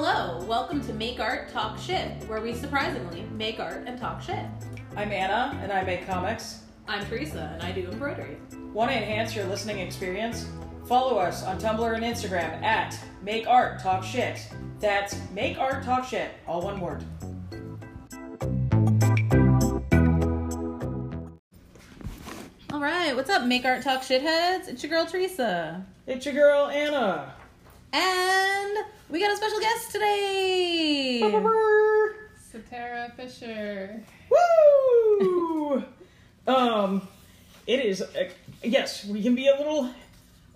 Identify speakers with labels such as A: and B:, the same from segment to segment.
A: Hello, welcome to Make Art Talk Shit, where we surprisingly make art and talk shit.
B: I'm Anna, and I make comics.
A: I'm Teresa, and I do embroidery.
B: Want to enhance your listening experience? Follow us on Tumblr and Instagram at Make Art Talk Shit. That's Make Art Talk Shit, all one word.
A: All right, what's up, Make Art Talk Shitheads? It's your girl Teresa,
B: It's your girl Anna.
A: And we got a special guest today.
C: Satarah Fisher.
B: Woo! um, it is uh, yes, we can be a little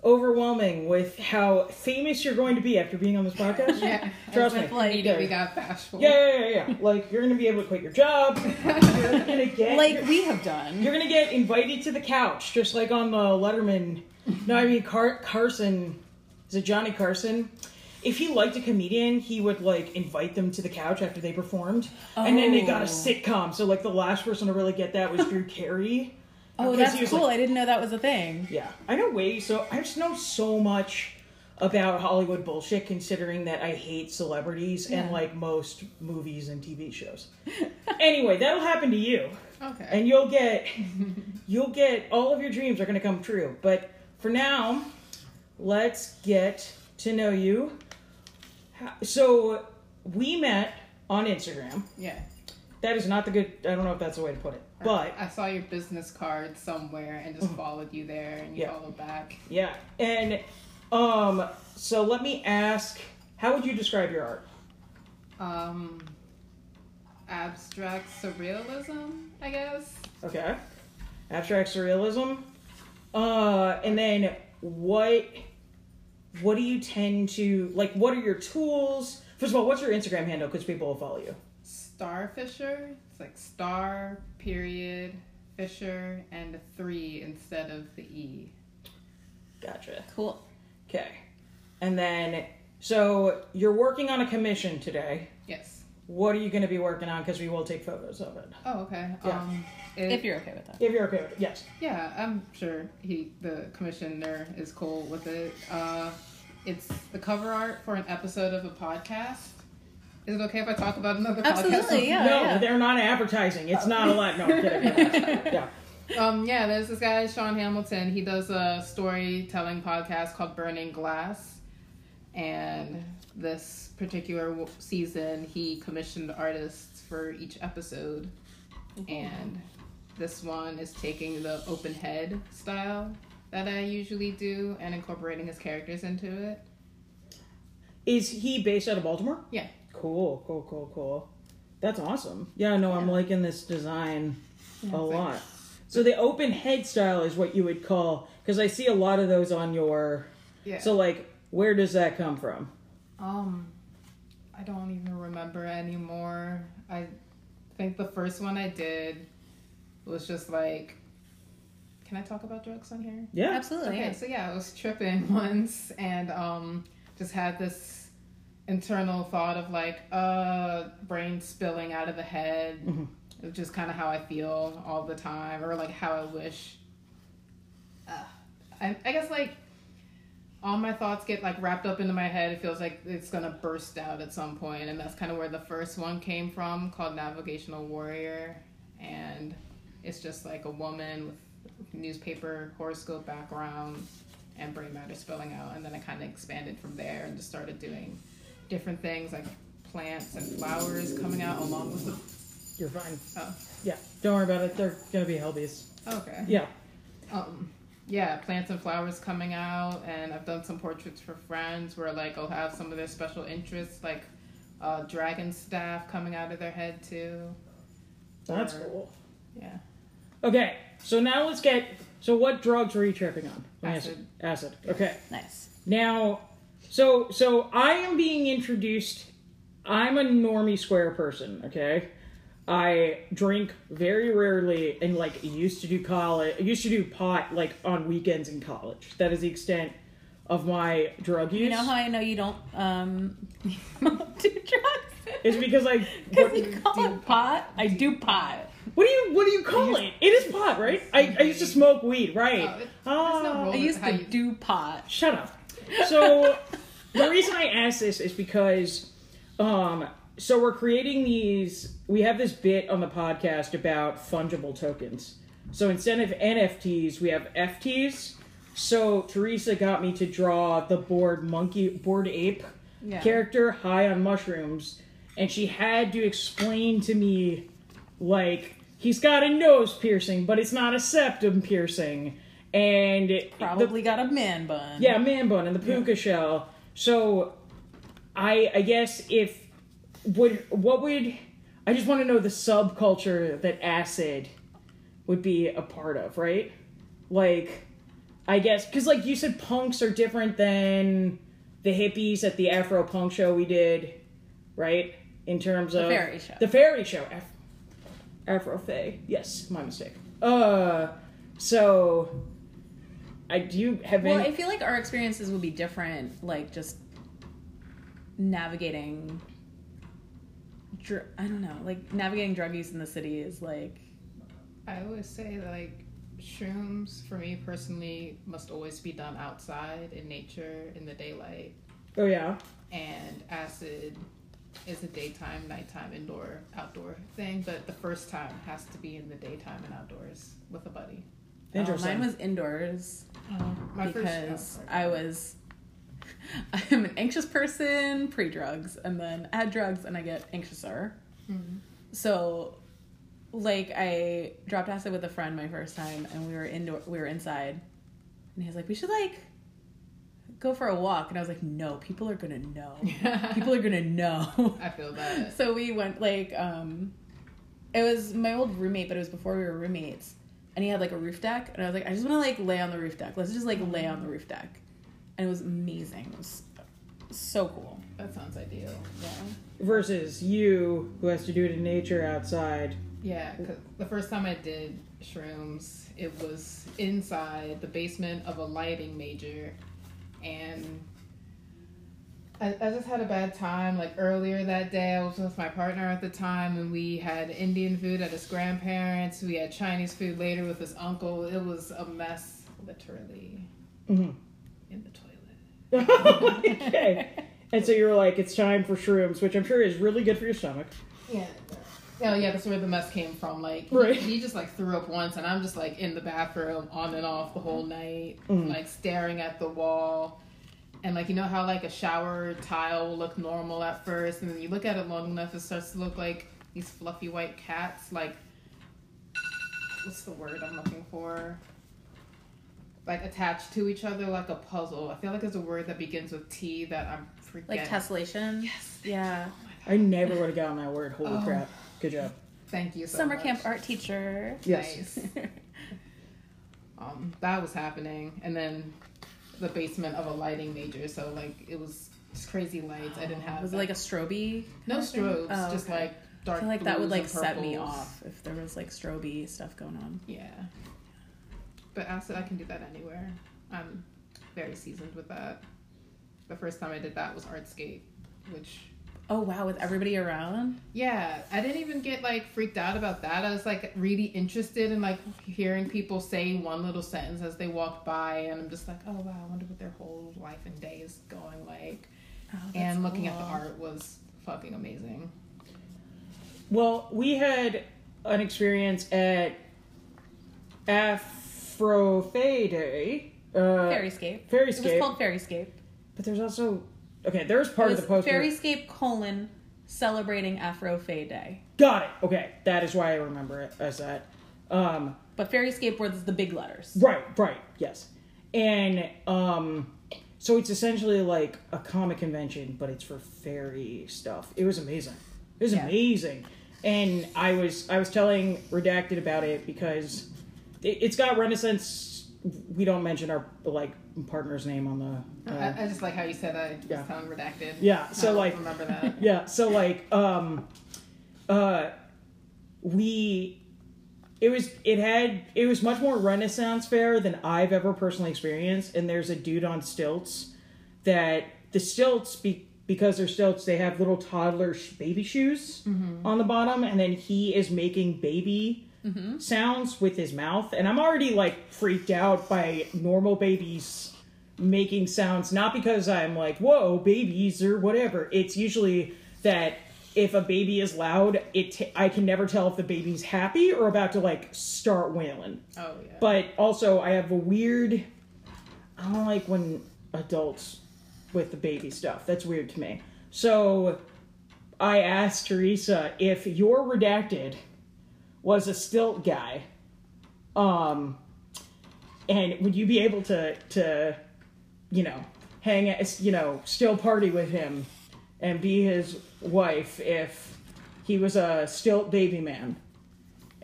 B: overwhelming with how famous you're going to be after being on this podcast.
C: Yeah.
B: Trust me.
A: With, like,
C: Immediately got bashful.
B: Yeah, yeah, yeah, yeah. Like you're gonna be able to quit your job. You're gonna get
A: like
B: you're-
A: we have done.
B: You're gonna get invited to the couch, just like on the Letterman. No, I mean Car- Carson. Is it Johnny Carson? If he liked a comedian, he would like invite them to the couch after they performed, and then they got a
A: Oh.
B: sitcom. So like the last person to really get that was Drew Carey.
A: oh, that's cool.
B: like-
A: I didn't know that was a thing.
B: yeah, I know way so. I just know so much about Hollywood bullshit, considering that I hate celebrities and like most movies and TV shows. anyway, that'll happen to you
C: Okay.
B: and you'll get you'll get all of your dreams are going to come true but for now let's get to know you so we met on instagram
C: yeah.
B: that is not the good i don't know if that's the way to put it but
C: I saw your business card somewhere and just followed you there and you
B: Yeah.
C: followed back.
B: yeah and um so let me ask how would you describe your art
C: Um, abstract surrealism, I guess.
B: okay abstract surrealism uh and then what what do you tend to like what are your tools first of all what's your instagram handle because people will follow you
C: Starfisher. It's like star period Fisher and a three instead of the E.
B: gotcha
A: Cool.
B: okay and then so you're working on a commission today
C: Yes.
B: What are you going to be working on because we will take photos of it
C: Oh, okay.
B: Yeah.
C: Um, it-
A: If you're okay with that.
B: if you're okay with it yes
C: Yeah, I'm sure he, the commissioner, is cool with it. Uh, it's the cover art for an episode of a podcast. Is it okay if I talk about another podcast?
A: Absolutely, yeah.
B: no they're not advertising it's not a lot no I'm kidding yeah
C: Um, yeah, there's this guy, Sean Hamilton. He does a storytelling podcast called Burning Glass. And this particular season, he commissioned artists for each episode. And this one is taking the open head style that I usually do and incorporating his characters into it.
B: is he based out of baltimore
C: Yeah.
B: cool cool cool cool that's awesome yeah no i'm liking this design a
C: it's like-
B: lot. So the open head style is what you would call because I see a lot of those on your.
C: Yeah.
B: So like, where does that come from?
C: Um, I don't even remember anymore. I think the first one I did was just like, can I talk about drugs on here?
B: Yeah.
A: Absolutely.
C: Okay,
A: yeah.
C: so yeah, I was tripping once and um, just had this internal thought of like, uh, brain spilling out of the head.
B: Mhm.
C: It's just kind of how I feel all the time, or like how I wish. Uh, I, I guess like all my thoughts get like wrapped up into my head. It feels like it's gonna burst out at some point, and that's kind of where the first one came from, called Navigational Warrior, and it's just like a woman with newspaper horoscope background and brain matter spilling out, and then I kind of expanded from there and just started doing different things like plants and flowers coming out along with the.
B: You're fine.
C: Oh,
B: Yeah. Don't worry about it. They're gonna be Helbies.
C: okay.
B: Yeah.
C: um yeah plants and flowers coming out and i've done some portraits for friends where like i'll have some of their special interests like uh dragon staff coming out of their head too
B: That's
C: Or-
B: cool.
C: yeah
B: Okay. So now let's get. So what drugs were you tripping on?
C: Acid.
B: Acid. Okay.
A: Nice.
B: Now, so so I am being introduced. I'm a normie square person. Okay, I drink very rarely, and like used to do college. Used to do pot like on weekends in college. That is the extent of my drug use.
A: You know how I know you don't um do drugs?
B: It's because I.
A: Because
B: What,
A: you call it pot. I do pot.
B: what do you What do you call it? It is pot, right? I, I used to smoke weed, right?
C: Oh, it- there's no
B: Ah.
A: I used to
C: you-
A: do pot.
B: Shut up. So the reason I ask this is because Um, so we're creating these. We have this bit on the podcast about fungible tokens. So instead of NFTs, we have FTs. So Teresa got me to draw the bored monkey, bored ape
A: Yeah.
B: character high on mushrooms, and she had to explain to me, like, he's got a nose piercing, but it's not a septum piercing, and the-
A: Probably got a man bun.
B: yeah, man bun and the puka shell. So, I I guess if would what would I just want to know the subculture that acid would be a part of, right? Like, I guess because like you said, punks are different than the hippies at the Afro punk show we did, right? In terms of
A: fairy show.
B: the fairy show, Af- Afro Fae. Yes, my mistake. Uh, so. I do you have
A: Well,
B: any
A: I feel like our experiences would be different, like just navigating. Dr- I don't know, like navigating drug use in the city is like
C: I always say like shrooms for me personally must always be done outside in nature in the daylight,
B: Oh yeah.
C: and acid is a daytime, nighttime, indoor, outdoor thing. But the first time has to be in the daytime and outdoors with a buddy.
A: oh,
B: Interesting.
A: mine was indoors oh,
C: My
A: because
C: first, oh,
A: I was I'm an anxious person pre drugs, and then add drugs and I get anxiouser.
C: Mhm.
A: So, like, I dropped acid with a friend my first time, and we were indoor, we were inside, and he was like, "We should like go for a walk," and I was like, "No, people are gonna know. people are gonna know."
C: I feel that.
A: so we went like, um, it was my old roommate, but it was before we were roommates, and he had like a roof deck, and I was like, "I just want to like lay on the roof deck. Let's just like lay on the roof deck," and it was amazing. It was so cool.
C: That sounds ideal.
A: Yeah.
B: Versus you, who has to do it in nature outside.
C: Yeah, 'cause the first time I did shrooms, it was inside the basement of a lighting major, and I, I just had a bad time. Like earlier that day, I was with my partner at the time, and we had Indian food at his grandparents. We had Chinese food later with his uncle. It was a mess, literally,
B: Mhm.
C: in the toilet.
B: Okay. And so you're like, it's time for shrooms, which I'm sure is really good for your stomach.
C: Yeah. Oh yeah, that's where the mess came from. Like
B: Right.
C: he just like threw up once, and I'm just like in the bathroom on and off the whole night,
B: Mhm.
C: like staring at the wall. And like you know how like a shower tile will look normal at first, and then you look at it long enough, it starts to look like these fluffy white cats. Like what's the word I'm looking for? Like attached to each other like a puzzle. I feel like there's a word that begins with T that I'm forgetting.
A: Like tessellation.
C: Yes.
A: Yeah.
B: I never would have gotten that word. Holy
C: Oh.
B: crap. Good job.
C: Thank you so
A: Summer
C: much.
A: camp art teacher.
B: Yes.
C: Nice. um, that was happening, and then the basement of a lighting major. So like it was just crazy lights. I didn't have
A: Was it
C: that.
A: like a strobe?
C: no
A: kind
C: strobes,
A: Oh,
C: just
A: okay.
C: like dark.
A: I feel like that would like set me off if there was like strobe stuff going on.
C: Yeah, but acid, I can do that anywhere. I'm very seasoned with that. The first time I did that was Artscape, which
A: Oh wow, with everybody around.
C: Yeah, I didn't even get like freaked out about that. I was like really interested in like hearing people say one little sentence as they walked by, and I'm just like, oh wow, I wonder what their whole life and day is going like.
A: Oh,
C: and looking at the art was fucking amazing.
B: Well, we had an experience at Afro Day. Uh,
A: Fairyscape. It was called Fairyscape.
B: But there's also. Okay, there's part of the poster.
A: Fairyscape colon celebrating Afro Fae Day.
B: Got it. Okay, that is why I remember it as that. Um,
A: But Fairyscape was the big letters.
B: Right, right, yes. And um so it's essentially like a comic convention, but it's for fairy stuff. It was amazing. It was
A: Yeah.
B: amazing. And I was I was telling Redacted about it because it, it's got Renaissance we don't mention our like partner's name on the uh,
C: I, I just like how you said that. was
B: Yeah.
C: telling redacted.
B: Yeah,
C: I
B: so,
C: don't
B: like-
C: remember that.
B: yeah so like um uh we it was it had it was much more renaissance fair than i've ever personally experienced and there's a dude on stilts that the stilts be, because they're stilts they have little toddler sh- baby shoes on the bottom and then he is making baby sounds with his mouth and i'm already like freaked out by normal babies making sounds not because i'm like whoa babies or whatever it's usually that if a baby is loud, it t- I can never tell if the baby's happy or about to like start wailing.
C: Oh yeah.
B: But also, I have a weird. I don't like when adults with the baby stuff. That's weird to me. So, I asked Teresa if your redacted was a stilt guy, um, and would you be able to to, you know, hang at you know still party with him, and be his wife if he was a stilt baby man.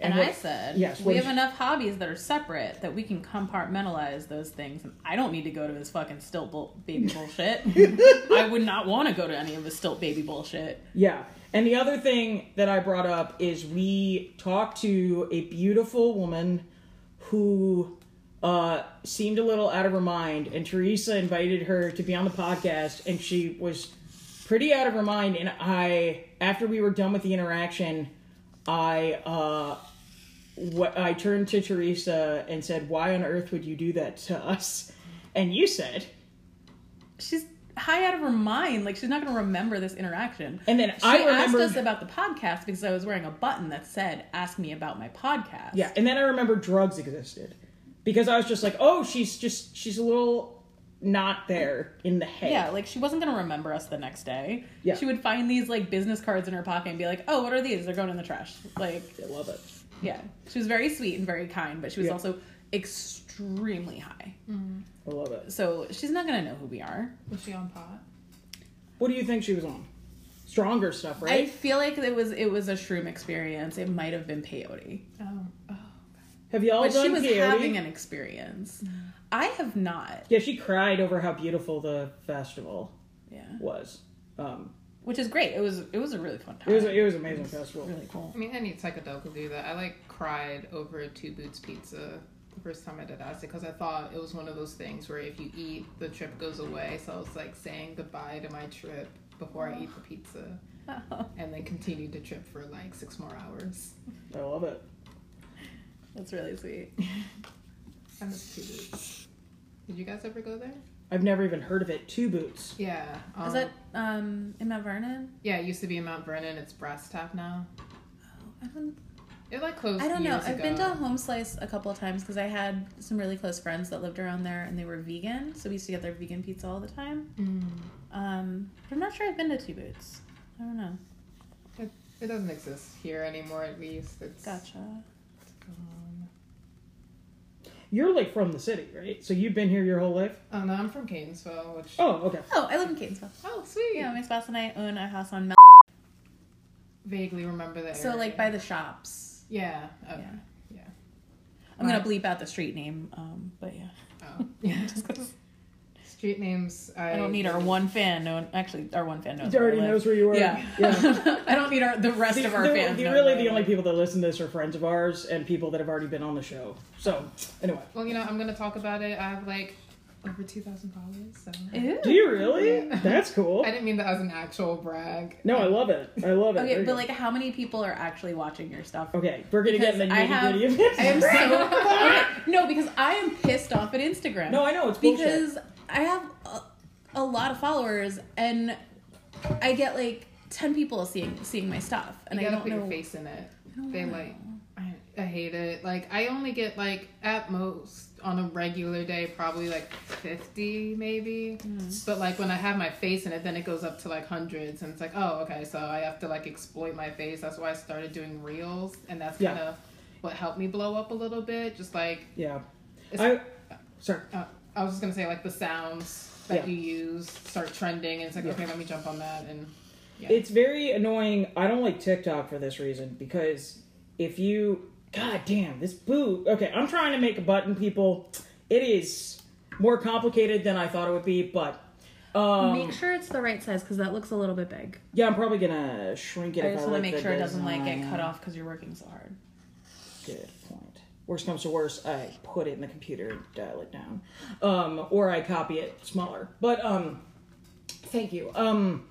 A: And,
B: what-
A: I said,
B: yes,
A: we have
B: you-
A: enough hobbies that are separate that we can compartmentalize those things. And I don't need to go to his fucking stilt bull- baby bullshit. I would not want to go to any of his stilt baby bullshit.
B: Yeah. And the other thing that I brought up is we talked to a beautiful woman who uh, seemed a little out of her mind, and Teresa invited her to be on the podcast, and she was pretty out of her mind. And I, after we were done with the interaction, I uh, what I turned to Teresa and said, "Why on earth would you do that to us?" And you said,
A: She's high out of her mind. Like she's not going to remember this interaction.
B: and then
A: She
B: I
A: asked us about the podcast because I was wearing a button that said "Ask me about my podcast."
B: Yeah, and then I remember drugs existed because I was just like, oh, she's just she's a little not there in the head.
A: Yeah, like she wasn't gonna remember us the next day.
B: Yeah.
A: She would find these like business cards in her pocket and be like, "Oh, what are these? They're going in the trash." Like,
B: I love it.
A: yeah, she was very sweet and very kind, but she was
B: Yeah.
A: also extremely high. Mm-hmm.
B: I love it.
A: So she's not gonna know who we are.
C: Was she on pot?
B: What do you think she was on? Stronger stuff, right?
A: I feel like it was it was a shroom experience. It might have been peyote,
C: Oh. Oh.
B: Have you all
A: but
B: done
A: she was
B: peyote?
A: having an experience. I have not.
B: Yeah, she cried over how beautiful the festival
A: Yeah,
B: was. Um,
A: which is great. It was it was a really fun time.
B: it was it was an amazing festival.
A: really cool.
C: I mean, any psychedelic will do that. I like cried over Two Boots Pizza the first time I did acid because I thought it was one of those things where if you eat, the trip goes away. So I was like saying goodbye to my trip before I eat the pizza, and then continued to trip for like six more hours.
B: I love it.
A: That's really sweet.
C: I miss Two Boots. Did you guys ever go there?
B: I've never even heard of it. Two boots.
C: Yeah. Um,
A: Is that um in Mount Vernon?
C: Yeah, it used to be in Mount Vernon. It's Brass Tap now.
A: I don't
C: It like closed.
A: I don't know. I've been
C: ago.
A: to Homeslyce a couple of times because I had some really close friends that lived around there and they were vegan, so we used to get their vegan pizza all the time.
C: Mm.
A: Um, but I'm not sure I've been to Two Boots. I don't know.
C: It, it doesn't exist here anymore. At least it's
A: Gotcha.
C: gone.
B: You're like from the city, right? So you've been here your whole life?
C: Oh no, I'm from Catonsville, which
B: Oh, okay.
A: Oh, I live in Catonsville.
C: oh sweet.
A: Yeah, my spouse and I own a house on Mel.
C: Vaguely remember that.
A: So like by the shops.
C: Yeah, okay.
A: Yeah.
C: yeah,
A: I'm gonna bleep out the street name, um, but yeah.
C: Oh yeah.
A: Just 'cause
C: Street names. I,
A: I don't need our one fan. No, actually, our one fan knows.
B: He
A: where
B: already knows where you are.
A: Yeah.
B: Yeah.
A: I don't need our the rest
B: The,
A: of our
B: the-
A: fans.
B: the-
A: know
B: really, the only people that listen to this are friends of ours and people that have already been on the show. So, anyway.
C: Well, you know, I'm gonna talk about it. I have like over two thousand followers. So
A: Ew.
B: Do you really?
C: Yeah.
B: That's cool.
C: I didn't mean that as an actual brag.
B: No, I love it. I love it.
A: Okay,
B: you
A: but like, how many people are actually watching your stuff?
B: okay, we're gonna get in the nitty gritty of this.
A: I am so okay, no, because I am pissed off at Instagram.
B: no, I know it's bullshit.
A: because I have a, a lot of followers and I get like ten people seeing seeing my stuff, and
C: you
A: I
C: gotta
A: don't
C: put
A: know.
C: your face in it.
A: don't
C: They
A: know.
C: like, I, I hate it. Like, I only get like at most on a regular day probably like fifty maybe.
A: Mm.
C: But like when I have my face in it, then it goes up to like hundreds, and it's like, oh, okay, so I have to like exploit my face. That's why I started doing reels, and that's kind of what helped me blow up a little bit. Just like,
B: yeah.
C: it's-
B: I sorry.
C: uh, I was just gonna say like the sounds that
B: Yeah.
C: you use start trending, and it's like,
B: Yeah.
C: okay, let me jump on that, and yeah.
B: It's very annoying. I don't like TikTok for this reason because if you God damn, this boot. Okay, I'm trying to make a button, people. It is more complicated than I thought it would be, but um
A: Make sure it's the right size because that looks a little bit big.
B: yeah, I'm probably gonna shrink it
A: I
B: if
A: just
B: I
A: want
B: like
A: to make sure it doesn't like get cut off because you're working so hard.
B: Good point. Worst comes to worst, I put it in the computer and dial it down. Um, or I copy it smaller. But um thank you. Um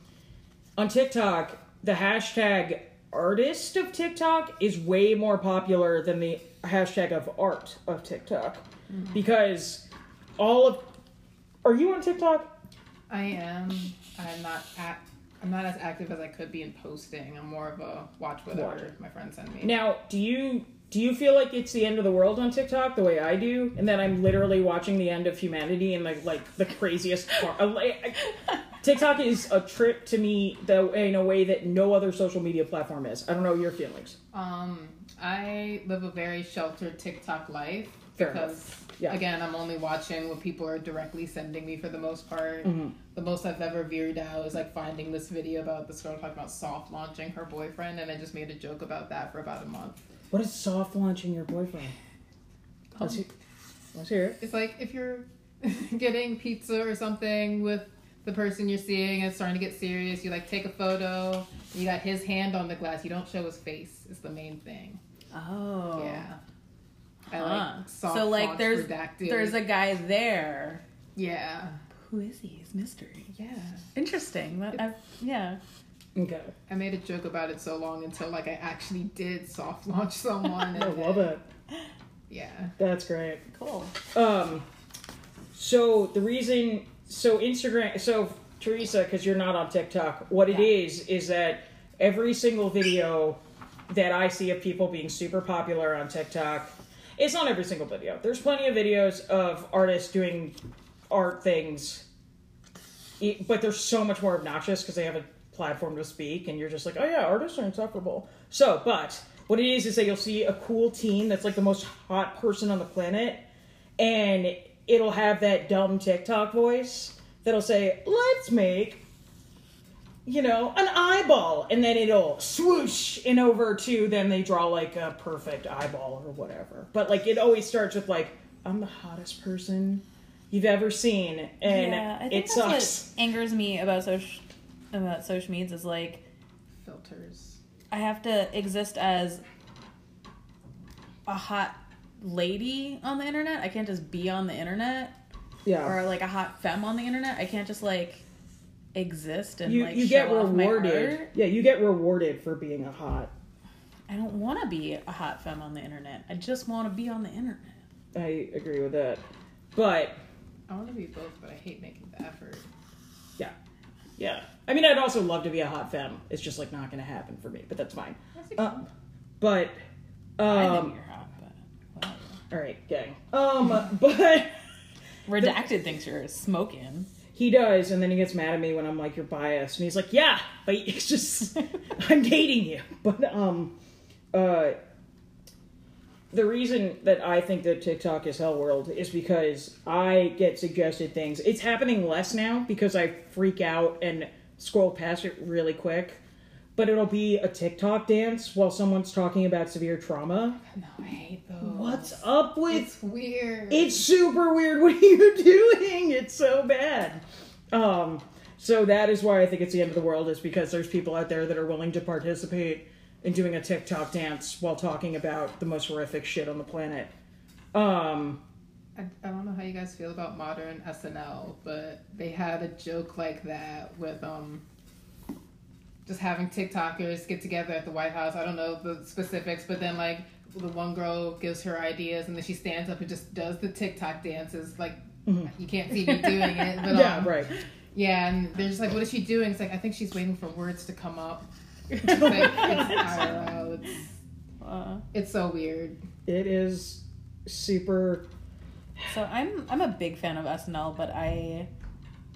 B: on TikTok, the hashtag artist of TikTok is way more popular than the hashtag of art of TikTok. Mm-hmm. Because all of Are you on TikTok?
C: I am. I'm not at I'm not as active as I could be in posting. I'm more of a watch whatever
B: Watch.
C: my friends send me.
B: Now, do you do you feel like it's the end of the world on TikTok the way I do, and that I'm literally watching the end of humanity and like like the craziest part? like, TikTok is a trip to me the in a way that no other social media platform is. I don't know your feelings.
C: Um, I live a very sheltered TikTok life
B: Fair
C: because
B: Yeah.
C: again, I'm only watching what people are directly sending me for the most part.
B: Mm-hmm.
C: The most I've ever veered out is like finding this video about this girl talking about soft launching her boyfriend, and I just made a joke about that for about a month.
B: What is soft launching your boyfriend? Um, let's, he- let's hear it.
C: It's like if you're getting pizza or something with the person you're seeing and it's starting to get serious, you like take a photo, you got his hand on the glass, you don't show his face, is the main thing.
A: Oh.
C: Yeah. I
A: Huh.
C: like soft
A: so like there's
C: redacted.
A: there's a guy there.
C: Yeah.
A: Who is he? He's mystery.
C: Yeah.
A: Interesting. That- yeah.
B: Okay,
C: I made a joke about it so long until like I actually did soft launch someone.
B: I love
C: then-
B: it.
C: Yeah.
B: That's great.
A: Cool.
B: Um, so the reason, so Instagram, so Teresa, because you're not on TikTok, what it
A: Yeah.
B: is is that every single video that I see of people being super popular on TikTok, it's not every single video. There's plenty of videos of artists doing art things, e- but they're so much more obnoxious because they have a platform to speak, and you're just like, oh yeah, artists are insufferable. So, but what it is is that you'll see a cool teen that's like the most hot person on the planet, and it'll have that dumb TikTok voice that'll say, let's make you know, an eyeball, and then it'll swoosh and over to then they draw like a perfect eyeball or whatever. But like it always starts with like, I'm the hottest person you've ever seen, and
A: yeah, I think
B: it
A: that's
B: sucks.
A: what angers me about social about social media is like
C: Filters.
A: I have to exist as a hot lady on the internet. I can't just be on the internet
B: Yeah,
A: or like a hot femme on the internet. I can't just like exist and
B: you
A: like
B: you
A: show
B: get
A: off my
B: rewarded.
A: art.
B: Yeah, you get rewarded for being a hot.
A: I don't want to be a hot femme on the internet. I just want to be on the internet.
B: I agree with that, but
C: I want to be both, but I hate making the effort.
B: Yeah, yeah. I mean, I'd also love to be a hot femme. It's just like not going to happen for me, but that's fine.
C: That's
B: Uh, but
A: I
B: um,
A: think you're hot, but whatever.
B: all right, gang. Um, but.
A: Redacted thinks you're smoking.
B: He does, and then he gets mad at me when I'm like, "You're biased," and he's like, "Yeah, but it's just I'm dating you." But um, uh, the reason that I think that TikTok is hell world is because I get suggested things. It's happening less now because I freak out and scroll past it really quick. But it'll be a TikTok dance while someone's talking about severe trauma.
C: No, I hate those.
B: What's up with
C: It's weird.
B: it's super weird. What are you doing? It's so bad. Um, so that is why I think it's the end of the world, is because there's people out there that are willing to participate in doing a TikTok dance while talking about the most horrific shit on the planet. Um,
C: I, I don't know how you guys feel about modern SNL, but they had a joke like that with um just having TikTokers get together at the White House. I don't know the specifics, but then like the one girl gives her ideas and then she stands up and just does the TikTok dances. Like you can't see me doing it, but
B: yeah,
C: um,
B: right.
C: Yeah, and they're just like, "What is she doing?" It's like I think she's waiting for words to come up. It's like it's IRL. It's,
A: Uh,
C: it's so weird.
B: It is super.
A: so I'm I'm a big fan of SNL, but I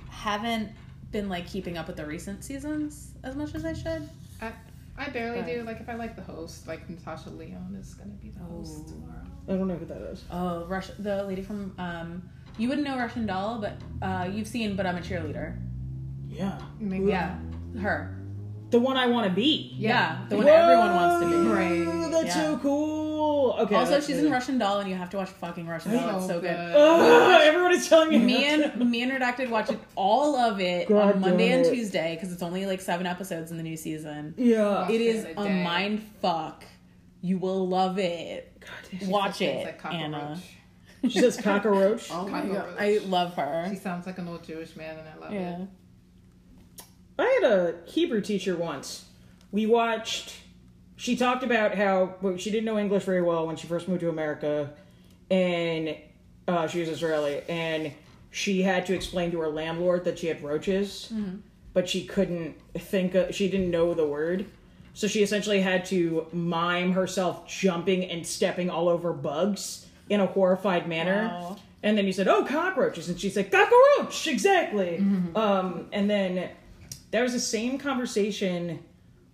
A: haven't been like keeping up with the recent seasons as much as I should.
C: I I barely
A: Right.
C: do. Like if I like the host, like Natasha Lyonne is gonna be the host
A: Oh.
C: tomorrow.
B: I don't know who that is.
A: Oh, Rush, the lady from um, you wouldn't know Russian Doll, but uh, you've seen. But I'm a cheerleader.
B: Yeah,
C: Maybe
A: Yeah, her.
B: The one I want to be.
A: Yeah, the one everyone wants to be.
C: Right.
B: That's
A: Yeah.
B: so cool. Okay.
A: Also, she's
B: good.
A: in Russian Doll, and you have to watch fucking Russian Doll. It's so good.
B: Ugh, everyone is telling me.
A: Me
B: not to.
A: and me and Redacted watched it all of it
B: God
A: on Monday
B: damn
A: and. Tuesday because it's only like seven episodes in the new season.
B: yeah.
A: It is
C: a
A: a mind fuck. You will love it.
B: God damn.
A: Watch
C: She
A: it,
C: like
A: Anna.
B: She says cockroach.
A: Oh my god, I love her.
C: She sounds like an old Jewish man, and I love
A: Yeah.
C: it.
B: I had a Hebrew teacher once. We watched. She talked about how well, she didn't know English very well when she first moved to America, and uh, she was Israeli, and she had to explain to her landlord that she had roaches. but she couldn't think. Of, she didn't know the word, so she essentially had to mime herself jumping and stepping all over bugs in a horrified manner.
A: Wow.
B: And then you said, "Oh, cockroaches," and she's like, "Cockroach, exactly." Um, and then there was the same conversation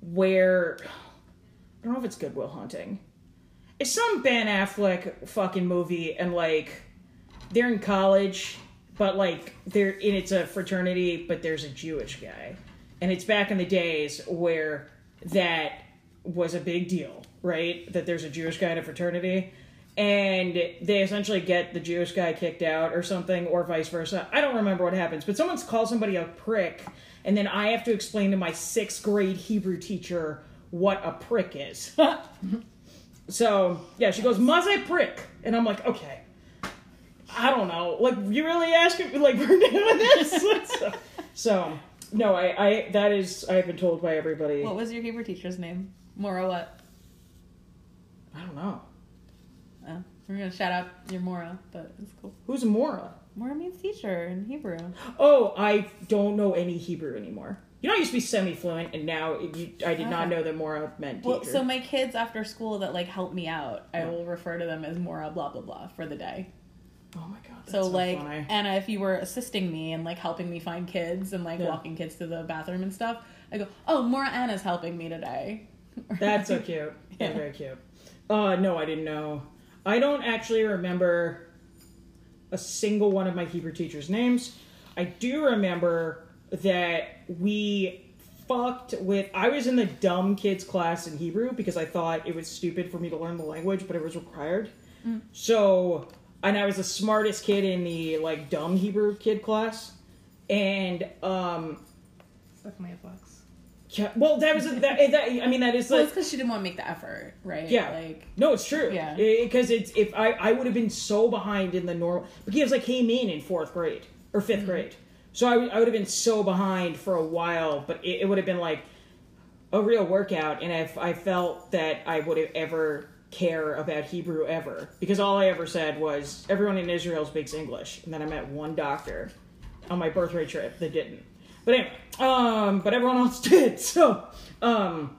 B: where I don't know if it's Good Will Hunting. It's some Ben Affleck fucking movie, and like they're in college, but like they're in it's a fraternity, but there's a Jewish guy, and it's back in the days where that was a big deal, right? That there's a Jewish guy in a fraternity. And they essentially get the Jewish guy kicked out or something, or vice versa. I don't remember what happens, but someone's called somebody a prick, and then I have to explain to my sixth grade Hebrew teacher what a prick is. so yeah, she goes, "Maze prick," and I'm like, okay. I don't know. Like, you really asking me, like, we're doing this? so, so, no, I, I, that is, I've been told by everybody.
A: What was your Hebrew teacher's name? Mora what?
B: I don't know.
A: Oh, we're gonna shout out your Mora, but it's cool.
B: Who's Mora?
A: Mora means teacher in Hebrew.
B: Oh, I don't know any Hebrew anymore. You know, I used to be semi fluent, and now it, you, I did not know that Mora meant teacher.
A: Well, so my kids after school that like help me out, I will refer to them as Mora blah blah blah for the day.
B: oh my god. That's
A: So, like
B: funny.
A: Anna, if you were assisting me and like helping me find kids and like
B: Yeah.
A: walking kids to the bathroom and stuff, I go, "Oh, Mora Anna's helping me today."
B: That's so cute. That's
A: Yeah.
B: very cute. Uh, no, I didn't know. I don't actually remember a single one of my Hebrew teachers' names. I do remember that we fucked with. I was in the dumb kids class in Hebrew because I thought it was stupid for me to learn the language, but it was required. So, and I was the smartest kid in the like dumb Hebrew kid class, and um,
C: Suck my.
B: Yeah, well, that was that, eh, that. I mean, that is
A: Well,
B: like
A: it's because she didn't want to make the effort, right?
B: Yeah.
A: Like,
B: No, it's true.
A: Yeah.
B: Eh, because it's if I I would have been so behind in the normal because I came in in fourth grade or 5th mm-hmm. grade, so I, would- I would have been so behind for a while. But it, it would have been like a real workout, and if I felt that I would have ever care about Hebrew ever because all I ever said was everyone in Israel speaks English, and then I met one doctor on my birthday trip that didn't. But anyway, um, but everyone else did. So, um,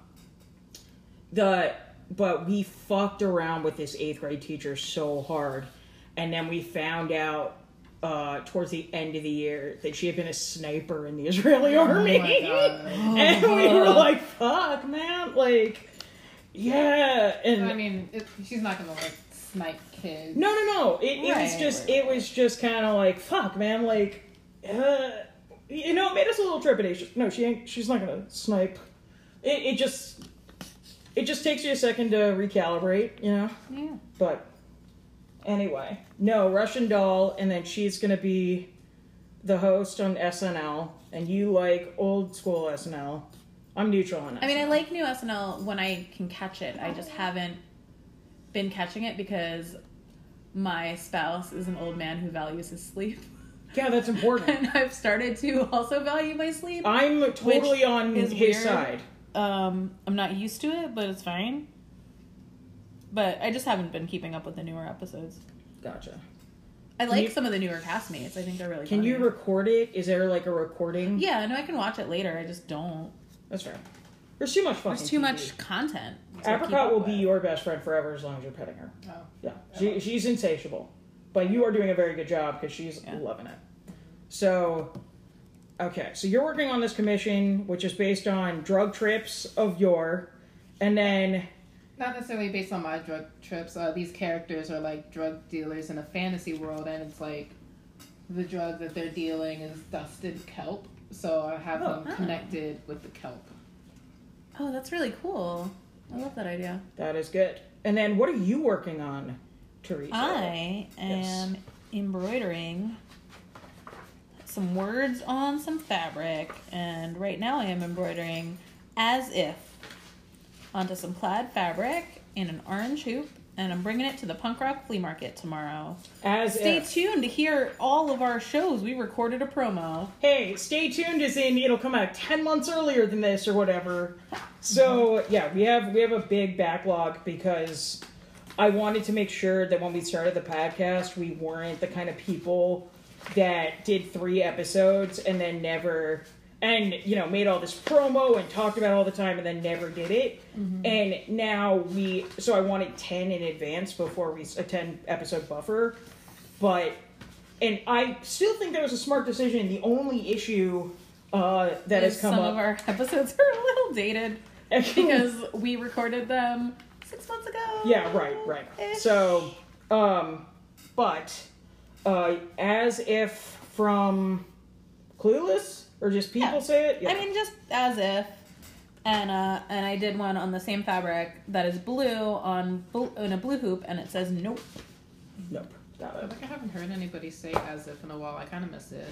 B: the but we fucked around with this eighth grade teacher so hard and then we found out uh, towards the end of the year that she had been a sniper in the Israeli army.
C: my God.
B: and we were like, fuck, man. Like, yeah. And
C: I mean, it, she's not gonna like snipe kids.
B: no, no, no. It, it was just,
A: right,
B: it was just kind of like, fuck, man. Like, uh, you know, it made us a little trepidatious. No, she ain't. She's not gonna snipe. It, it just, it just takes you a second to recalibrate, you know.
A: yeah.
B: But anyway, no Russian doll, and then she's gonna be the host on SNL, and you like old school SNL. I'm neutral on it.
A: I mean, I like new SNL when I can catch it. I just haven't been catching it because my spouse is an old man who values his sleep.
B: yeah, that's important.
A: and I've started to also value my sleep.
B: I'm totally on his
A: weird.
B: side.
A: Um, I'm not used to it, but it's fine. But I just haven't been keeping up with the newer episodes.
B: Gotcha.
A: I like
B: you-
A: some of the newer castmates. I think they're really.
B: Can
A: funny.
B: you record it? Is there like a recording?
A: Yeah, no, I can watch it later. I just don't.
B: That's fair. There's too much fucking.
A: There's too
B: TV.
A: much content. to keep
B: Apricot will
A: with.
B: be your best friend forever as long as you're petting her.
C: Oh.
B: Yeah, she, she's insatiable, but you are doing a very good job because she's
A: Yeah.
B: loving it. So, okay, so you're working on this commission, which is based on drug trips of yore, and then
C: Not necessarily based on my drug trips. Uh, these characters are like drug dealers in a fantasy world, and it's like the drug that they're dealing is dusted kelp. So I have
B: Oh.
C: them connected with the kelp.
A: Oh, that's really cool. I love that idea.
B: that is good. And then what are you working on, Teresa?
A: I am embroidering some words on some fabric, and right now I am embroidering as if onto some plaid fabric in an orange hoop, and I'm bringing it to the punk rock flea market tomorrow.
B: As
A: Stay
B: if.
A: tuned to hear all of our shows. We recorded a promo.
B: Hey, stay tuned. As in, it'll come out ten months earlier than this or whatever. So yeah, we have we have a big backlog because I wanted to make sure that when we started the podcast, we weren't the kind of people that did three episodes and then never and you know made all this promo and talked about it all the time and then never did it. And now we so i wanted 10 in advance before we a 10 episode buffer. But and i still think that was a smart decision. The only issue uh that has come
A: some
B: up
A: of our episodes are a little dated because we recorded them six months ago.
B: Yeah, right, right.
A: Ish.
B: So, um, but uh, as if from Clueless or just people
A: Yeah.
B: say it. Yeah.
A: I mean, just as if. And uh, and I did one on the same fabric that is blue on bl- in a blue hoop, and it says nope.
B: nope. Got
C: I
B: it.
C: like I haven't heard anybody say as if in a while. I kind of miss it,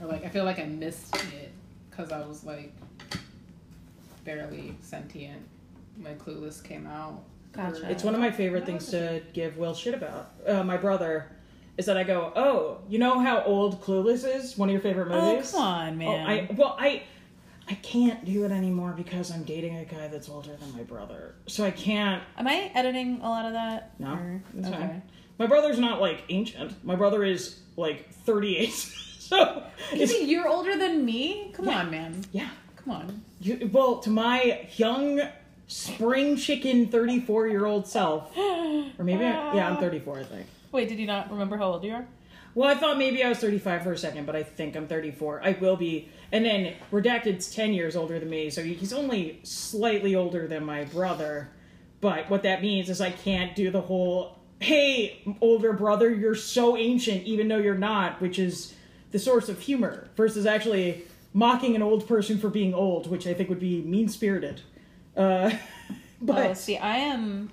C: or like I feel like I missed it because I was like barely sentient when Clueless came out.
A: Gotcha.
B: It's one of my favorite things to give Will shit about. Uh, my brother is that I go, oh, you know how old Clueless is? One of your favorite movies?
A: Oh
B: movies.
A: come on,
B: Oh,
A: man!
B: I well, I I can't do it anymore because I'm dating a guy that's older than my brother, so I can't.
A: Am I editing a lot of that?
B: No,
A: Or-
B: it's
A: okay.
B: fine. My brother's not like ancient. My brother is like 38. so
A: You
B: it's
A: mean you're older than me? Come
B: Yeah.
A: on, man.
B: yeah.
A: Come on.
B: You, well, to my young spring chicken 34 year old self, or maybe I, yeah, I'm 34, I think.
A: Wait, did you not remember how old you are?
B: Well, I thought maybe I was 35 for a second, but I think I'm 34. I will be. And then Redacted's 10 years older than me, so he's only slightly older than my brother. But what that means is I can't do the whole, hey, older brother, you're so ancient, even though you're not, which is the source of humor, versus actually mocking an old person for being old, which I think would be mean spirited. Uh, but
A: oh, see, I am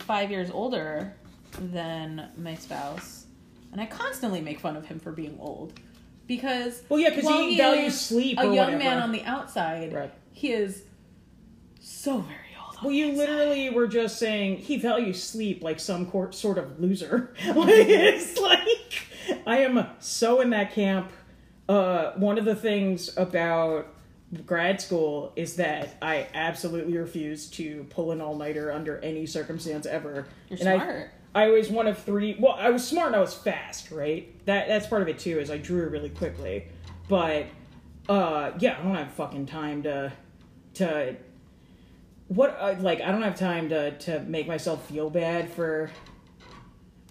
A: five years older than my spouse, and I constantly make fun of him for being old because
B: Well, yeah,
A: because
B: he values
A: is
B: sleep
A: A young
B: whatever.
A: man on the outside,
B: Right.
A: he is so very old.
B: Well, you literally were just saying he values sleep like some cor- sort of loser. like, it's like I am so in that camp. Uh, one of the things about grad school is that I absolutely refuse to pull an all nighter under any circumstance ever.
A: You're
B: And I-
A: smart.
B: I was one of three. Well, I was smart and I was fast, right? That that's part of it too. Is I drew really quickly, but uh, yeah, I don't have fucking time to to what uh, like I don't have time to to make myself feel bad for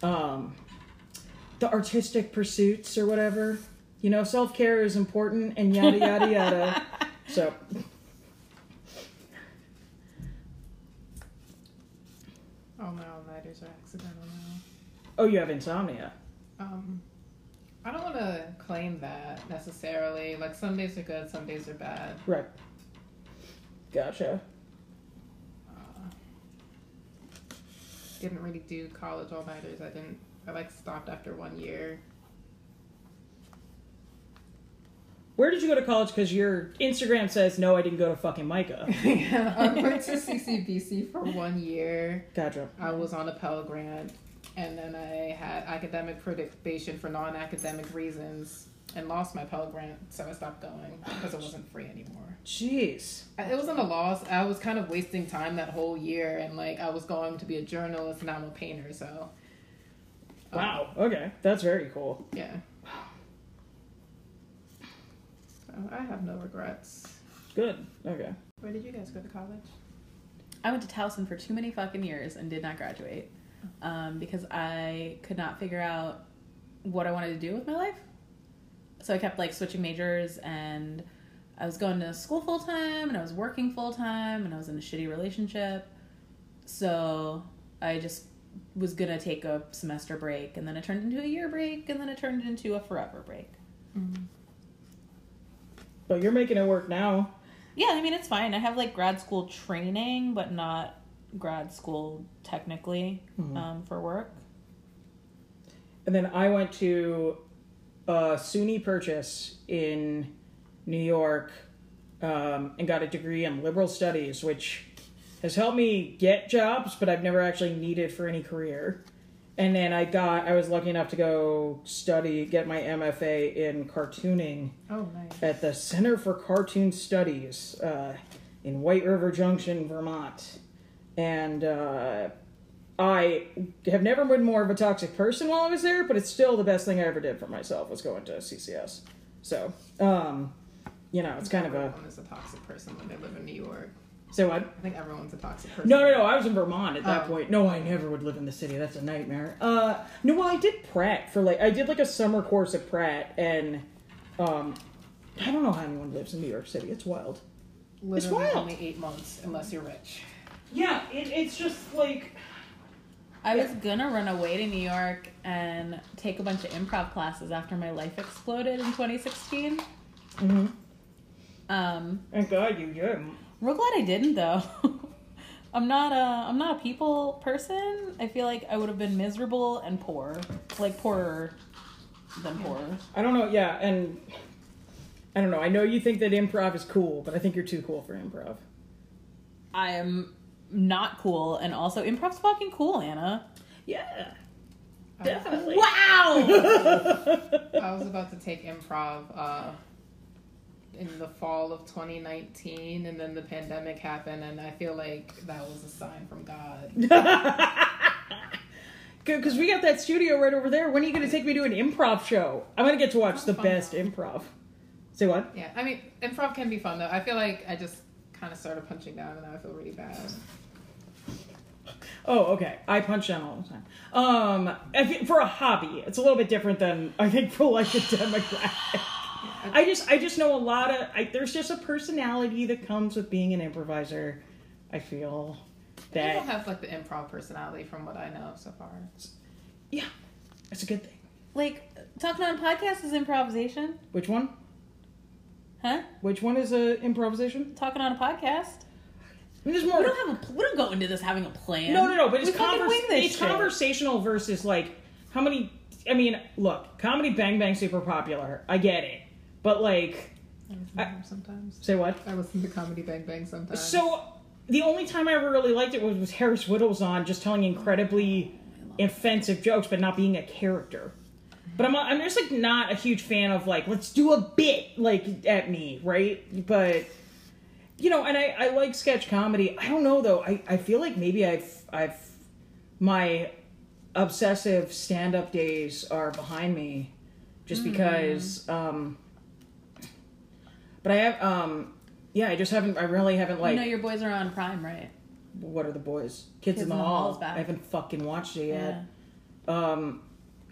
B: um the artistic pursuits or whatever. You know, self care is important and yada yada yada. So
C: Oh no, nighters are accidental now.
B: oh, you have insomnia.
C: Um, I don't want to claim that necessarily. Like some days are good, some days are bad.
B: Right. Gotcha.
C: Uh, didn't really do college all nighters. I didn't. I like stopped after one year.
B: Where did you go to college? Because your Instagram says no, I didn't go to fucking MICA.
C: yeah, I went to CCBC for one year.
B: Gotcha.
C: I was on a Pell Grant, and then I had academic probation for non-academic reasons, and lost my Pell Grant, so I stopped going because it wasn't free anymore.
B: Jeez.
C: It wasn't a loss. I was kind of wasting time that whole year, and like I was going to be a journalist, and I'm a painter, so um,
B: Wow. Okay, that's very cool.
C: yeah. So I have no regrets.
B: Good. Okay.
C: Where did you guys go to college?
A: I went to Towson for too many fucking years and did not graduate um, because I could not figure out what I wanted to do with my life. So I kept like switching majors and I was going to school full time and I was working full time and I was in a shitty relationship. So I just was gonna take a semester break and then it turned into a year break and then it turned into a forever break.
B: But you're making it work now.
A: Yeah, I mean it's fine. I have like grad school training, but not grad school technically um, for work.
B: And then I went to uh, SUNY Purchase in New York um, and got a degree in liberal studies, which has helped me get jobs, but I've never actually needed for any career. And then I got, I was lucky enough to go study, get my MFA in cartooning
C: Oh, nice.
B: at the Center for Cartoon Studies uh, in White River Junction, Vermont. And uh, I have never been more of a toxic person while I was there, but it's still the best thing I ever did for myself was going to CCS. So, um, you know, it's kind of a.
C: Everyone is a toxic person when they live in New York.
B: Say what?
C: I think everyone's a toxic person.
B: No, no, no. I was in Vermont at that
C: Oh.
B: point. No, I never would live in the city. That's a nightmare. Uh, no, well, I did Pratt for like I did like a summer course at Pratt, and um, I don't know how anyone lives in New York City. It's wild.
C: Literally
B: wild.
C: only eight months, unless you're rich.
B: Yeah, it, it's just like
A: I was gonna run away to New York and take a bunch of improv classes after my life exploded in 2016.
B: mm-hmm.
A: Um,
B: thank God you did.
A: Real glad I didn't though. I'm not a I'm not a people person. I feel like I would have been miserable and poor, like poorer than poor.
B: I don't know. Yeah, and I don't know. I know you think that improv is cool, but I think you're too cool for improv.
A: I am not cool, and also improv's fucking cool, Anna.
B: Yeah, definitely.
A: Wow.
C: I was about to take improv uh, in the fall of 2019, and then the pandemic happened, and I feel like that was a sign from God.
B: Because we got that studio right over there. When are you going to take me to an improv show? I'm going to get to watch the best improv. Say what?
C: Yeah, I mean, improv can be fun though. I feel like I just kind of started punching down, and now I feel really bad.
B: Oh, okay. I punch down all the time. Um, if for a hobby, it's a little bit different than I think for like a demographic. I just, I just know a lot of. I, there's just a personality that comes with being an improviser. I feel
C: You don't have like the improv personality from what I know so far.
B: yeah, that's a good thing.
A: like talking on a podcast is improvisation,
B: Which one?
A: huh?
B: Which one is a improvisation?
A: Talking on a podcast.
B: I mean, there's
A: We don't have a. We don't go into this having a plan.
B: No, no, no. But it's
A: We fucking
B: convers-
A: wing this
B: It's conversational versus like how many. I mean, look, comedy Bang Bang super popular. I get it, but like,
C: I listen to them sometimes.
B: say what?
C: I listen to Comedy Bang Bang sometimes.
B: So the only time I ever really liked it was with Harris Wittels on, just telling incredibly offensive jokes, but not being a character. But I'm I'm just like not a huge fan of like let's do a bit like at me, right? But you know, and I I like sketch comedy. I don't know though. I I feel like maybe I've I've my obsessive stand up days are behind me, just because. um But I have um yeah I just haven't I really haven't like
A: you know your boys are on Prime, right?
B: what are the boys? Kids,
A: Kids
B: in the,
A: in the
B: Hall. I haven't fucking watched it
A: Yeah.
B: yet. Um,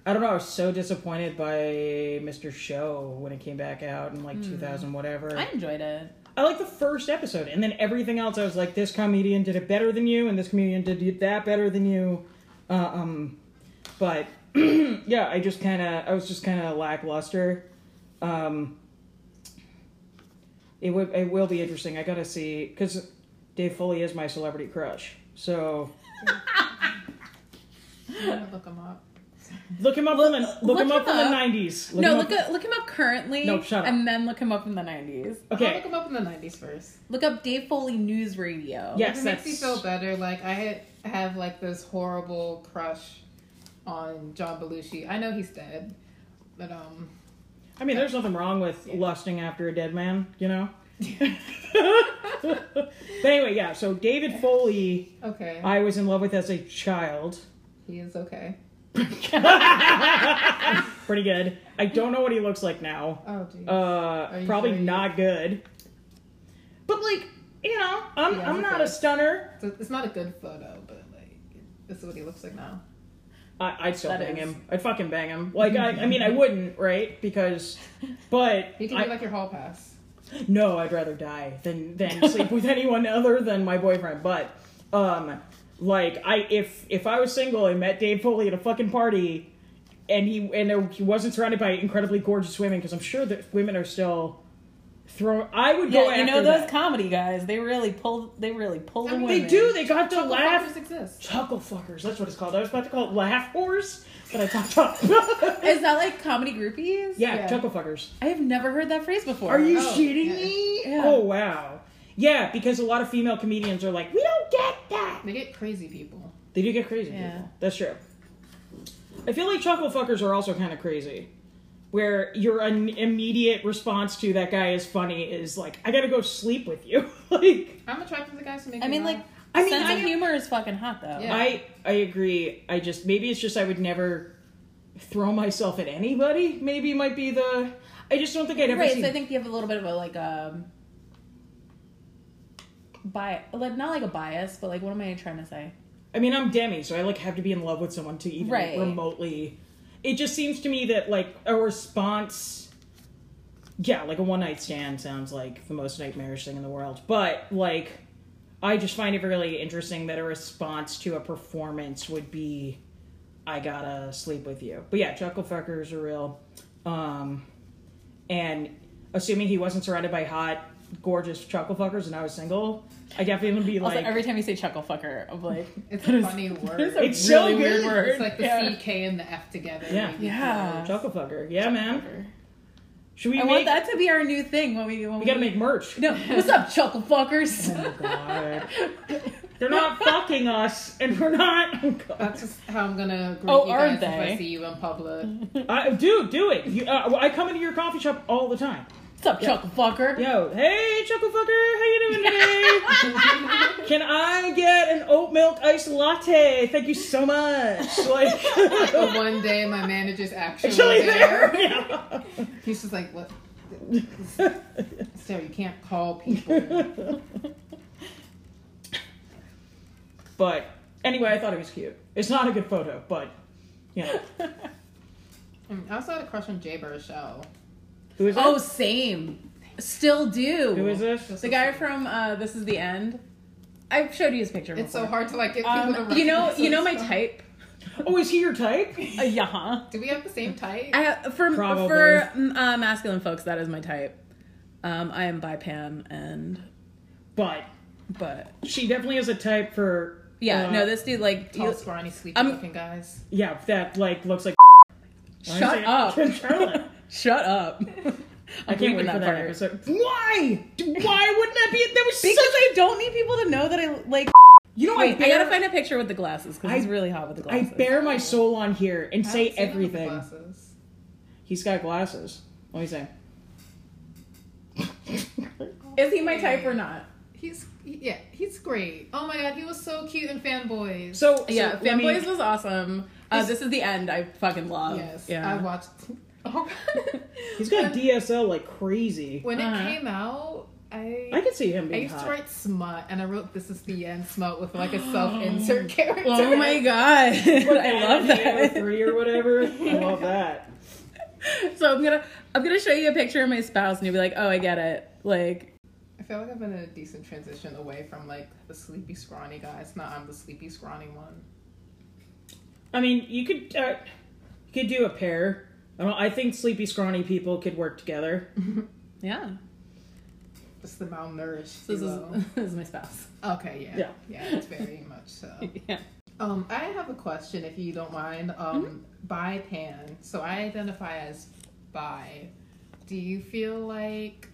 B: I don't know. I was so disappointed by Mr. Show when it came back out in like 2000 whatever.
A: I enjoyed it.
B: I like the first episode, and then everything else. I was like, this comedian did it better than you, and this comedian did that better than you. Uh, um, but yeah, I just kind of, I was just kind of lackluster. Um, it would, it will be interesting. I gotta see because Dave Foley is my celebrity crush. So
C: I'm gonna look him up.
B: look him up from the look,
A: look
B: him up
A: him
B: from the nineties.
A: no, look at look him up currently.
B: No, shut up.
A: And then look him up in the nineties.
C: I'll
B: Okay,
C: look him up in the '90s first.
A: Look up Dave Foley News Radio.
B: Yes,
C: If it makes me feel better, like I have like this horrible crush on John Belushi. I know he's dead, but um,
B: I mean, there's nothing wrong with lusting after a dead man, you know. but anyway, yeah. So David Foley,
C: okay,
B: I was in love with as a child.
C: he is okay.
B: Pretty good. I don't know what he looks like now.
C: Oh, geez.
B: Uh, probably
C: sure
B: not good. But like, you know, I'm
C: Yeah,
B: I'm not a
C: good.
B: stunner.
C: It's not a good photo, but like this is what he looks like now.
B: I, I'd still
A: That
B: bang
A: is-
B: him. I'd fucking bang him. Like, I, I mean, I wouldn't, right? Because, but
C: you can
B: I-
C: like your hall pass.
B: No, I'd rather die than than sleep with anyone other than my boyfriend. But um like I if if I was single and met Dave Foley at a fucking party and he and there, he wasn't surrounded by incredibly gorgeous women because I'm sure that women are still throwing I would go
A: Yeah, you know those
B: that.
A: comedy guys. They really pull. They really pull the
C: I mean,
A: women.
B: they do. They got to
C: Chuckle
B: laugh.
C: fuckers exist.
B: Chuckle fuckers. That's what it's called. I was about to call it laugh whores, but I talked about.
A: Is that like comedy groupies?
B: yeah,
C: Yeah.
B: chuckle fuckers.
A: I have never heard that phrase before.
B: Are you
C: Oh,
B: shitting
C: yeah.
B: me?
A: Yeah.
B: Oh wow. Yeah, because a lot of female comedians are like, we don't get that.
C: They get crazy people.
B: They do get crazy
A: Yeah.
B: people. That's true. I feel like chuckle fuckers are also kind of crazy. Where your an immediate response to that guy is funny is like, I gotta go sleep with you. like,
C: I'm attracted to guys who make
A: I mean,
C: laugh.
A: like,
B: I mean,
A: sense
B: I
A: of humor is fucking hot though.
C: Yeah.
B: I I agree. I just maybe it's just I would never throw myself at anybody. Maybe might be the. I just don't think I'd ever
A: right.
B: see.
A: So I think you have a little bit of a like um bias, like not like a bias, but like what am I trying to say?
B: I mean, I'm Demi, so I like have to be in love with someone to even
A: Right.
B: remotely. It just seems to me that like a response, yeah, like a one night stand sounds like the most nightmarish thing in the world. But like, I just find it really interesting that a response to a performance would be, "I gotta sleep with you." But yeah, chuckle fuckers are real. Um, and assuming he wasn't surrounded by hot, gorgeous chuckle fuckers, and I was single, I definitely would be
A: Also,
B: like.
A: every time you say chuckle fucker, I'm like,
C: It's
A: that
C: a
A: is-
C: funny word.
A: that is a
B: It's so
A: really weird word.
C: It's like the
A: yeah.
C: CK and the F together.
B: Yeah.
A: Yeah.
B: Chuckle fucker. Yeah, man. Should we
A: I
B: make?
A: want that to be our new thing when we when
B: We gotta make merch.
A: No, what's up, chuckle fuckers?
B: Oh God. They're not fucking us, and we're not. Oh God.
C: That's just how I'm gonna greet
A: Oh,
C: you
A: aren't
C: guys if? I see you in public.
B: I, dude, do it. You, uh, I come into your coffee shop all the time.
A: What's up, chuckle fucker?
B: Yo, hey, chuckle fucker, how you doing today? Can I get an oat milk iced latte? Thank you so much. Like,
C: But one day my manager's actually,
B: actually
C: there.
B: there. Yeah.
C: He's just like, what? Sarah, you can't call people.
B: But anyway, I thought it was cute. It's not a good photo, but you know,
C: Mm, I also had a crush on Jay Baruchel.
B: Who is
A: Oh,
B: it?
A: same. Still do.
B: Who is this?
C: Just
A: The guy from uh, This Is the End. I've showed you his picture.
C: It's so hard to like get people
A: Um,
C: to
A: you know,
C: recognize
A: you know my
C: us.
A: type.
B: Oh, is he your type?
A: Uh, yeah.
C: Do we have the same type?
A: I have, for
B: Probably.
A: for mm, uh, masculine folks, that is my type. Um, I am bi pan and
B: But
A: but
B: she definitely has a type for.
A: yeah,
B: uh,
A: no, this dude like
C: Tall,
A: you-
C: scrawny, sleepy
A: I'm-
C: looking guys.
B: Yeah, that like looks like.
A: shut up,
B: Charlotte.
A: Shut up.
B: I can't wait for that episode. Why? Why wouldn't that be? That was
A: Because
B: such.
A: I don't need people to know that I like.
B: You know,
A: Wait,
B: I,
A: I, gotta find a picture with the glasses because he's really hot with the glasses.
B: I bare my soul on here and
C: I
B: say
C: haven't him with
B: everything.
C: glasses.
B: He's got glasses. What Let me say.
A: Is he my type or not?
C: He's yeah, he's great. Oh my god, he was so cute in Fanboys.
B: So, so
A: Yeah,
B: let me-
A: Fanboys was awesome. Uh, this is the end. I fucking love.
C: yes,
A: yeah.
C: I watched. Oh,
B: He's got
C: when,
B: DSL like crazy.
C: when
A: Uh-huh.
C: it came out. I
B: I could see him
C: I used
B: hot.
C: to write smut, and I wrote "This is the end" smut with like a self-insert character.
A: oh my god, I love that.
B: Three or whatever. I love that.
A: so I'm gonna I'm gonna show you a picture of my spouse, and you'll be like, oh, I get it. Like,
C: I feel like I've been in a decent transition away from like the sleepy, scrawny guy. It's not I'm the sleepy, scrawny one.
B: I mean, you could uh, you could do a pair. I don't. I think sleepy, scrawny people could work together.
A: yeah,
C: Just the malnourished.
A: this is this is my spouse.
C: Okay, yeah.
B: Yeah.
C: Yeah, it's very much so.
A: yeah.
C: Um, I have a question if you don't mind. Um, bi pan. So I identify as bi. Do you feel like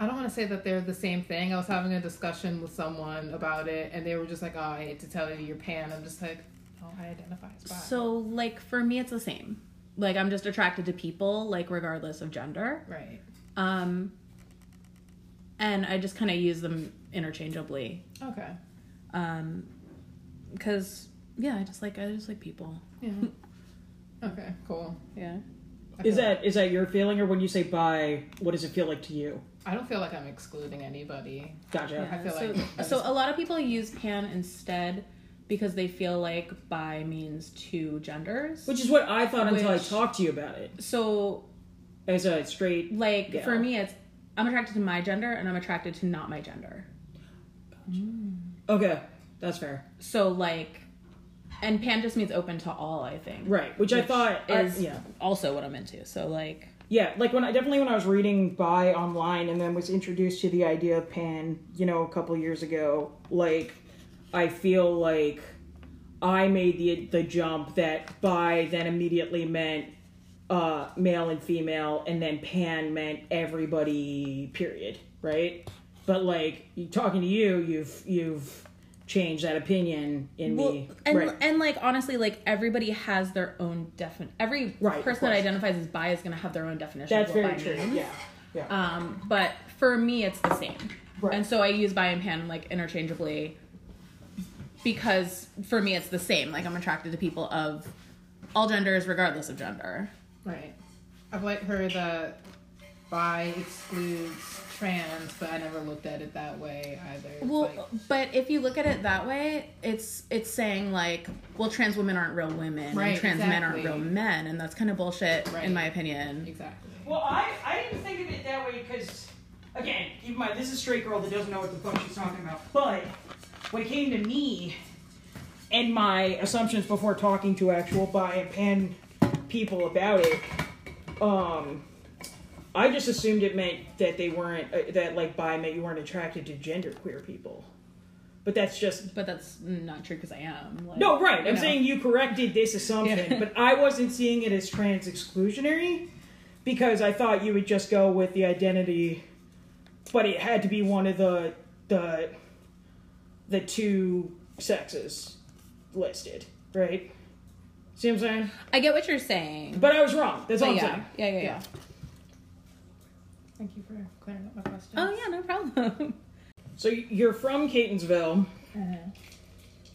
C: I don't want to say that they're the same thing. I was having a discussion with someone about it and they were just like, Oh, I hate to tell you you're pan. I'm just like, Oh, I identify as bi.
A: So like for me, it's the same. Like I'm just attracted to people, like regardless of gender.
C: Right.
A: Um, and I just kind of use them interchangeably.
C: Okay.
A: Um, because yeah, I just like I just like people.
C: Yeah. okay, cool.
A: Yeah.
C: I
B: Is
C: feel-
B: that is that your feeling, or when you say bi, what does it feel like to you?
C: I don't feel like I'm excluding anybody.
B: Gotcha.
C: I feel
A: so,
C: like I
A: so a lot of people use pan instead because they feel like bi means two genders.
B: Which is what I thought until I talked to you about it.
A: so
B: As a straight,
A: like for me, it's I'm attracted to my gender and I'm attracted to not my gender.
B: okay, that's fair.
A: So like, and pan just means open to all. I think.
B: Right, which, I thought uh,
A: is
B: I- yeah,
A: also what I'm into. So like,
B: yeah. Like when I definitely when I was reading bi online and then was introduced to the idea of pan, you know, a couple years ago. Like, I feel like I made the the jump that bi then immediately meant uh, male and female, and then pan meant everybody. Period. Right. But like talking to you, you've you've changed that opinion in
A: well,
B: me.
A: and
B: right.
A: and like honestly, like everybody has their own defin. Every
B: Right,
A: person that identifies as bi is gonna have their own definition.
B: That's
A: of what
B: very
A: bi
B: true.
A: means.
B: Yeah. Yeah.
A: Um, but for me, it's the same.
B: Right.
A: And so I use bi and pan like interchangeably because for me, it's the same. Like I'm attracted to people of all genders, regardless of gender.
C: Right. I've like heard that bi excludes trans, but I never looked at it that way either.
A: Well,
C: like,
A: but if you look at it that way, it's it's saying like, well, trans women aren't real women,
C: Right,
A: and trans men aren't real men, and that's kind of bullshit
C: Right.
A: in my opinion.
C: exactly.
B: Well, I, I didn't think of it that way because, again, keep in mind, this is a straight girl that doesn't know what the fuck she's talking about. But when it came to me and my assumptions before talking to actual bi and pan people about it, um, I just assumed it meant that they weren't, uh, that like bi meant you weren't attracted to genderqueer people. But that's just
A: But that's not true because I am. Like,
B: no, right. I'm
A: know.
B: saying you corrected this assumption,
A: Yeah.
B: but I wasn't seeing it as trans exclusionary because I thought you would just go with the identity, but it had to be one of the the the two sexes listed, right? See what I'm saying?
A: I get what you're saying.
B: But I was wrong. That's all
A: But
B: I'm
A: yeah,
B: saying.
A: yeah, yeah, yeah,
C: Yeah. Thank you for clearing up my question.
A: Oh yeah, no problem.
B: So you're from Catonsville. Uh-huh.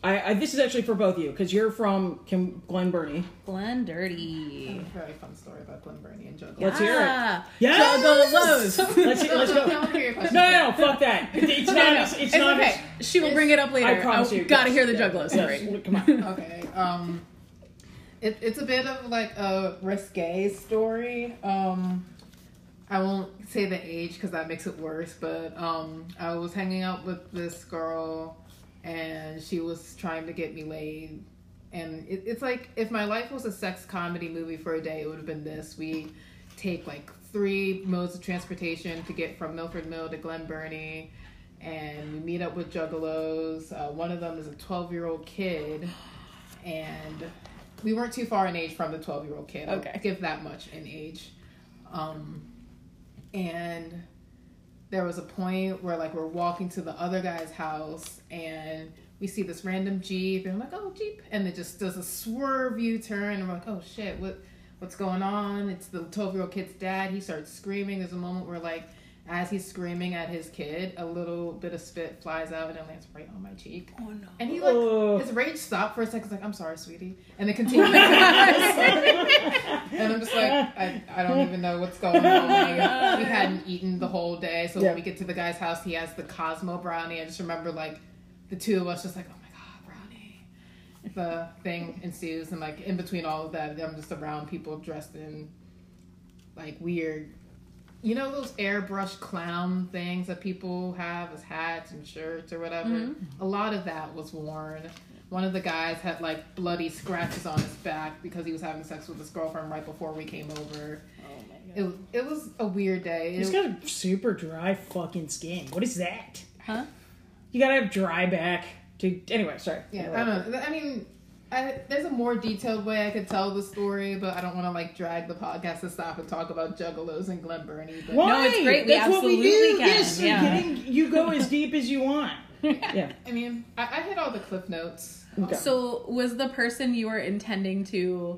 B: I, I this is actually for both of you because you're from Kim, Glen Burnie.
A: Glen
C: I
A: Dirty.
C: have a very fun story about Glen Burnie and Juggalo.
B: Let's hear it.
A: Ah,
B: Yes!
A: Juggalos.
B: Let's let's go.
C: I want to hear your question.
B: No, no, no, fuck that. It's not.
A: No, no, it's,
B: It's, not.
A: okay. She will bring it up later.
B: I promise you.
A: Gotta
B: yes.
A: hear the
B: Yeah.
A: Juggalo
B: Yes.
A: story.
B: Come on.
C: Okay. Um, it, it's a bit of like a risque story. Um, I won't say the age because that makes it worse. But um, I was hanging out with this girl, and she was trying to get me laid. And it, it's like if my life was a sex comedy movie for a day, it would have been this. We take like three modes of transportation to get from Milford Mill to Glen Burnie. And we meet up with juggalos. Uh, one of them is a 12 year old kid and we weren't too far in age from the 12 year old kid. I'll
A: Okay.
C: give that much in age. Um, and there was a point where like we're walking to the other guy's house and we see this random Jeep and I'm like, oh Jeep and it just does a swerve U turn and we're like, oh shit, what what's going on? It's the 12 year old kid's dad. He starts screaming. There's a moment where like as he's screaming at his kid, a little bit of spit flies out and it lands right on my cheek.
A: Oh no.
C: And he like
B: Oh.
C: his rage stopped for a second. He's like, "I'm sorry, sweetie," and then continued. and I'm just like, I, I don't even know what's going on. Like, we hadn't eaten the whole day, so
B: Yeah.
C: when we get to the guy's house, he has the Cosmo brownie. I just remember like the two of us just like, "Oh my god, brownie!" The thing ensues, and like in between all of that, I'm just around people dressed in like weird. You know those airbrush clown things that people have as hats and shirts or whatever? Mm-hmm. A lot of that was worn. One of the guys had like bloody scratches on his back because he was having sex with his girlfriend right before we came over.
A: Oh my god!
C: It, it was a weird day.
B: He's
C: It-
B: got a super dry fucking skin. What is that?
A: Huh?
B: You gotta have dry back to. Anyway, sorry.
C: yeah, I don't know. I mean, I, there's a more detailed way I could tell the story, but I don't want to like drag the podcast to stop and talk about juggalos and Glen Burnie. But
B: Why?
A: it's great. We
B: That's what we do.
A: absolutely can.
B: Yes, you're
A: Yeah.
B: getting- you go as deep as you want. Yeah.
C: I mean, I, I hit all the cliff notes.
B: Okay.
A: So was the person you were intending to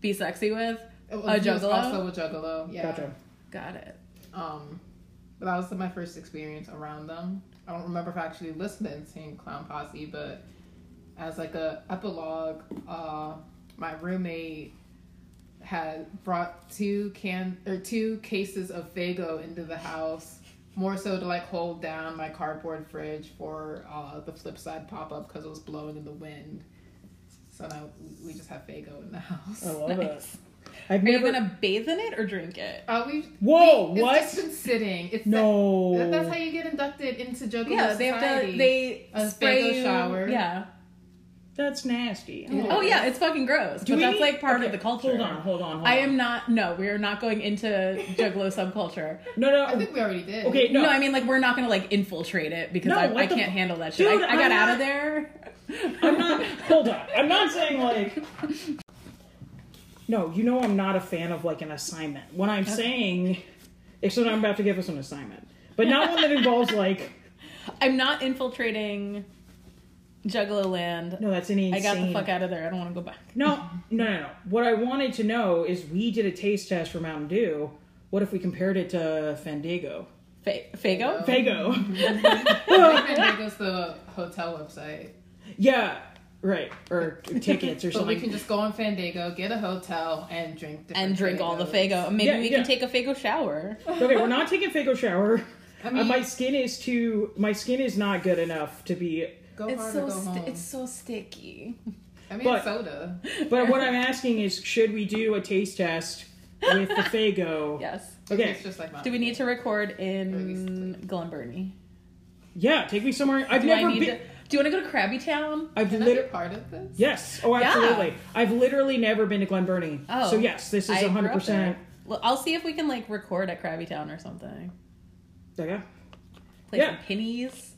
A: be sexy with
C: It was,
A: a
C: he was
A: juggalo?
C: also a juggalo. Yeah.
B: Gotcha.
A: Got it.
C: Um, but that was my first experience around them. I don't remember if I actually listened to Insane Clown Posse, but as like a epilogue, uh, my roommate had brought two can or two cases of Faygo into the house, more so to like hold down my cardboard fridge for uh, the flip side pop up because it was blowing in the wind. So now we just have Faygo in the house.
B: I love it.
A: Nice.
B: I've
A: Are you
B: never.
A: gonna bathe in it or drink it?
C: Uh, we
B: Whoa,
C: we,
B: what?
C: It's just been sitting. It's
B: No.
C: That, that's how you get inducted into Juggalo
A: Yeah, they have to. They
C: A
A: spray
C: Faygo
A: you.
C: shower.
A: Yeah.
B: That's nasty.
C: Yeah.
A: Oh yeah, it's fucking gross.
B: Do
A: but that's
B: need-
A: like part
B: okay,
A: of the culture.
B: Hold on, hold on. Hold
A: I am not. No, we are not going into Juggalo subculture.
B: No, no.
C: I think we already did.
B: okay,
A: No.
B: no.
A: I mean like we're not gonna like infiltrate it because
B: No,
A: I, I can't
B: fu-
A: handle that shit.
B: Dude,
A: I, I got
B: I'm
A: out of there.
B: I'm not. Hold on. I'm not saying like. No, you know I'm not a fan of like an assignment. What I'm saying, except I'm about to give us an assignment, but not one that involves like.
A: I'm not infiltrating Juggalo land.
B: No, that's an insane.
A: I got the fuck out of there. I don't want to go back.
B: No, no, no, no. What I wanted to know is we did a taste test for Mountain Dew. What if we compared it to Fandango?
A: Fa- Faygo?
C: Oh.
B: Faygo.
C: I think Fandango's the hotel website.
B: yeah. right or tickets or something.
C: But we can just go on Fandango, get a hotel, and drink different
A: and drink all the
C: Faygos.
A: Faygo. Maybe
B: Yeah,
A: we
B: yeah.
A: can take a Faygo shower.
B: okay, we're not taking Faygo shower.
C: I
B: Uh, my skin is too. My skin is not good enough to be.
C: Go
A: It's
C: hard
A: so
C: or go
A: sti-
C: home.
A: it's so sticky.
C: I mean,
B: but-
C: soda.
B: But what I'm asking is, should we do a taste test with the Faygo?
A: Yes.
B: Okay.
C: It's just like
A: Do we need to record in
C: least
A: Glen Burnie?
B: Yeah, take me somewhere. I've
A: Do
B: never
A: I need
B: been.
A: to? Do you want to go to Krabby Town?
B: I've
C: Can I be
B: literally.
C: part of this?
B: Yes. Oh,
A: Yeah.
B: absolutely. I've literally never been to Glen Burnie.
A: Oh.
B: So yes, this is
A: I grew up
B: 100. percent.
A: Well, I'll see if we can like record at Krabby Town or something.
B: Oh, okay.
A: Play
B: Yeah.
A: some pennies.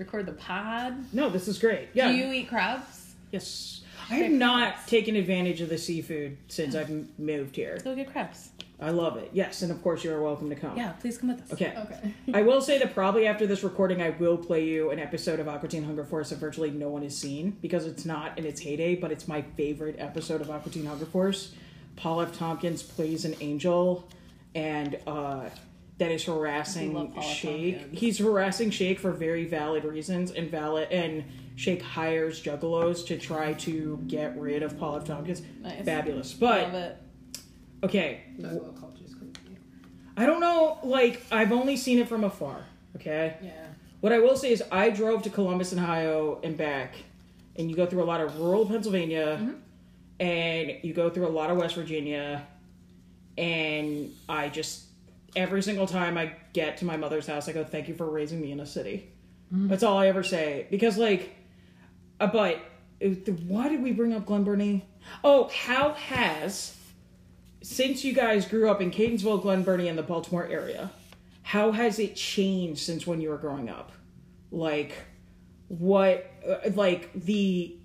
A: Record the pod.
B: No, this is great. Yeah.
A: Do you eat crabs?
B: Yes. I have not taken advantage of the seafood since I've m- moved here.
A: Go get crabs.
B: I love it. Yes, and of course you are welcome to come.
A: Yeah, please come with us.
B: Okay.
C: Okay.
B: I will say that probably after this recording, I will play you an episode of Aqua Teen Hunger Force that virtually no one has seen because it's not in its heyday, but it's my favorite episode of Aqua Teen Hunger Force. Paul F. Tompkins plays an angel, and uh, that is harassing
A: love Paul F.
B: Shake. He's harassing Shake for very valid reasons, and valid and Shake hires juggalos to try to get rid of Paul F. Tompkins.
A: Nice.
B: Fabulous,
A: Love
B: but
A: it.
B: okay,
C: Juggalo culture is.
B: I don't know. Like I've only seen it from afar. Okay.
C: Yeah.
B: What I will say is, I drove to Columbus, Ohio, and back, and you go through a lot of rural Pennsylvania,
A: Mm-hmm.
B: and you go through a lot of West Virginia, and I just every single time I get to my mother's house, I go, "Thank you for raising me in a city."
A: Mm-hmm.
B: That's all I ever say because, like, uh, but uh, why did we bring up Glen Burnie? Oh, how has since you guys grew up in Catonsville, Glen Burnie, and the Baltimore area? how has it changed since when you were growing up like what uh, like the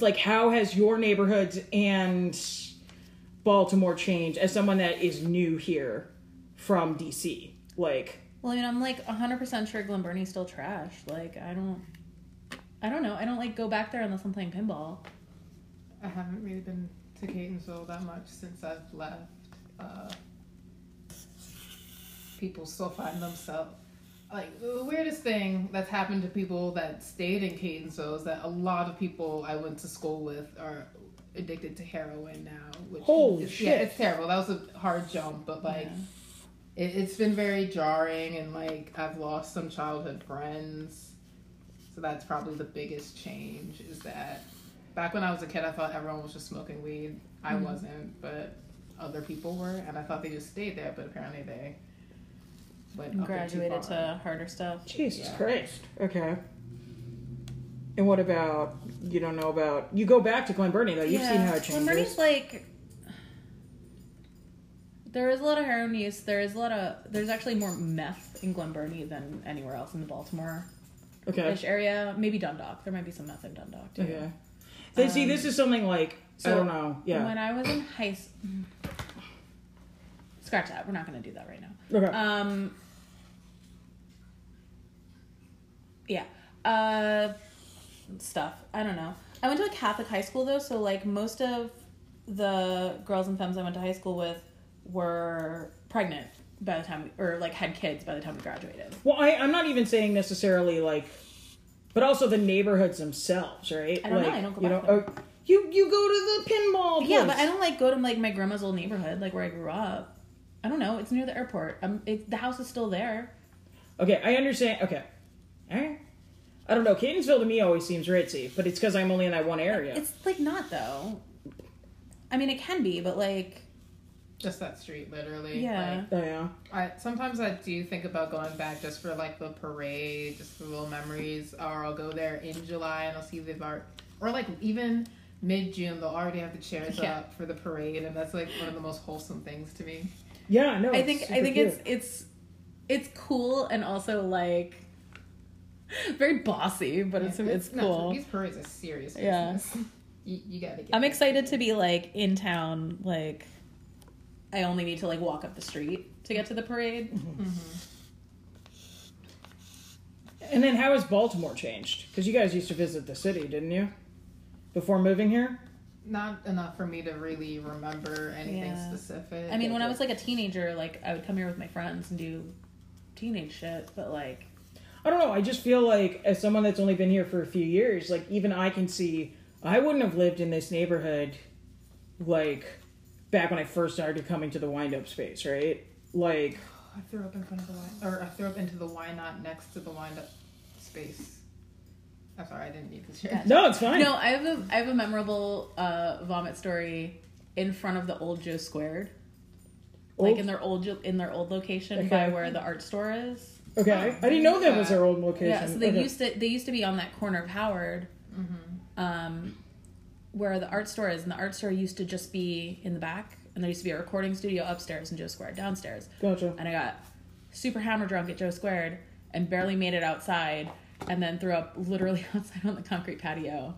B: like how has your neighborhoods and baltimore changed as someone that is new here from dc like
A: Well, I mean, I'm like 100% sure Glen Burnie's still trash. Like, I don't. I don't know. I don't like go back there unless I'm playing pinball.
C: I haven't really been to Catonsville that much since I've left. Uh, people still find themselves like the weirdest thing that's happened to people that stayed in Catonsville is that a lot of people I went to school with are addicted to heroin now. Which
B: Holy
C: is,
B: shit.
C: Yeah, it's terrible. That was a hard jump, but like
A: Yeah.
C: It, it's been very jarring and like I've lost some childhood friends. So that's probably the biggest change is that back when I was a kid I thought everyone was just smoking weed. I
A: Mhm.
C: wasn't, but other people were and I thought they just stayed there, but apparently they went up and too
A: Graduated to harder stuff.
B: jesus
C: Yeah.
B: christ okay and what about you don't know about you go back to glen burnie though you've seen how it
A: Glen
B: changes
A: Burnie's like. There is a lot of heroin use. There is a lot of. There's actually more meth in Glen Burnie than anywhere else in the Baltimore
B: okay
A: ish area. Maybe Dundalk. There might be some meth in Dundalk too.
B: okay Then see this is something like i don't know yeah
A: When I was in high school. Scratch that. We're not going to do that right now.
B: okay
A: Um. Yeah. Uh. Stuff. I don't know. I went to a Catholic high school though, so like most of the girls and femmes I went to high school with were pregnant by the time, we, or like had kids by the time we graduated.
B: Well, I, I'm not even saying necessarily like, but also the neighborhoods themselves, right?
A: I don't know,
B: like,
A: I don't go
B: you
A: back
B: know,
A: there.
B: oh, you you go to the pinball.
A: Yeah, but I don't like go to like my grandma's old neighborhood, like where I grew up. I don't know. It's near the airport. Um, it, the house is still there.
B: Okay, I understand. Okay, all right. I don't know. Catonsville to me always seems ritzy, but it's because I'm only in that one area.
A: It's like not though. I mean, it can be, but like,
C: just that street literally.
A: yeah.
B: oh yeah.
C: I sometimes I do think about going back just for like the parade, just for little memories, or I'll go there in July and I'll see the art, or like even mid June they'll already have the chairs
A: Yeah.
C: up for the parade, and that's like one of the most wholesome things to me.
B: Yeah, no.
A: I think I think
B: cute.
A: it's it's it's cool and also like very bossy, but it's
C: Yeah,
A: it's
C: no,
A: cool.
C: these parades are serious
A: Yeah.
C: you, you gotta get.
A: I'm excited to be like in town. Like, I only need to like walk up the street to get to the parade.
C: Mm-hmm.
B: And then how has Baltimore changed? Because you guys used to visit the city, didn't you? Before moving here.
C: Not enough for me to really remember anything
A: Yeah.
C: specific.
A: I mean, when I was like a teenager, like I would come here with my friends and do teenage shit, but like,
B: I don't know. I just feel like as someone that's only been here for a few years, like even I can see I wouldn't have lived in this neighborhood like back when I first started coming to the wind up space, right? Like
C: I threw up in front of the wine, or I threw up into the why not next to the wind up space. I'm sorry, I didn't need to share.
B: no, it's fine.
A: No, I have a I have a memorable uh, vomit story in front of the old Joe Squared, like in their old in their old location
B: Okay.
A: by where the art store is.
B: Okay, I didn't know that was their old location.
A: Yeah, so they
B: Okay.
A: used to they used to be on that corner of Howard, um, where the art store is, and the art store used to just be in the back, and there used to be a recording studio upstairs and Joe Squared downstairs.
B: Gotcha.
A: And I got super hammer drunk at Joe Squared and barely made it outside, and then threw up literally outside on the concrete patio.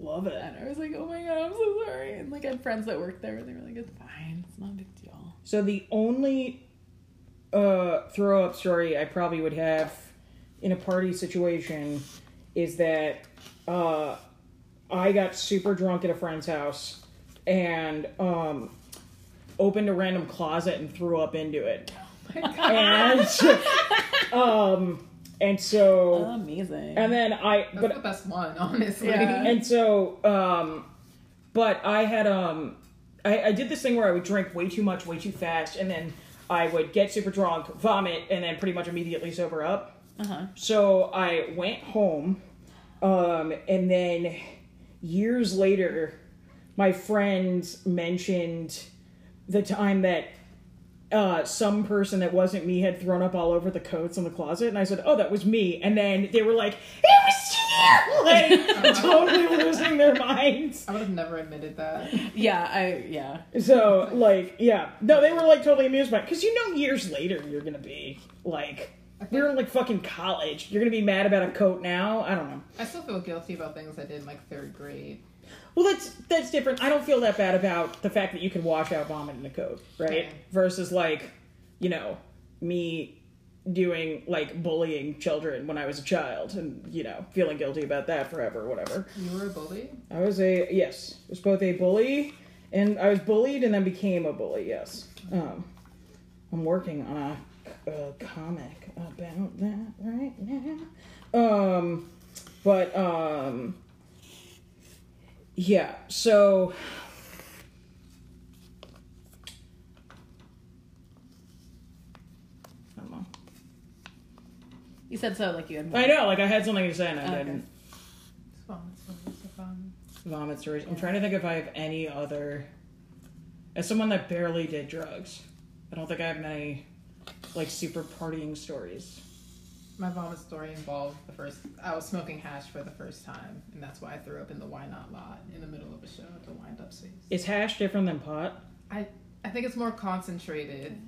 B: Love it.
A: And I was like, oh my god, I'm so sorry. And like I had friends that worked there, and they were like, it's fine, it's not a big deal.
B: So the only uh, throw up story I probably would have in a party situation is that uh, I got super drunk at a friend's house and um, opened a random closet and threw up into it. and um, and so
A: Amazing.
B: and then I
C: That's
B: but
C: the best one, honestly.
A: Yeah.
B: and so um but i had um I, I did this thing where i would drink way too much way too fast and then i would get super drunk vomit and then pretty much immediately sober up
A: uh-huh.
B: so i went home um and then years later my friends mentioned the time that uh, some person that wasn't me had thrown up all over the coats in the closet, and I said, "Oh, that was me." And then they were like, "It was you!" Like totally losing their minds.
C: I would have never admitted that.
A: Yeah, I yeah.
B: So, like, yeah, no, they were like totally amused by it because you know, years later, you're gonna be like, you're in like fucking college. You're gonna be mad about a coat now. I don't know.
C: I still feel guilty about things I did in like third grade.
B: Well, that's that's different. I don't feel that bad about the fact that you can wash out vomit in a coat, right?
C: Yeah.
B: Versus like, you know, me doing like bullying children when I was a child, and you know, feeling guilty about that forever, whatever.
C: You were a bully?
B: I was a yes, I was both a bully, and I was bullied, and then became a bully. Yes, um, I'm working on a, a comic about that right now. Um, but um, yeah. So I don't know.
A: You said so like you had
B: I know, like I had something to say and I
A: Okay.
B: didn't.
C: It's fun. It's fun. It's fun.
B: vomit stories. I'm trying to think if I have any other. As someone that barely did drugs, I don't think I have many like super partying stories.
C: My vomit story involved the first. I was smoking hash for the first time, and that's why I threw up in the Why Not lot in the middle of a show at the Wind Up Space.
B: Is hash different than pot?
C: I I think it's more concentrated.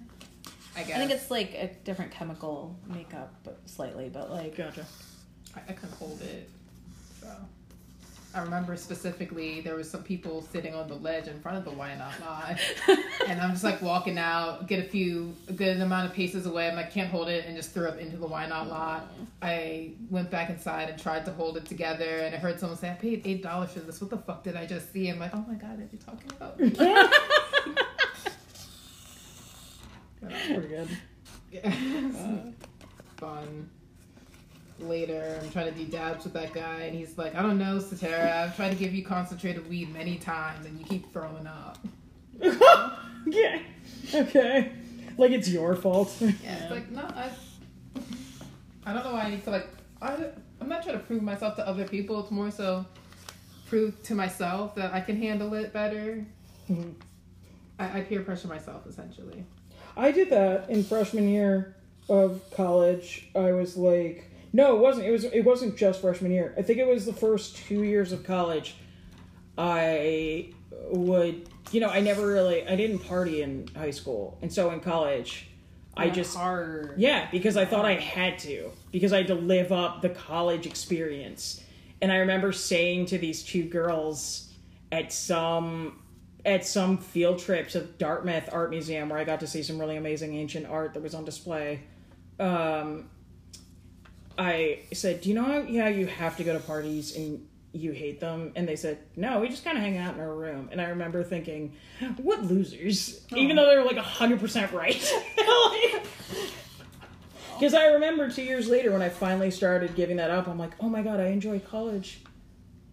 C: I guess.
A: I think it's like a different chemical makeup, but slightly, but like
B: Gotcha.
C: I, I couldn't hold it. So I remember specifically there was some people sitting on the ledge in front of the Why Not lot, and I'm just like walking out, get a few a good amount of paces away. I'm like can't hold it, and just threw up into the Why Not lot. Mm-hmm. I went back inside and tried to hold it together, and I heard someone say, "I paid eight dollars for this. What the fuck did I just see?" I'm like, "Oh my god, are you talking about?"
B: Pretty good. Uh.
C: fun. Later, I'm trying to do dabs with that guy, and he's like, I don't know, Satarah, I've tried to give you concentrated weed many times, and you keep throwing up.
B: yeah. Okay. Like it's your fault.
C: Yeah, it's like, no, I, I don't know why I need to, like, I, I'm not trying to prove myself to other people, it's more so prove to myself that I can handle it better.
B: Mhm.
C: I, I peer pressure myself, essentially.
B: I did that in freshman year of college. I was like, no, it wasn't. It was. It wasn't just freshman year. I think it was the first two years of college. I would, you know, I never really, I didn't party in high school, and so in college, I just,
A: hard.
B: yeah, because I thought I had to, because I had to live up the college experience. And I remember saying to these two girls at some at some field trip to Dartmouth Art Museum where I got to see some really amazing ancient art that was on display. Um, I said, "Do you know how yeah you have to go to parties and you hate them?" And they said, "No, we just kind of hang out in our room." And I remember thinking, "What losers!" Even though they were like hundred percent right. Because I remember two years later when I finally started giving that up, I'm like, "Oh my god, I enjoy college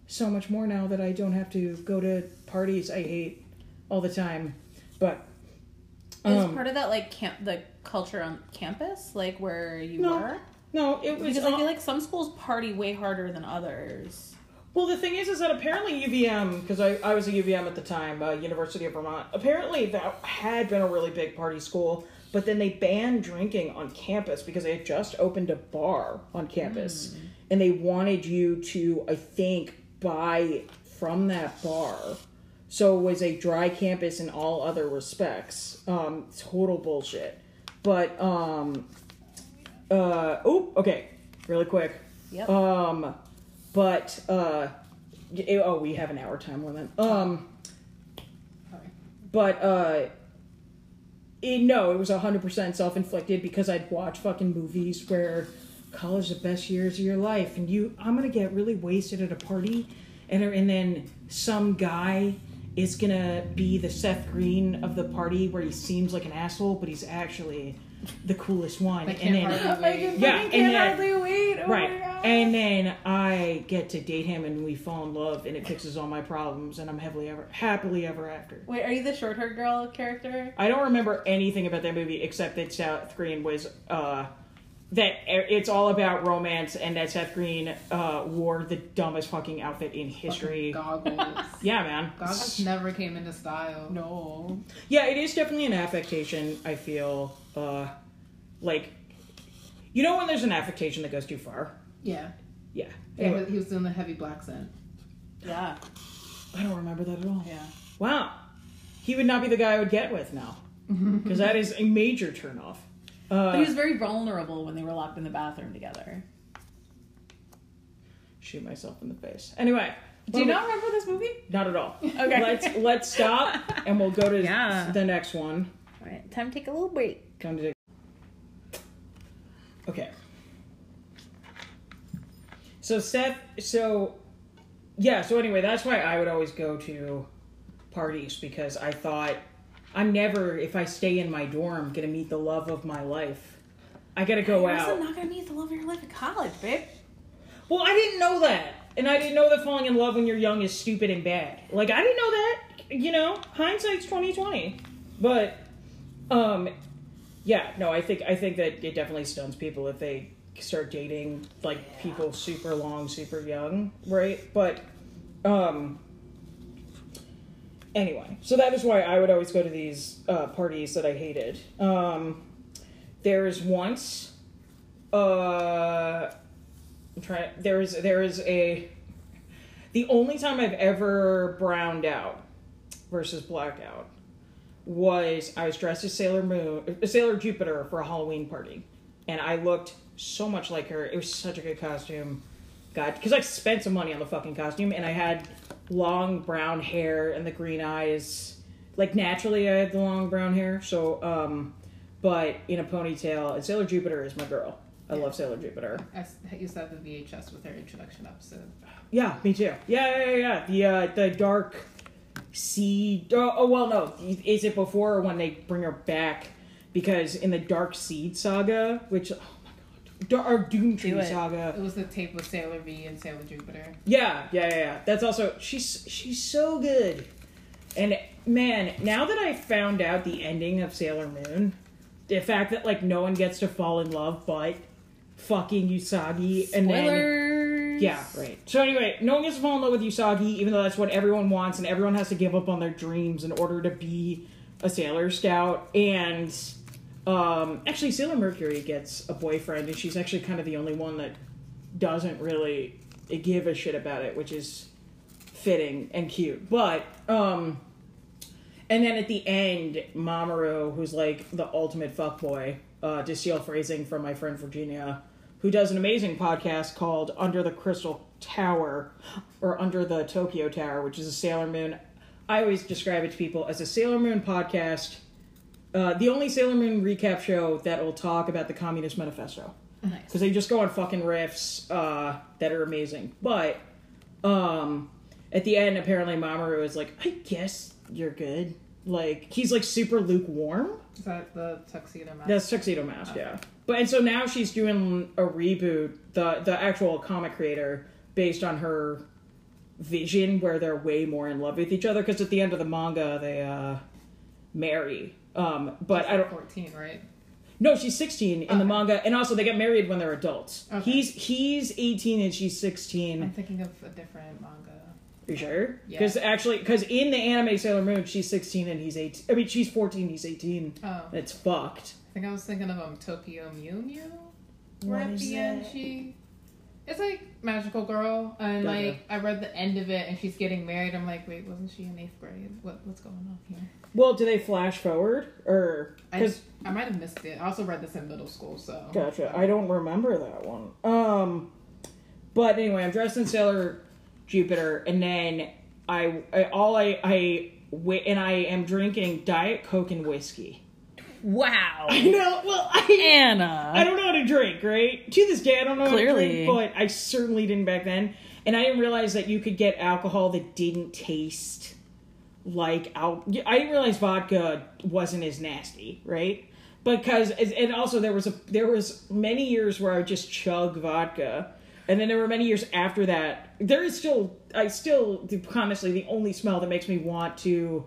B: so much more now that I don't have to go to parties I hate all the time. But um,
A: part of that like camp the culture on campus, like where you
B: No,
A: were.
B: No, it was
A: Because I feel like some schools party way harder than others.
B: Well, the thing is, is that apparently UVM, because I, I was at UVM at the time, uh, University of Vermont, apparently that had been a really big party school, but then they banned drinking on campus because they had just opened a bar on campus. And they wanted you to, I think, buy from that bar. So it was a dry campus in all other respects. Um, total bullshit. But, um, uh, oh, okay, really quick.
A: Yep.
B: Um, but uh, y- oh, we have an hour time limit. Um,
C: Sorry.
B: but uh, it, no, it was hundred percent self inflicted because I'd watch fucking movies where college is the best years of your life, and you, I'm gonna get really wasted at a party, and and then some guy is gonna be the Seth Green of the party where he seems like an asshole, but he's actually the coolest one,
C: I
B: and then. Yeah, and then-
A: hardly wait. Oh
B: right and then i get to date him and we fall in love and it fixes all my problems and i'm happily ever happily ever after
A: Wait, are you the short haired girl character?
B: i don't remember anything about that movie except that seth green was uh that it's all about romance and that seth green uh wore the dumbest fucking outfit in history
C: Goggles.
B: yeah man
C: Goggles never came into style.
A: No.
B: yeah it is definitely an affectation i feel uh like you know when there's an affectation that goes too far
C: Yeah.
B: yeah
C: Yeah,
B: Anyway,
C: he was doing the heavy black scent.
A: Yeah.
B: i don't remember that at all
A: Yeah.
B: Wow. He would not be the guy I would get with now. Because that is a major turnoff.
A: But he
B: Uh,
A: was very vulnerable when they were locked in the bathroom together.
B: shoot myself in the face. Anyway.
A: Do you not remember this movie?
B: Not at all.
A: Okay.
B: Let's let's stop and we'll go to
A: Yeah.
B: the next one.
A: All right, time to take a little break.
B: Come to Okay. So Seth so yeah, so anyway, that's why I would always go to parties because I thought I'm never if I stay in my dorm gonna meet the love of my life. I gotta go
A: You're
B: out.
A: also not gonna meet the love of your life in college, babe.
B: Well, I didn't know that. And I didn't know that falling in love when you're young is stupid and bad. Like I didn't know that. You know, hindsight's twenty twenty. But um yeah, no, I think I think that it definitely stuns people if they start dating like people super long, super young, right? But um anyway, so that is why I would always go to these uh, parties that I hated. Um there is once uh I'm trying. There is there is a. The only time I've ever browned out versus blackout was I was dressed as Sailor Moon, uh, Sailor Jupiter for a Halloween party, and I looked so much like her. It was such a good costume. God, because I spent some money on the fucking costume, and I had long brown hair and the green eyes. Like naturally, I had the long brown hair. So, um, but in a ponytail, and Sailor Jupiter is my girl. I love Sailor Jupiter.
C: I s- I used to have the VHS with her introduction episode.
B: Yeah, me too. Yeah, yeah, yeah. yeah. The uh, the dark seed. Oh, oh, well, no. Is it before or when they bring her back? Because in the Dark Seed saga, which oh my god, or Doom Tree
A: Do it.
B: saga.
C: It was the tape with Sailor V and Sailor Jupiter.
B: Yeah, yeah, yeah, yeah. That's also she's she's so good. And man, now that I found out the ending of Sailor Moon, the fact that like no one gets to fall in love but fucking Usagi and then yeah, right. So anyway, no one gets to fall in love with Usagi, even though that's what everyone wants, and everyone has to give up on their dreams in order to be a Sailor Scout. And um, actually, Sailor Mercury gets a boyfriend, and she's actually kind of the only one that doesn't really give a shit about it, which is fitting and cute. But um, and then at the end, Mamoru, who's like the ultimate fuckboy, uh, to steal phrasing from my friend Virginia, who does an amazing podcast called Under the Crystal Tower, or Under the Tokyo Tower, which is a Sailor Moon. I always describe it to people as a Sailor Moon podcast, uh, the only Sailor Moon recap show that will talk about the Communist Manifesto
A: Nice.
B: because they just go on fucking riffs uh, that are amazing. But um, at the end, apparently Mamoru is like, "I guess you're good." Like he's like super lukewarm.
C: Is that the tuxedo mask?
B: That's Tuxedo Mask, yeah. But and so now she's doing a reboot, the the actual comic creator based on her vision where they're way more in love with each other because at the end of the manga they uh marry. Um, but I don't.
C: 14, right?
B: No, she's 16 in the manga, and also they get married when they're adults.
C: Okay.
B: He's he's 18 and she's 16.
C: I'm thinking of a different manga.
B: you sure?
C: Yeah.
B: Because actually, because in the anime Sailor Moon, she's 16 and he's 18. I mean, she's 14, he's 18.
C: Oh,
B: It's fucked.
C: I think I was thinking of um Tokyo Mew Mew.
B: What
C: Where at
B: is
C: the end she, it's like magical girl, and like I read the end of it, and she's getting married. I'm like, wait, wasn't she in eighth grade? What what's going on here?
B: Well, do they flash forward or?
C: I
B: Because
C: I might have missed it. I also read this in middle school, so
B: Gotcha. I don't remember that one. Um, but anyway, I'm dressed in Sailor Jupiter, and then I, I all I I and I am drinking Diet Coke and whiskey.
A: Wow.
B: I know. Well, I
A: Anna.
B: I don't know how to drink. Right to this day, I don't know
A: Clearly.
B: how to drink, but I certainly didn't back then, and I didn't realize that you could get alcohol that didn't taste like al- I didn't realize vodka wasn't as nasty, right? Because and also there was a there was many years where I would just chug vodka, and then there were many years after that. There is still I still honestly the only smell that makes me want to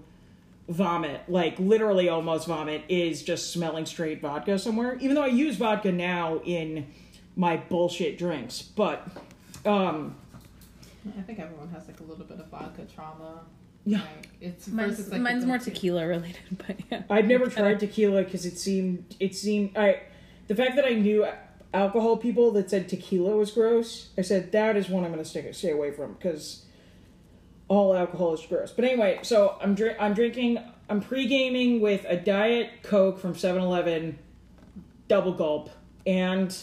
B: vomit, like literally almost vomit, is just smelling straight vodka somewhere. Even though I use vodka now in my bullshit drinks, but um
C: I think everyone has like a little bit of vodka trauma.
B: Yeah.
C: Like, it's
A: Mine's,
C: it's like
A: mine's
C: the
A: more
C: go-to.
A: tequila related, but yeah.
B: I've never tried tequila because it seemed it seemed I the fact that I knew alcohol people that said tequila was gross. I said that is one I'm going to stay away from because all alcohol is gross. But anyway, so I'm drink I'm drinking I'm pre gaming with a diet coke from 7-Eleven, double gulp, and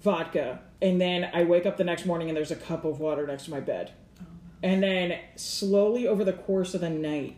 B: vodka, and then I wake up the next morning and there's a cup of water next to my bed, oh. and then slowly over the course of the night.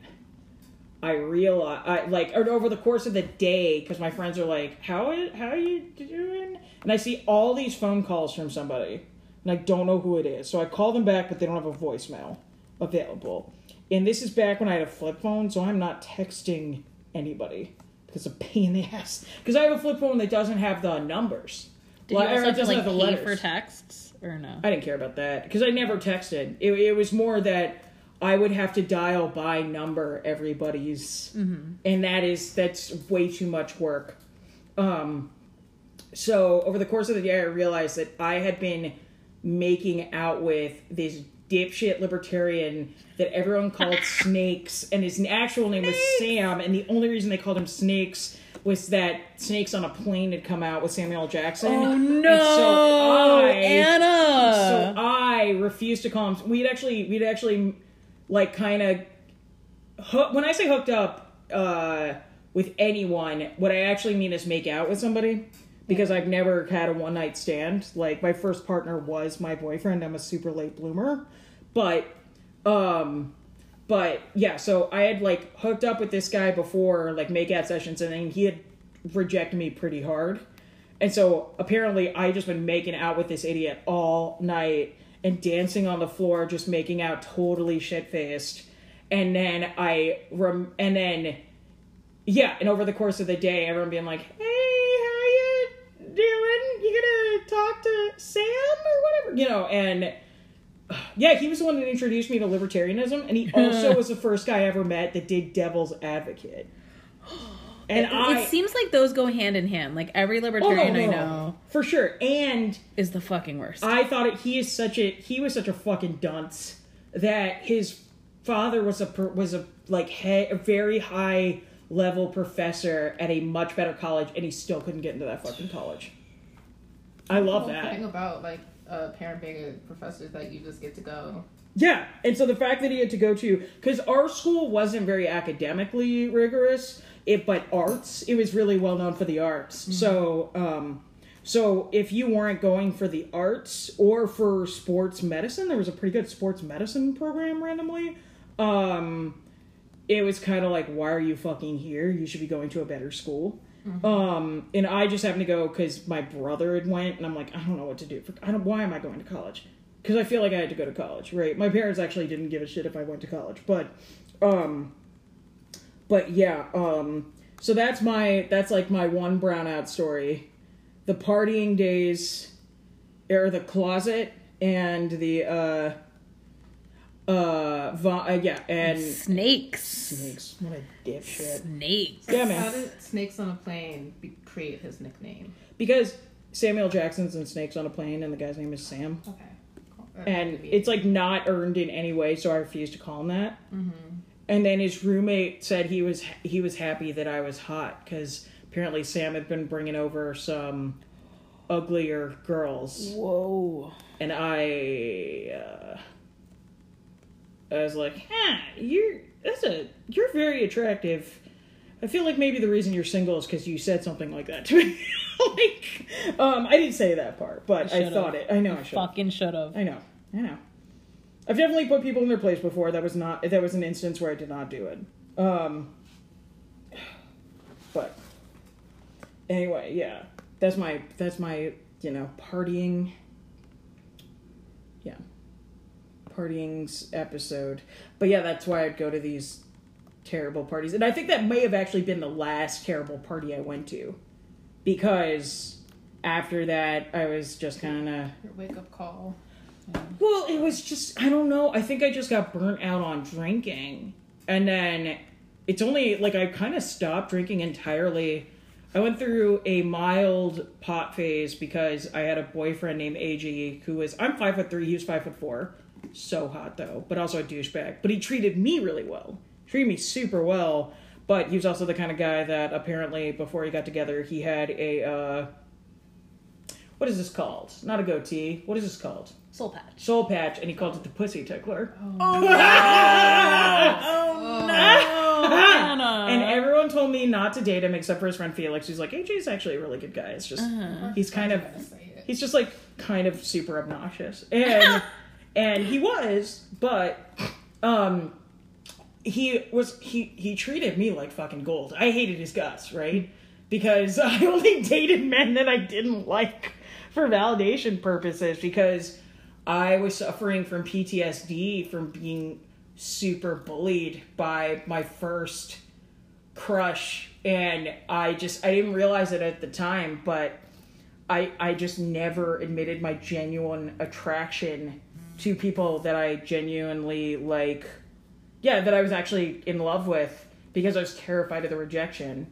B: I realize, I like, or over the course of the day, because my friends are like, "How is, how are you doing?" And I see all these phone calls from somebody, and I don't know who it is. So I call them back, but they don't have a voicemail available. And this is back when I had a flip phone, so I'm not texting anybody because a pain in the ass. Because I have a flip phone that doesn't have the numbers.
A: Did
B: Well,
A: you also have to like pay
B: letters.
A: for texts or no?
B: I didn't care about that because I never texted. It, it was more that I would have to dial by number everybody's, and that is that's way too much work. Um, so over the course of the day, I realized that I had been making out with this dipshit libertarian that everyone called Snakes, and his actual name was Sam, and the only reason they called him Snakes was that Snakes on a Plane had come out with Samuel L. Jackson.
A: Oh
B: And
A: no,
B: so I,
A: Anna!
B: so I refused to call him. We'd actually, we'd actually, like, kind of. Hook, when I say hooked up uh, with anyone, what I actually mean is make out with somebody. Because I've never had a one night stand. Like my first partner was my boyfriend. I'm a super late bloomer, but, um, but yeah. So I had like hooked up with this guy before like make out sessions, and then he had rejected me pretty hard. And so apparently I just been making out with this idiot all night and dancing on the floor, just making out totally shit faced. And then I rem- and then yeah, and over the course of the day, everyone being like, "Hey, doing? You gonna talk to Sam or whatever?" You know, and yeah, he was the one that introduced me to libertarianism, and he also was the first guy I ever met that did Devil's Advocate. And
A: it,
B: I,
A: it seems like those go hand in hand. Like every
B: Oh,
A: libertarian I know
B: for sure, and
A: is the fucking worst.
B: I thought it, he is such a he was such a fucking dunce that his father was a was a like he, a very high level professor at a much better college, and he still couldn't get into that fucking college. I love
C: The
B: that.
C: thing about like a parent being a professor is that you just get to go.
B: Yeah, and so the fact that he had to go to because our school wasn't very academically rigorous, it but arts it was really well known for the arts. So, um, so if you weren't going for the arts or for sports medicine, there was a pretty good sports medicine program randomly. Um, it was kind of like, why are you fucking here? You should be going to a better school. Um, and I just happened to go because my brother had went, and I'm like, I don't know what to do. For, I don't. Why am I going to college? Because I feel like I had to go to college, right? My parents actually didn't give a shit if I went to college, but, um, but yeah. Um, so that's my that's like my one brownout story. The partying days, or the closet, and the uh, Uh, Va- uh yeah, and
A: Snakes.
B: snakes. What a dipshit.
A: Snakes.
B: Yeah,
C: How did Snakes on a Plane be- create his nickname?
B: Because Samuel Jackson's in Snakes on a Plane, and the guy's name is Sam.
C: Okay. Cool.
B: And
C: had to be-
B: it's like not earned in any way so i refuse to call him that
C: Mm-hmm.
B: and then his roommate said he was he was happy that i was hot because apparently sam had been bringing over some uglier girls
A: Whoa.
B: and i uh i was like huh, you're that's a you're very attractive i feel like maybe the reason you're single is because you said something like that to me like um i didn't say that part but i thought it i know i should
A: Fucking should have.
B: I know. I know. I've definitely put people in their place before. That was not. That was an instance where I did not do it. Um. But anyway, yeah. That's my. That's my. You know, partying. Yeah. Partying's episode. But yeah, that's why I'd go to these terrible parties, and I think that may have actually been the last terrible party I went to, because after that I was just kind of
C: Your wake up call.
B: well, it was just I don't know. I think I just got burnt out on drinking. And then it's only like I kind of stopped drinking entirely. I went through a mild pot phase because I had a boyfriend named AG who was I'm five foot three, he was five foot four. So hot though, but also a douchebag. But he treated me really well. Treated me super well. But he was also the kind of guy that apparently before he got together he had a uh what is this called? Not a goatee. What is this called?
A: Soul patch.
B: soul patch and he called it the pussy tickler.
A: Oh no! oh no!
B: and everyone told me not to date him except for his friend Felix, who's like, AJ's actually a really good guy. It's just he's kind of
C: Gonna say it.
B: he's just like kind of super obnoxious. And and he was, but um he was he he treated me like fucking gold. I hated his guts, right? Because I only dated men that I didn't like for validation purposes because I was suffering from PTSD from being super bullied by my first crush and I just I didn't realize it at the time, but I I just never admitted my genuine attraction to people that I genuinely like yeah, that I was actually in love with because I was terrified of the rejection.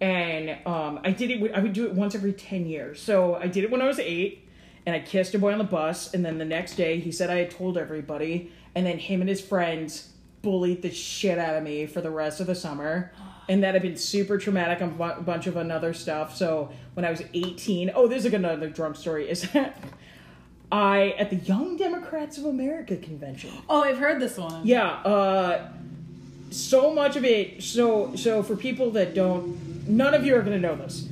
B: And um, I did it. I would do it once every ten years. So I did it when I was eight, and I kissed a boy on the bus. And then the next day, he said I had told everybody. And then him and his friends bullied the shit out of me for the rest of the summer. And that had been super traumatic on a bunch of another stuff. So when I was 18, oh, there's another drunk story. Is that I at the Young Democrats of America convention.
A: Oh, I've heard this one.
B: Yeah, uh so much of it so so for people that don't none of you are going to know this.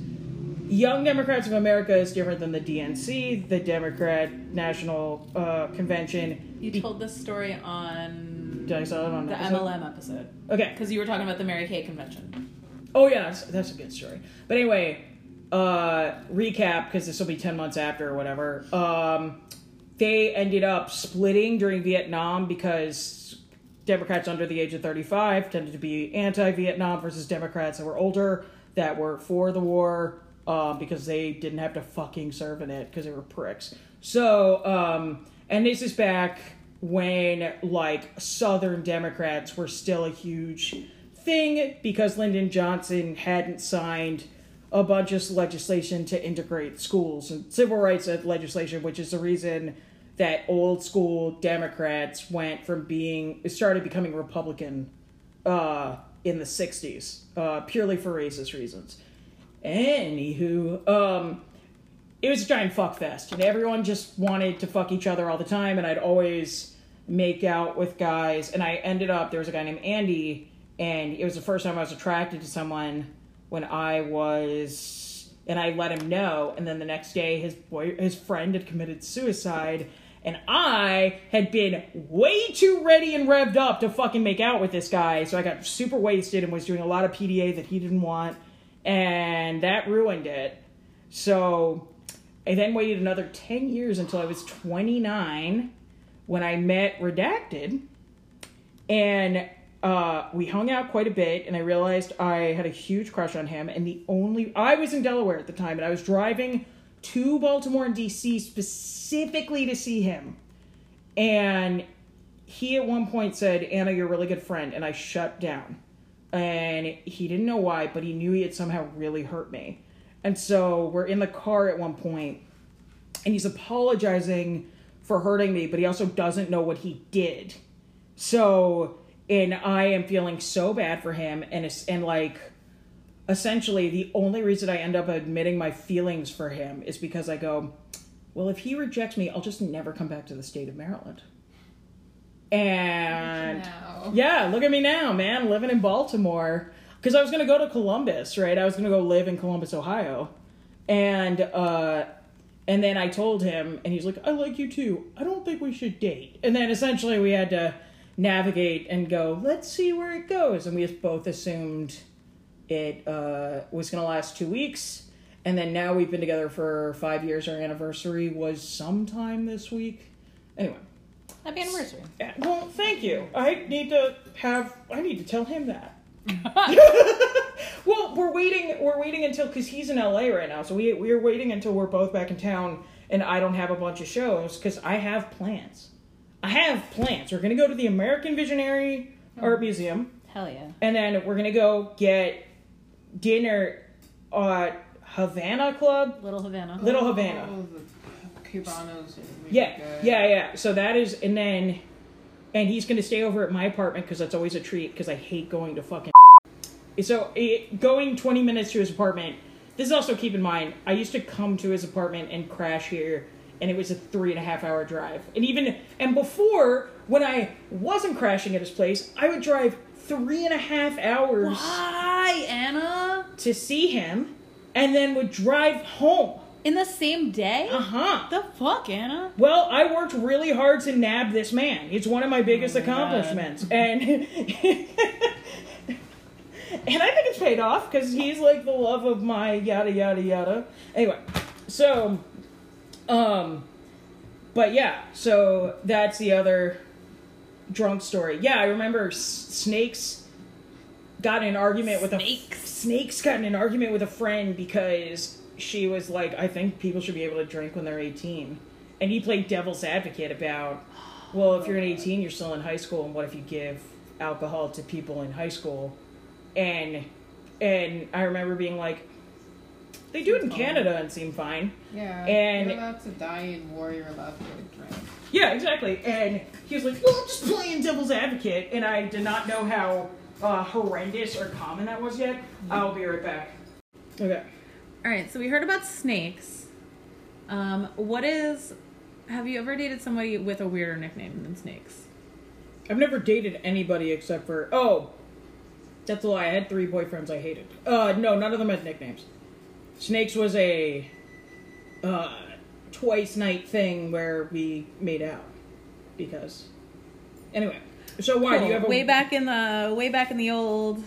B: Young Democrats of America is different than the DNC, the Democrat National uh, Convention.
A: You told this story on
B: Did I say that on
A: the
B: episode?
A: MLM episode
B: Okay.
A: because you were talking about the Mary Kay convention.
B: Oh yeah, that's, that's a good story. But anyway, uh, recap because this will be ten months after or whatever. Um, they ended up splitting during Vietnam because Democrats under the age of thirty-five tended to be anti-Vietnam versus Democrats that were older that were for the war uh, because they didn't have to fucking serve in it because they were pricks. So, um, and this is back when like Southern Democrats were still a huge thing because Lyndon Johnson hadn't signed a bunch of legislation to integrate schools and civil rights legislation, which is the reason that old school Democrats went from being started becoming Republican uh, in the '60s, uh, purely for racist reasons. Anywho, um, it was a giant fuck fest, and everyone just wanted to fuck each other all the time, and I'd always make out with guys, and I ended up there was a guy named Andy, and it was the first time I was attracted to someone when I was, and I let him know, and then the next day his boy, his friend had committed suicide. And I had been way too ready and revved up to fucking make out with this guy, so I got super wasted and was doing a lot of PDA that he didn't want, and that ruined it. So I then waited another 10 years until I was 29 when I met Redacted. And uh, we hung out quite a bit, and I realized I had a huge crush on him. And the only. I was in Delaware at the time, and I was driving to Baltimore and DC specifically to see him. And he at one point said, Anna, you're a really good friend. And I shut down. And he didn't know why, but he knew he had somehow really hurt me. And so we're in the car at one point, and he's apologizing for hurting me, but he also doesn't know what he did. So, and I am feeling so bad for him, and and like, essentially, the only reason I end up admitting my feelings for him is because I go, well, if he rejects me, I'll just never come back to the state of Maryland. And
C: Now.
B: yeah, look at me now, man, living in Baltimore. Because I was going to go to Columbus, right? I was going to go live in Columbus, Ohio. And, uh, and then I told him, and he's like, I like you too. I don't think we should date. And then essentially we had to navigate and go, let's see where it goes. And we just both assumed it uh, was going to last two weeks. And then now we've been together for five years. Our anniversary was sometime this week. Anyway.
A: Happy anniversary.
B: Yeah, Well, thank you. I need to have. I need to tell him that. well, we're waiting. We're waiting until because he's in LA right now. So we we're waiting until we're both back in town, and I don't have a bunch of shows because I have plans. I have plans. We're gonna go to the American Visionary oh. Art Museum,
A: Hell yeah.
B: and then we're gonna go get dinner at Havana Club.
A: Little Havana.
B: Little Havana.
C: Oh, the Cubanos
B: Yeah,
C: good.
B: yeah, yeah. So that is, and then, and he's gonna stay over at my apartment because that's always a treat because I hate going to fucking. So it, going twenty minutes to his apartment. This is also keep in mind. I used to come to his apartment and crash here, and it was a three and a half hour drive. And even and before when I wasn't crashing at his place, I would drive three and a half hours
A: Why, Anna?
B: to see him, and then would drive home.
A: In the same day?
B: Uh huh.
A: The fuck, Anna?
B: Well, I worked really hard to nab this man. It's one of my biggest
A: Oh my God.
B: accomplishments, and and I think it's paid off because he's like the love of my yada yada yada. Anyway, so, um, but yeah, so that's the other drunk story. Yeah, I remember S- Snakes got in an argument with a
A: Snakes.
B: Snakes got in an argument with a friend because she was like, I think people should be able to drink when they're 18. And he played devil's advocate about, well, if you're an 18, you're still in high school, and what if you give alcohol to people in high school? And and I remember being like, they do it in Canada and seem fine.
C: Yeah.
B: And-
C: you're allowed to die in war. You're allowed to get a drink.
B: Yeah, exactly. And he was like, "Well, I'm just playing devil's advocate," and I did not know how uh, horrendous or common that was yet. I'll be right back. Okay.
A: All right, so we heard about snakes. Um, what is? Have you ever dated somebody with a weirder nickname than snakes?
B: I've never dated anybody except for oh, that's a lie. I had three boyfriends I hated. Uh, no, none of them had nicknames. Snakes was a uh, twice night thing where we made out because. Anyway, so why do you have a
A: way back in the way back in the old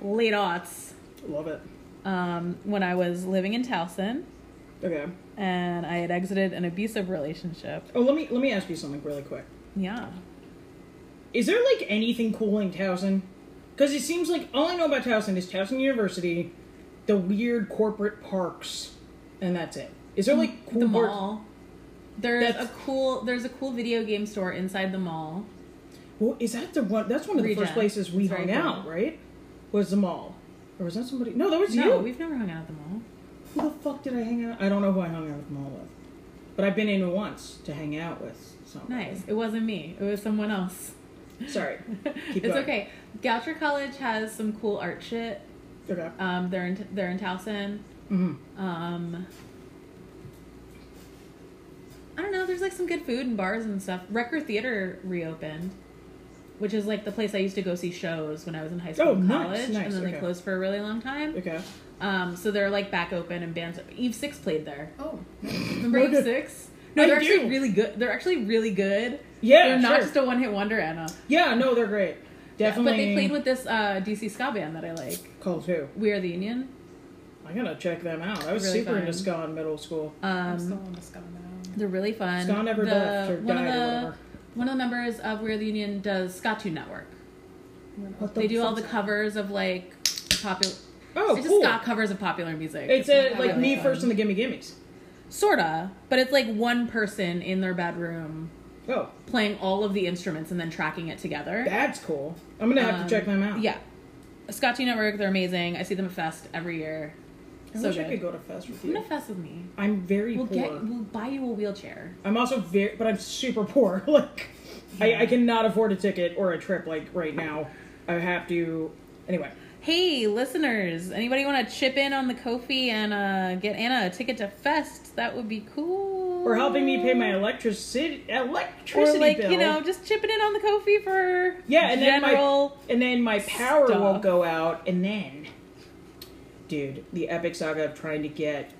A: late aughts
B: Love it.
A: um, when I was living in Towson
B: Okay.
A: and I had exited an abusive relationship.
B: Oh, let me let me ask you something really quick.
A: Yeah.
B: Is there like anything cool in Towson? Because it seems like all I know about Towson is Towson University, the weird corporate parks, and that's it. Is there like cool
A: the mall. There's
B: That's-
A: a cool there's a cool video game store inside the mall.
B: Well, is that the one? That's one of the
A: Regen.
B: first places we
A: It's
B: hung out,
A: cool.
B: right? Was the mall, or was that somebody? No, that was you.
A: No,
B: you.
A: we've never hung out at the mall.
B: Who the fuck did I hang out? I don't know who I hung out at the mall with, but I've been in once to hang out with. Somebody.
A: Nice. It wasn't me. It was someone else.
B: Sorry. Keep
A: it's okay. Goucher College has some cool art shit.
B: Okay.
A: Um, they're in they're in Towson.
B: hmm
A: Um, I don't know. There's like some good food and bars and stuff. Record Theater reopened, which is like the place I used to go see shows when I was in high school
B: Oh,
A: and college,
B: nice,
A: and then
B: okay.
A: they closed for a really long time.
B: Okay.
A: Um, so they're like back open and bands. Eve Six played there.
C: Oh.
A: Remember Eve Six? No,
B: I
A: they're
B: do.
A: actually really good. They're actually really good.
B: Yeah,
A: they're not
B: sure.
A: just a one hit wonder, Anna.
B: Yeah, no, they're great. Definitely.
A: But they played with this uh, DC ska band that I like.
B: Called who?
A: We Are the Union.
B: I gotta check them out. I was
A: Really
B: super into ska in middle school.
C: I'm still
A: Um,
C: on the scum now.
A: they're really fun.
B: Ska never
A: The-
B: left or
A: one
B: died
A: of
B: or
A: the
B: whatever.
A: one of the members of We Are the Union does Ska Tune Network.
B: What
A: They do all the covers of like popular.
B: Oh,
A: it's
B: cool.
A: just ska covers of popular music.
B: It's a,
A: really
B: like me
A: fun.
B: first and the Gimme Gimmes.
A: sorta, but it's like one person in their bedroom
B: Oh,
A: playing all of the instruments and then tracking it together.
B: that's cool. I'm gonna have
A: Um,
B: to check them out.
A: Yeah. Ska Tune Network, they're amazing. I see them at Fest every year.
B: I
A: so
B: wish I could go to fest with
A: Come
B: you.
A: to Fest with me.
B: I'm very
A: We'll
B: poor.
A: get we'll buy you a wheelchair.
B: I'm also very, but I'm super poor. like, I, I cannot afford a ticket or a trip like right now. I have to. Anyway,
A: Hey, listeners, anybody want to chip in on the Ko-fi and uh, get Anna a ticket to Fest? That would be cool.
B: or helping me pay my electricity
A: or
B: electricity
A: like
B: bill.
A: you know, just chipping in on the Ko-fi for
B: Yeah, and then my- and then my power
A: Stuff.
B: won't go out, and then, dude, the epic saga of trying to get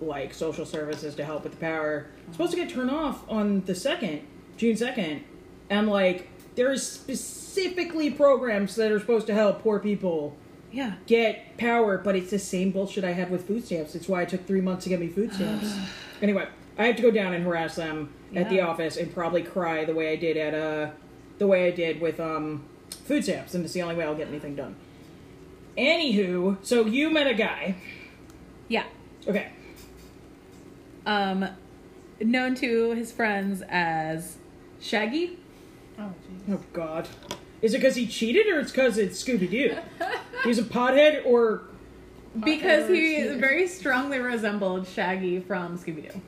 B: like social services to help with the power. It's supposed to get turned off on the second, June second, and like there is specifically programs that are supposed to help poor people
A: yeah.
B: get power, but it's the same bullshit I had with food stamps. It's why it took three months to get me food stamps. anyway, I have to go down and harass them at the office and probably cry the way I did at uh the way I did with um food stamps, and it's the only way I'll get anything done. Anywho, so you met a guy.
A: Yeah.
B: Okay.
A: Um, known to his friends as Shaggy.
C: Oh, jeez.
B: Oh God. Is it because he cheated or it's because it's Scooby Doo? He's a pothead or
A: Because he
C: Pothead.
A: very strongly resembled Shaggy from Scooby Doo.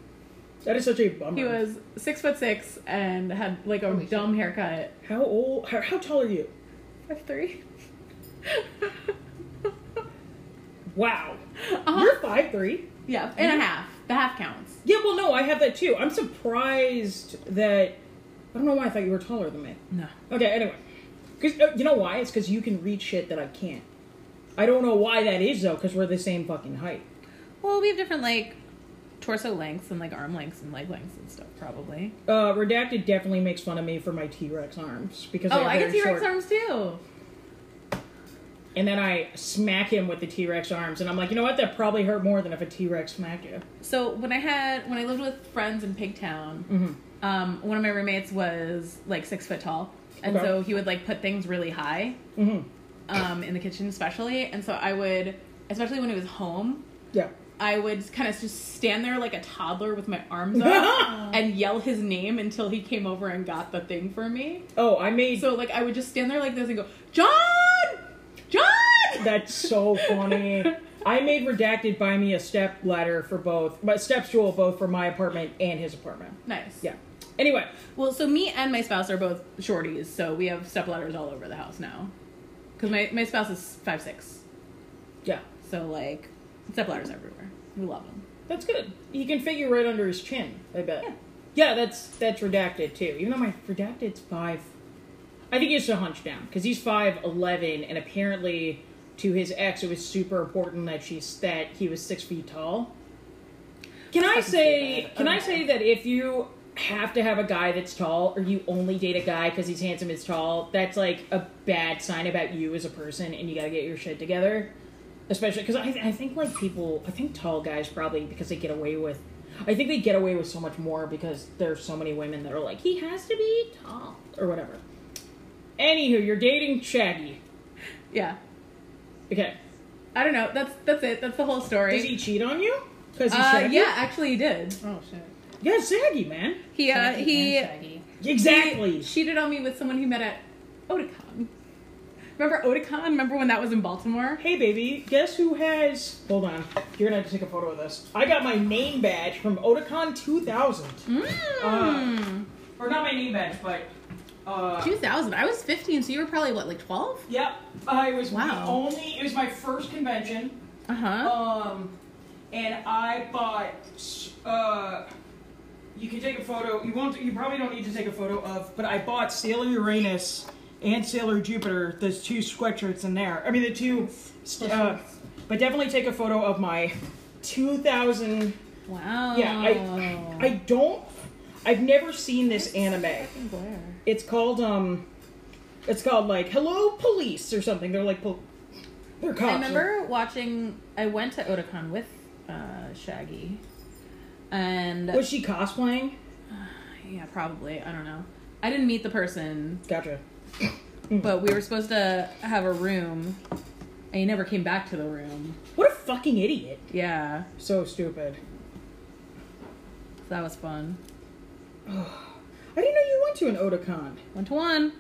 B: that is such a bummer.
A: He was six foot six and had like a
C: Holy shit.
A: dumb haircut.
B: How old? How, how tall are you?
A: Five three.
B: Wow.
A: Uh-huh.
B: You're five three.
A: Yeah, and a half. The half counts.
B: Yeah, well, no, I have that too. I'm surprised that. I don't know why I thought you were taller than me.
A: No.
B: Okay, anyway. Because uh, you know why? It's because you can read shit that I can't. I don't know why that is though, because we're the same fucking height.
A: Well, we have different like torso lengths and like arm lengths and leg lengths and stuff, probably.
B: Uh, Redacted definitely makes fun of me for my T Rex arms because
A: Oh, I get T Rex arms too.
B: And then I smack him with the T Rex arms, and I'm like, you know what? That probably hurt more than if a T Rex smacked you.
A: So when I had when I lived with friends in Pigtown,
B: Mm-hmm.
A: um, one of my roommates was like six foot tall, and
B: Okay.
A: so he would like put things really high,
B: Mm-hmm.
A: um, in the kitchen especially, and so I would, especially when he was home,
B: Yeah.
A: I would kind of just stand there like a toddler with my arms up and yell his name until he came over and got the thing for me.
B: Oh, I made.
A: So like I would just stand there like this and go, John, John.
B: That's so funny. I made Redacted buy me a step ladder for both, but step stool both for my apartment and his apartment.
A: nice.
B: Yeah. Anyway,
A: Well, so me and my spouse are both shorties, so we have step ladders all over the house now. Because my, my spouse is five six,
B: yeah,
A: so like step ladders everywhere. We love them.
B: that's good. He can fit you right under his chin. I bet.
A: Yeah.
B: Yeah, that's that's Redacted too. Even though my Redacted's five, I think he has to hunch down because he's five eleven, and apparently to his ex it was super important that she's that he was six feet tall. Can I
A: Fucking
B: say? Can I say that if you have to have a guy that's tall, or you only date a guy because he's handsome is tall, that's like a bad sign about you as a person, and you gotta get your shit together. Especially because I, I think like people, I think tall guys probably because they get away with. I think they get away with so much more because there's so many women that are like, he has to be tall or whatever. Anywho, you're dating Shaggy.
A: Yeah.
B: Okay.
A: I don't know. That's that's it. That's the whole story.
B: did he cheat on you? Because
A: uh, yeah, actually he did.
C: Oh shit.
B: Yeah, Shaggy, man.
A: He uh,
C: Shaggy
A: he
C: and Shaggy.
B: Exactly.
A: he cheated on me with someone he met at Otakon. Remember Otakon? Remember when that was in Baltimore?
B: Hey, baby, guess who has. Hold on. You're gonna have to take a photo of this. I got my name badge from Otakon 2000.
A: Mm.
B: Or not my name badge, but. Uh,
A: 2000. I was 15, so you were probably what, like 12?
B: yep. I was the
A: Wow.
B: only. It was my first convention.
A: Uh huh.
B: Um, and I bought. Uh, you can take a photo. You won't. You probably don't need to take a photo of. But I bought Sailor Uranus and Sailor Jupiter. Those two sweatshirts in there. I mean the two. Uh, but definitely take a photo of my 2000.
A: wow.
B: Yeah, I. I don't. I've never seen this anime. It's called um. It's called like Hello Police or something. They're like. pol- They're cops.
A: I remember watching. I went to Otakon with uh, Shaggy, and
B: Was she cosplaying?
A: yeah, probably. I don't know. I didn't meet the person,
B: Gotcha.
A: but we were supposed to have a room, and he never came back to the room.
B: What a fucking idiot.
A: Yeah,
B: So stupid.
A: so that was fun.
B: I didn't know you went to an Otakon.
A: One to one.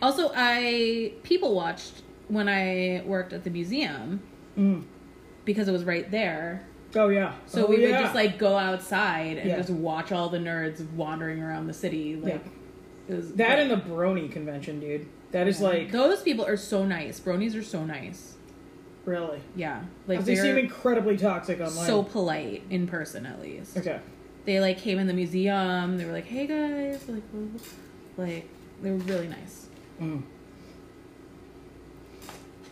A: Also, I people watched when I worked at the museum
B: Mm.
A: because it was right there.
B: Oh yeah.
A: So
B: Oh,
A: we would
B: yeah.
A: just like go outside and
B: Yeah.
A: just watch all the nerds wandering around the city. Like it was
B: that and the Brony convention, dude. That is like
A: those people are so nice. Bronies are so nice.
B: really.
A: Yeah, like
B: they seem incredibly toxic online.
A: so polite in person at least.
B: okay.
A: They like came in the museum. They were like, "Hey guys," like, like they were really nice.
B: Mm.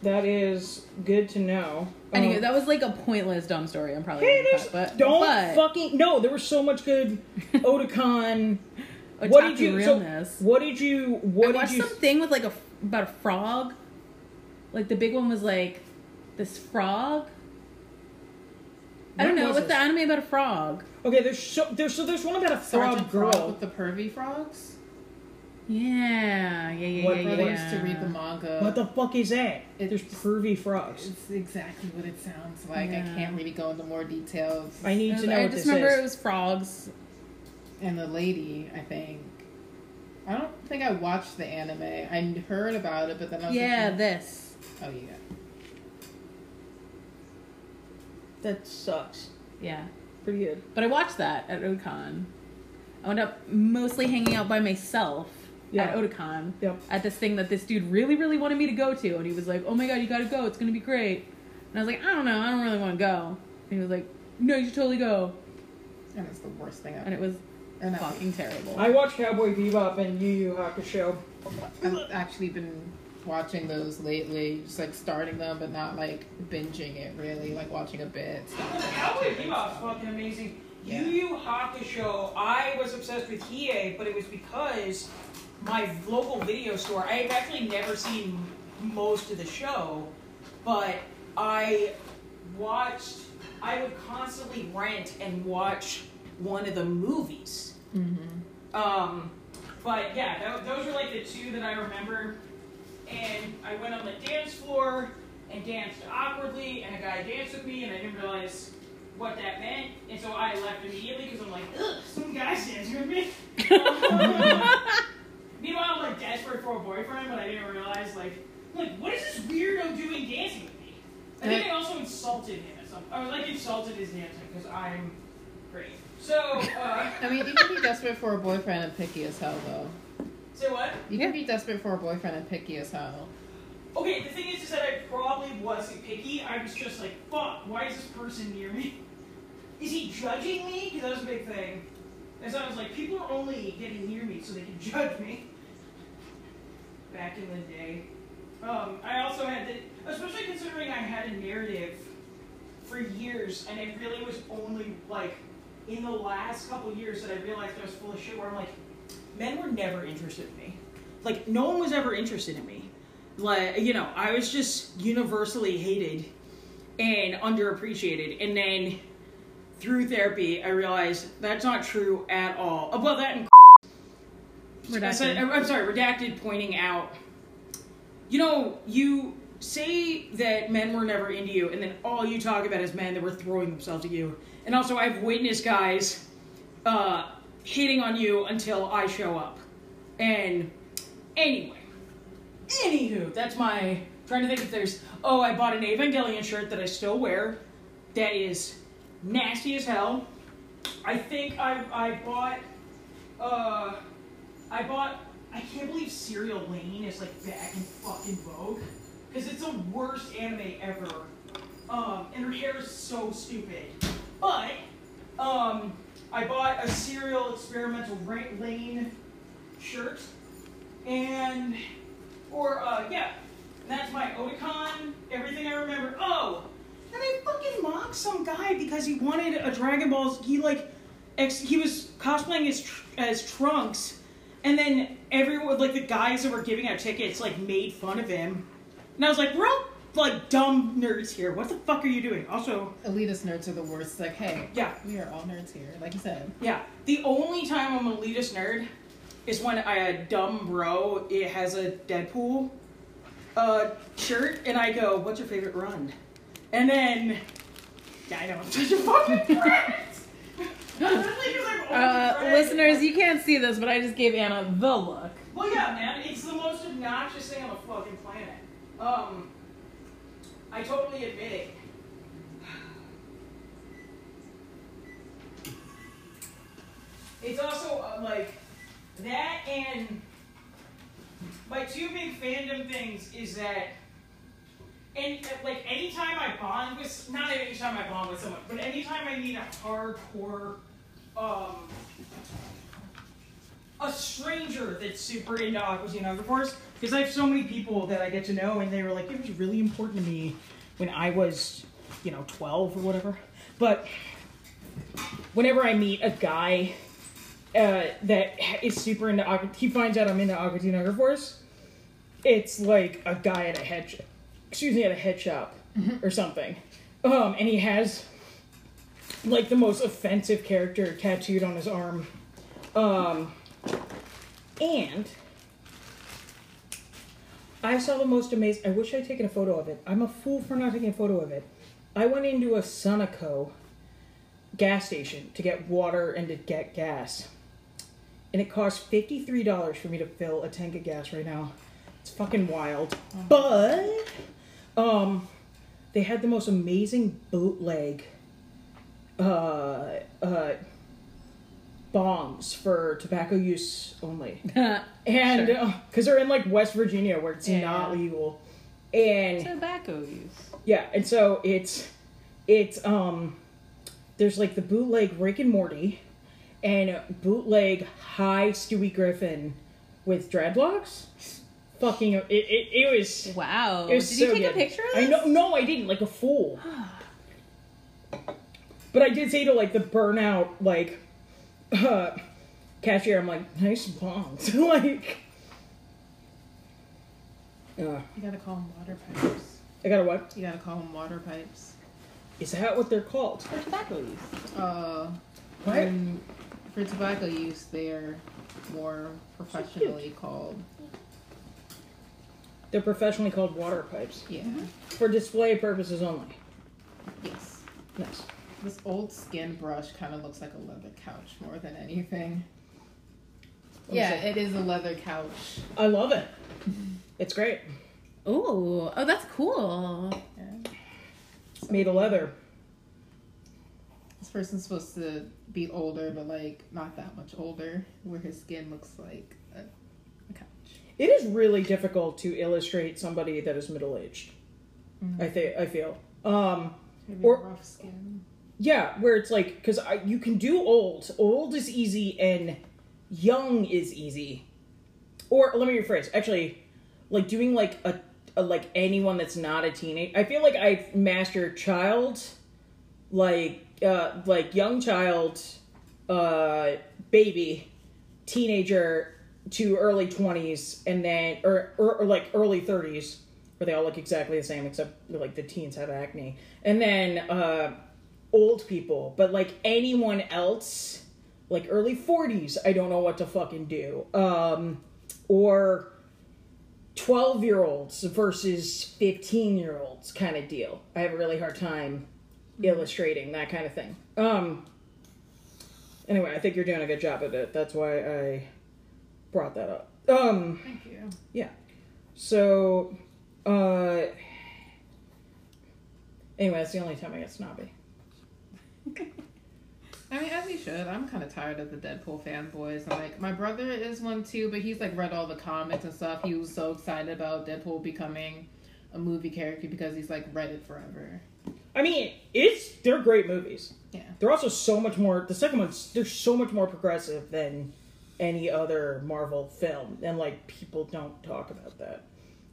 B: That is good to know.
A: Anyway,
B: Um,
A: that was like a pointless dumb story. I'm probably
B: Hey,
A: gonna
B: there's,
A: cut, but
B: don't
A: but
B: fucking no. There was so much good Otakon. what did you? So,
A: realness.
B: what did you? What
A: I
B: did
A: watched
B: you?
A: something with like a about a frog. Like the big one was like this frog. I don't know.
B: was
A: What's the anime about a frog?
B: Okay, there's so there's so there's one about a frog
C: Sergeant
B: girl.
C: Frog with the pervy frogs.
A: Yeah, yeah, yeah,
B: What-
A: yeah,
C: I
A: yeah.
C: to read the manga.
B: What the fuck is that?
C: It's-
B: there's pervy frogs.
C: It's exactly what it sounds like.
A: Yeah.
C: I can't really go into more details.
B: I need to know
A: I
B: what
A: just
B: this
A: remember
B: is.
A: it was frogs.
C: and the lady, I think. I don't think I watched the anime. I heard about it, but then I was
A: Yeah,
C: like,
A: this.
C: oh yeah.
B: That sucks.
A: Yeah,
B: Pretty good.
A: but I watched that at Otakon. I wound up mostly hanging out by myself
B: Yeah.
A: at Otakon.
B: Yep.
A: At this thing that this dude really, really wanted me to go to, and he was like, "Oh my god, you gotta go! It's gonna be great." And I was like, "I don't know, I don't really want to go." And he was like, "No, you should totally go,"
C: And it's the worst thing
A: and it was
C: And that-
A: fucking terrible.
B: I watched Cowboy Bebop and Yu Yu Hakusho.
C: I've actually been watching those lately, just like starting them, but not like binging it really, like watching a bit. stop.
B: Cowboy Bebop's fucking amazing.
C: Yeah.
B: Yu Yu Hakusho, I was obsessed with Hiei, but it was because my local video store, I have actually never seen most of the show, but I watched, I would constantly rent and watch one of the movies. Um, but yeah, tho- those are like the two that I remember. And I went on the dance floor and danced awkwardly, and a guy danced with me, and I didn't realize what that meant, and so I left immediately because I'm like, ugh, some guy's dancing with me. Meanwhile, I'm like desperate for a boyfriend, but I didn't realize like, like what is this weirdo doing dancing with me? I think I also insulted him at some. I was like insulted his dancing because I'm great. So, uh,
C: I mean, you can be desperate for a boyfriend and picky as hell, though.
B: say what?
C: You can be desperate for a boyfriend and picky as hell.
B: Okay, the thing is, is that I probably wasn't picky. I was just like, fuck, why is this person near me? Is he judging me? Because that was a big thing. And so I was like, people are only getting near me so they can judge me. Back in the day. Um, I also had the, especially considering I had a narrative for years, and it really was only like in the last couple years that I realized I was full of shit. Where I'm like, men were never interested in me. Like no one was ever interested in me. Like you know, I was just universally hated and underappreciated. And then through therapy, I realized that's not true at all. Above that, and
A: Redacted.
B: I'm sorry, redacted pointing out. You know, you say that men were never into you, and then all you talk about is men that were throwing themselves at you. And also, I've witnessed guys uh, hitting on you until I show up. And anyway, anywho, that's my trying to think if there's. Oh, I bought an Evangelion shirt that I still wear. That is nasty as hell. I think I I bought. Uh, I bought. I can't believe Serial Lain is like back in fucking vogue because it's the worst anime ever. Um, and her hair is so stupid. But um, I bought a Serial Experimental Lain shirt, and or uh, yeah, and that's my Otakon. Everything I remember. Oh, and I fucking mocked some guy because he wanted a Dragon Balls. He like, ex- he was cosplaying as tr- as Trunks, and then everyone like the guys that were giving out tickets like made fun of him, and I was like, we're all like dumb nerds here. What the fuck are you doing? Also,
C: Elitist nerds are the worst. It's like, hey,
B: yeah,
C: we are all nerds here, like you said.
B: yeah. The only time I'm an elitist nerd is when I a dumb bro it has a Deadpool uh, shirt, and I go, "What's your favorite run?" And then, yeah, I know, I'm such a fucking brat.
A: Uh, listeners, you can't see this, but I just gave Anna the look.
B: Well, yeah, man, it's the most obnoxious thing on the fucking planet. Um, I totally admit it. It's also uh, like that, and my two big fandom things is that, and uh, like anytime I bond with, not anytime I bond with someone, but anytime I meet a hardcore, um, a stranger that's super into Aqua Teen Hunger Force because I have so many people that I get to know, and they were like, it was really important to me when I was, you know, 12 or whatever. But whenever I meet a guy uh, that is super into Aqua, he finds out I'm into Aqua Teen Hunger Force, it's like a guy at a head, excuse me, at a head shop or something. Um, and he has like the most offensive character tattooed on his arm. Um, and I saw the most amazing. I wish I'd taken a photo of it. I'm a fool for not taking a photo of it. I went into a Sunoco gas station to get water and to get gas. And it cost $53 for me to fill a tank of gas right now. It's fucking wild. But um they had the most amazing bootleg uh uh bongs for tobacco use only. And
A: Sure.
B: because they're in like West Virginia where it's
A: Yeah.
B: not legal. And
A: Tobacco use.
B: yeah, and so it's it's um there's like the bootleg Rick and Morty and bootleg high Stewie Griffin with dreadlocks. Fucking it it, it was
A: Wow.
B: it was
A: Did
B: so
A: you take
B: good.
A: a picture of
B: I know no I didn't like a fool. but I did say to like the burnout like uh cashier I'm like nice bongs like uh,
C: You gotta call them water pipes.
B: I gotta what?
C: You gotta call them water pipes.
B: Is that what they're called?
A: For tobacco use.
C: Uh,
B: What?
C: when- for tobacco use, they're more professionally called.
B: They're professionally called water pipes
C: Yeah.
B: for display purposes only.
C: Yes.
B: Nice.
C: This old skin brush kind of looks like a leather couch more than anything.
B: What
C: Yeah,
B: it?
C: it is a leather couch.
B: I love it. It's great.
A: Ooh. Oh, that's cool.
C: Yeah.
B: It's made of leather.
C: This person's supposed to be older, but like not that much older, where his skin looks like a, a couch.
B: It is really difficult to illustrate somebody that is middle aged.
C: Mm-hmm.
B: I think I feel. Um,
C: Maybe
B: Or-
C: rough skin.
B: Yeah, where it's like because you can do old. Old is easy and young is easy. Or let me rephrase. Actually, like doing like a, a like anyone that's not a teenage. I feel like I've mastered child, like uh like young child, uh baby, teenager to early twenties, and then or, or or like early thirties, where they all look exactly the same except like the teens have acne, and then uh old people, but like anyone else, like early 40s, I don't know what to fucking do. Um, or 12 year olds versus 15 year olds kind of deal. I have a really hard time illustrating that kind of thing. Um, anyway, I think you're doing a good job at it. That's why I brought that up. Um,
C: Thank you.
B: yeah. So, uh, anyway, that's the only time I get snobby.
C: I mean, as he should. I'm kind of tired of the Deadpool fanboys. And like, my brother is one too, but he's like read all the comics and stuff. He was so excited about Deadpool becoming a movie character because he's like read it forever.
B: I mean, it's they're great movies.
C: Yeah.
B: They're also so much more. The second one's they're so much more progressive than any other Marvel film, and like people don't talk about that.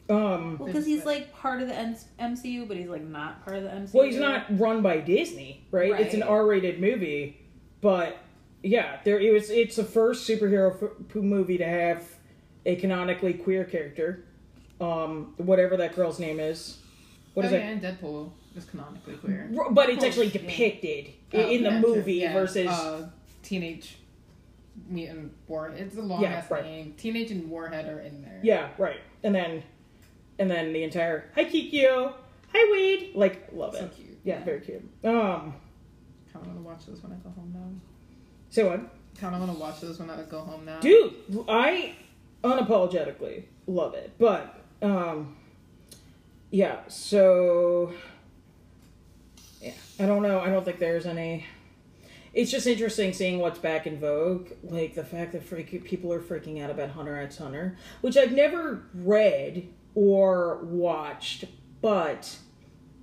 B: Um,
A: Well, because he's like part of the M- MCU, but he's like not part of the MCU.
B: well, he's not run by Disney, right? It's an R-rated movie, but yeah, there it was. It's the first superhero f- p- movie to have a canonically queer character. Um, whatever that girl's name is. What is
C: oh,
B: it?
C: yeah, and Deadpool is canonically queer.
B: R- But it's
A: Oh,
B: actually
A: shit.
B: depicted i-
C: Oh,
B: in the
C: yeah,
B: movie
C: Yeah,
B: versus.
C: uh, teenage mutant war. It's a long
B: Yeah,
C: ass
B: right.
C: name. Teenage and Warhead are in there.
B: Yeah, right. And then, and then the entire hi Yukio, hi Wade, like love
C: so
B: it.
C: cute.
B: Yeah, very cute. Um,
C: Kind of want to watch this when I go home now.
B: so what?
C: kind of want to watch this when I go home now.
B: dude i unapologetically love it but um yeah so yeah i don't know i don't think there's any it's just interesting seeing what's back in vogue like the fact that freak, people are freaking out about hunter x hunter which i've never read or watched but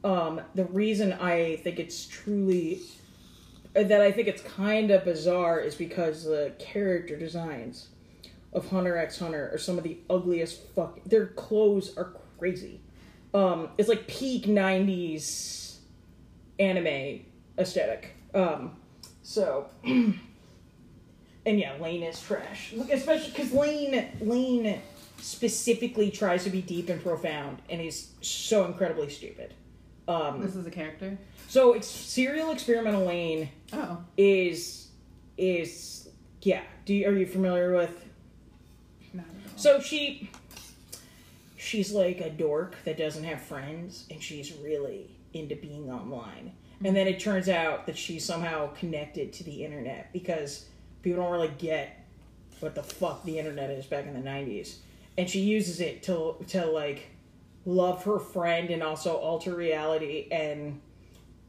B: um the reason i think it's truly that i think it's kind of bizarre is because the character designs of Hunter x Hunter are some of the ugliest fuck. Their clothes are crazy. Um, it's like peak '90s anime aesthetic. Um, so, and yeah, Lain is trash. Especially because Lain Lain specifically tries to be deep and profound, and he's so incredibly stupid. Um,
C: This is a character.
B: so, ex- serial experimental Lain
C: Oh,
B: is is yeah. Do you, are you familiar with?
C: not at all.
B: So she she's like a dork that doesn't have friends and she's really into being online. And then it turns out that she's somehow connected to the internet because people don't really get what the fuck the internet is back in the 90s. And she uses it to to like love her friend and also alter reality and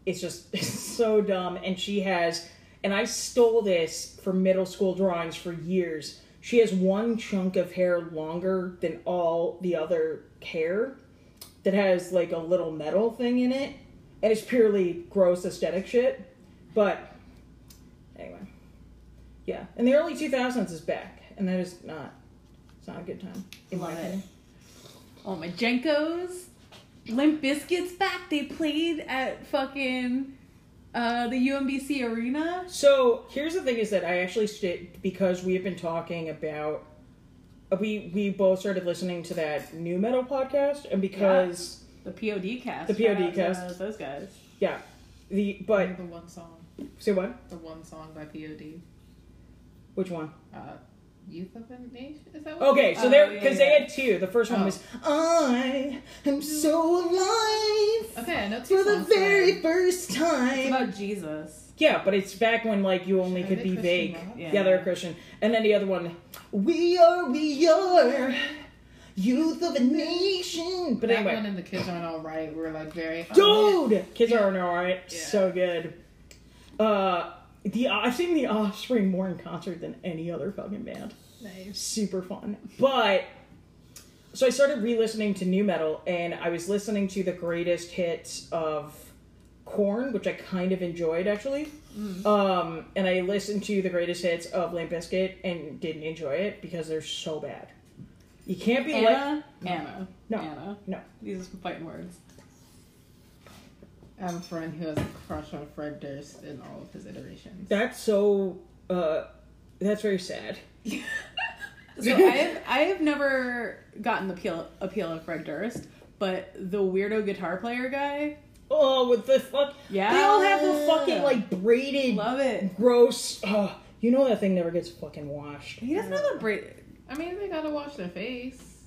B: it's just it's so dumb and she has and I stole this from middle school drawings for years. She has one chunk of hair longer than all the other hair that has like a little metal thing in it. And it's purely gross aesthetic shit. But anyway. Yeah. And the early 2000s is back. And that is not, it's not a good time. In my
A: Love it.
B: opinion.
A: Oh my Jenkos, Limp Bizkit's back. They played at fucking uh, the UMBC arena.
B: So here's the thing: is that I actually st- because we have been talking about uh, we we both started listening to that nu-metal podcast, and because
A: The POD cast.
B: The
A: Shout
B: POD
A: out to
B: cast.
A: Those guys.
B: yeah, the but
C: the one song,
B: say what?
C: the one song by POD.
B: Which one?
C: Uh, Youth of a Nation. Is that what?
B: Okay, so
A: Oh,
B: there
A: yeah,
B: because
A: yeah.
B: they had two. The first one
C: Oh.
B: was I am so alive
C: Okay, I know two
B: for the very
C: then.
B: first
A: It's
B: time.
A: about Jesus.
B: Yeah, but it's back when like you only
C: Are
B: could be
C: Christian
B: vague. Yeah.
A: Yeah.
B: they're Christian. And then the other one, we are, we are, youth of a nation. But
C: that
B: anyway,
C: one and the kids aren't all right. We're like very. oh,
B: dude, kids aren't alright.
C: Yeah.
B: So good. Uh, the I've seen the Offspring more in concert than any other fucking band.
C: Nice.
B: Super fun. But so I started re-listening to nu-metal, and I was listening to the greatest hits of Korn, which I kind of enjoyed actually. Um, and I listened to the greatest hits of Limp Bizkit and didn't enjoy it because they're so bad. You can't be like
A: Anna. Anna.
B: No.
A: Anna.
B: no.
A: These are fighting words.
C: I have a friend who has a crush on Fred Durst in all of his iterations.
B: That's so. Uh, that's very sad.
A: So I have I have never gotten the appeal appeal of Fred Durst, but the weirdo guitar player guy,
B: Oh, with the fuck.
A: yeah,
B: They all have the fucking like braided,
A: love it.
B: gross. Oh, you know that thing never gets fucking washed.
A: He doesn't have the braid.
C: I mean, they gotta wash their face.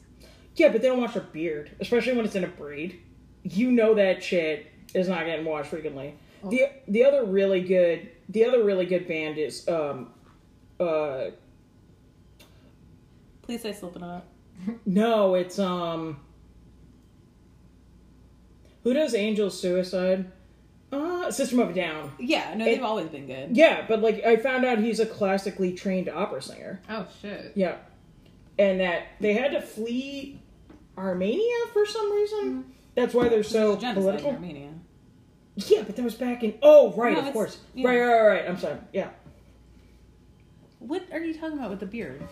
B: Yeah, but they don't wash their beard, especially when it's in a braid. You know that shit is not getting washed frequently. The the other really good the other really good band is um uh
A: Please say Slipknot.
B: no, it's um who does Angel Suicide? Uh System of a Down.
A: Yeah, no, they've always been good.
B: Yeah, but like I found out he's a classically trained opera singer.
C: Oh shit.
B: Yeah. And that they had to flee Armenia for some reason. That's why they're so political.
A: Armenia.
B: Yeah, but that was back in. Oh, right,
A: No,
B: of course.
A: yeah.
B: Right, right, right, right. I'm sorry. Yeah.
A: What are you talking about with the beard?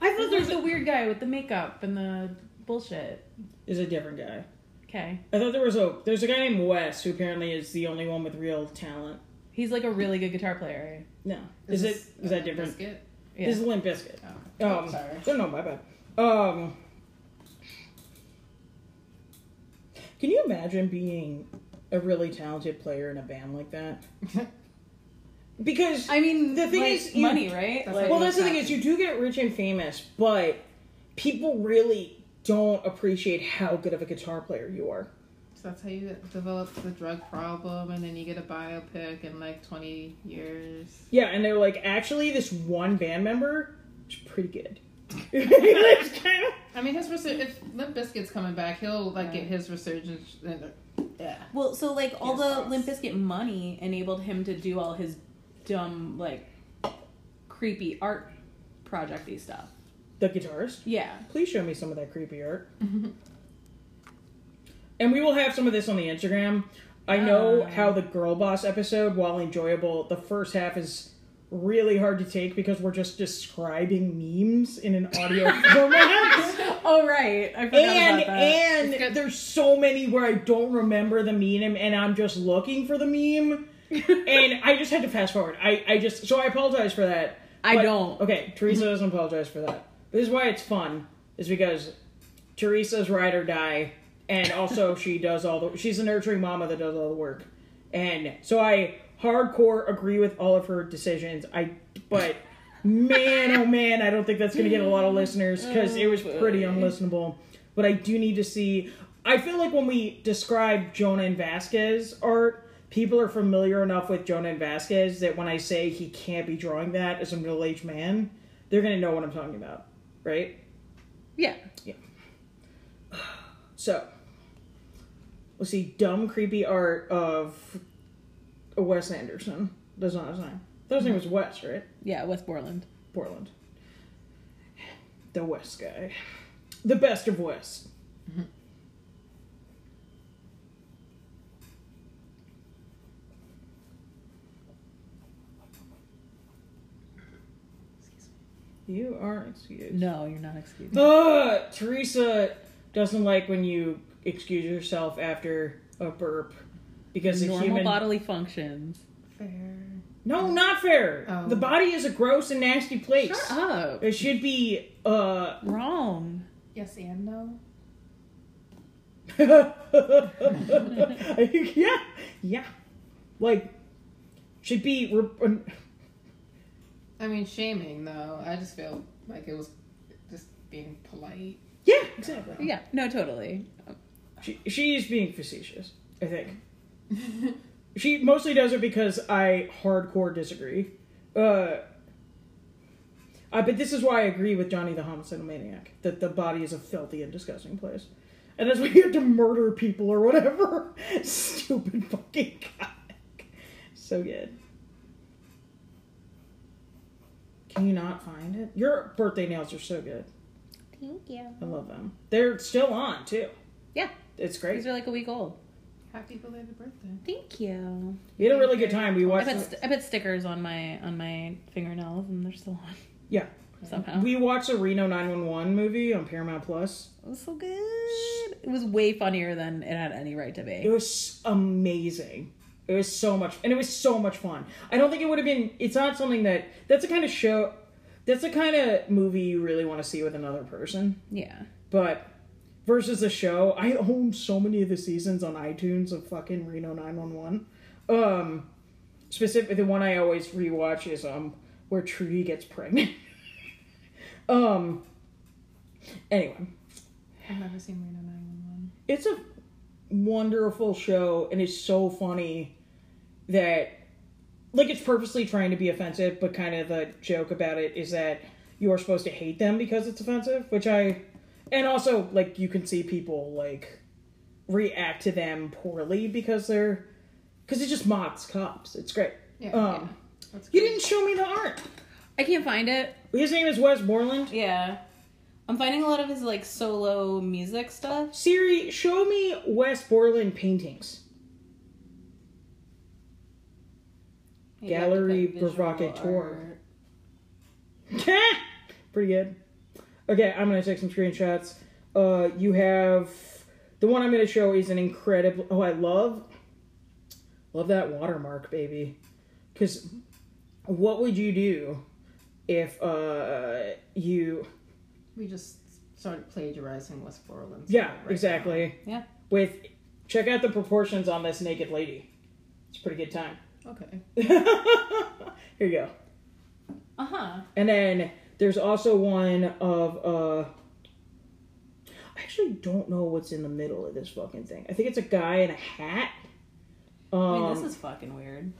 B: I
A: There's
B: thought there's
A: a weird guy with the makeup and the bullshit.
B: is a different guy.
A: Okay,
B: I thought there was a there's a guy named Wes who apparently is the only one with real talent.
A: he's like a really good guitar player.
B: No, is, it
C: this,
B: is that different?
C: Bizkit?
A: Yeah.
B: This is Limp Bizkit.
C: Oh,
B: Um,
C: sorry.
B: Oh, no, my bad. Um, can you imagine being a really talented player in a band like that? Because
A: I mean,
B: The thing
A: like,
B: is, you-
A: money, right?
C: That's
A: Like,
B: well, that's the thing is you do get rich and famous, but people really don't appreciate how good of a guitar player you are.
C: So that's how you develop the drug problem, and then you get a biopic in like 20 years.
B: Yeah, and they're like, actually, this one band member is pretty good. It's kind of-
C: I mean, his resur- if Limp Bizkit's coming back, he'll like get his resurgence. Yeah.
A: Well, so like all the
C: crossed.
A: Limp Bizkit money enabled him to do all his dumb, like, creepy art projecty stuff.
B: the guitarist.
A: Yeah.
B: Please show me some of that creepy art. and we will have some of this on the Instagram. I know
A: Ah.
B: how the Girl Boss episode, while enjoyable, the first half is really hard to take because we're just describing memes in an audio format.
A: Oh right, I forgot
B: and
A: about that.
B: and
C: It's
B: there's so many where I don't remember the meme and I'm just looking for the meme. and I just had to fast forward. I, I just so I apologize for that.
A: I
B: But-
A: don't.
B: Okay, Teresa doesn't apologize for that. This is why it's fun. Is because Teresa's ride or die, and also she does all the. She's a nurturing mama that does all the work, and so I hardcore agree with all of her decisions. I but man, oh man, I don't think that's gonna get a lot of listeners because it was pretty unlistenable. But I do need to see. I feel like when we describe Jhonen Vasquez art, people are familiar enough with Jhonen Vasquez that when I say he can't be drawing that as a middle aged man, they're gonna know what I'm talking about, right?
A: yeah. Yeah.
B: So, let's see. Dumb, creepy art of Wes Anderson. That's not his name. His name was Wes, right?
A: Yeah, Wes Borland.
B: Portland. The West guy. The best of West. You are excused.
A: No, you're not excused.
B: Uh, Teresa doesn't like when you excuse yourself after a burp because
A: Normal
B: human.
A: bodily functions.
C: Fair.
B: No, not fair.
C: Oh.
B: The body is a gross and nasty place.
A: Shut up.
B: It should be uh
A: Wrong.
C: Yes and no.
B: yeah, yeah. Like should be re-
C: I mean, shaming though. I just feel like it was just being polite.
B: yeah, exactly.
A: Yeah. No, totally.
B: She she's being facetious, I think. She mostly does it because I hardcore disagree. Uh, uh, but this is why I agree with Johnny the Homicidal Maniac that the body is a filthy and disgusting place. And that's why you have to murder people or whatever. Stupid fucking comic. So good. Can you not find it? Your birthday nails are so good.
A: Thank you.
B: I love them. They're still on, too.
A: Yeah.
B: It's great.
A: These are like a week old.
C: Happy belated birthday.
A: Thank you.
B: We had a really good time. We
A: I
B: watched.
A: put, st- I put stickers on my on my fingernails and they're still on
B: Yeah.
A: somehow.
B: We watched a Reno 911 movie on Paramount Plus.
A: It was so good. It was way funnier than it had any right to be.
B: It was amazing. It was so much, and it was so much fun. I don't think it would have been. It's not something that. That's the kind of show. That's the kind of movie you really want to see with another person.
A: Yeah.
B: But versus a show, I own so many of the seasons on iTunes of fucking Reno 911. Um, specifically, the one I always rewatch is um where Trudy gets pregnant. um. Anyway,
C: I've never seen Reno 911.
B: it's a wonderful show and it's so funny that like it's purposely trying to be offensive but kind of the joke about it is that you're supposed to hate them because it's offensive which i and also like you can see people like react to them poorly because they're because it just mocks cops it's great
C: Yeah.
B: um
C: yeah.
B: You didn't show me the art
A: I can't find it.
B: his name is wes borland
A: Yeah. I'm finding a lot of his like solo music stuff.
B: siri show me wes borland paintings
A: Maybe I have to
B: Gallery provocateur. Pretty good. Okay, I'm gonna take some screenshots. Uh, you have the one I'm gonna show is an incredible. Oh, I love, love that watermark, baby. Because what would you do if uh you?
C: We just started plagiarizing Wes Borland's.
B: Yeah,
C: right
B: exactly.
A: Yeah.
B: With check out the proportions on this naked lady. It's a pretty good time.
C: Okay.
B: Here you go.
A: Uh huh.
B: And then there's also one of uh I actually don't know what's in the middle of this fucking thing. I think it's a guy in a hat. Um,
A: I mean, this is fucking weird.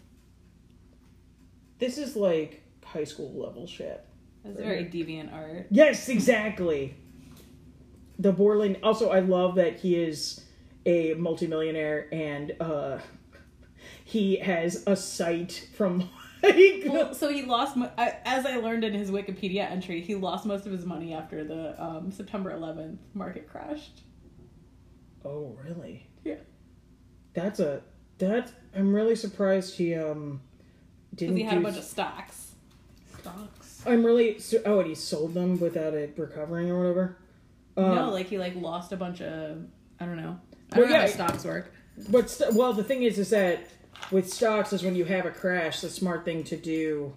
B: this is like high school level shit.
A: It's very deviant art.
B: Yes, exactly. The Borland. Also, I love that he is a multimillionaire and uh, he has a site from. like,
A: Well, so he lost, mo- I- as I learned in his Wikipedia entry, he lost most of his money after the um, September 11th market crashed.
B: oh, really?
A: Yeah.
B: That's a. That's. I'm really surprised he um. Didn't
A: Because he had a bunch of stocks.
C: Stocks.
B: I'm really. su- Oh, and he sold them without it recovering or whatever. Um,
A: no, like he like lost a bunch of, I don't know. I don't know how stocks work.
B: But st- well, the thing is, is that with stocks, is when you have a crash, the smart thing to do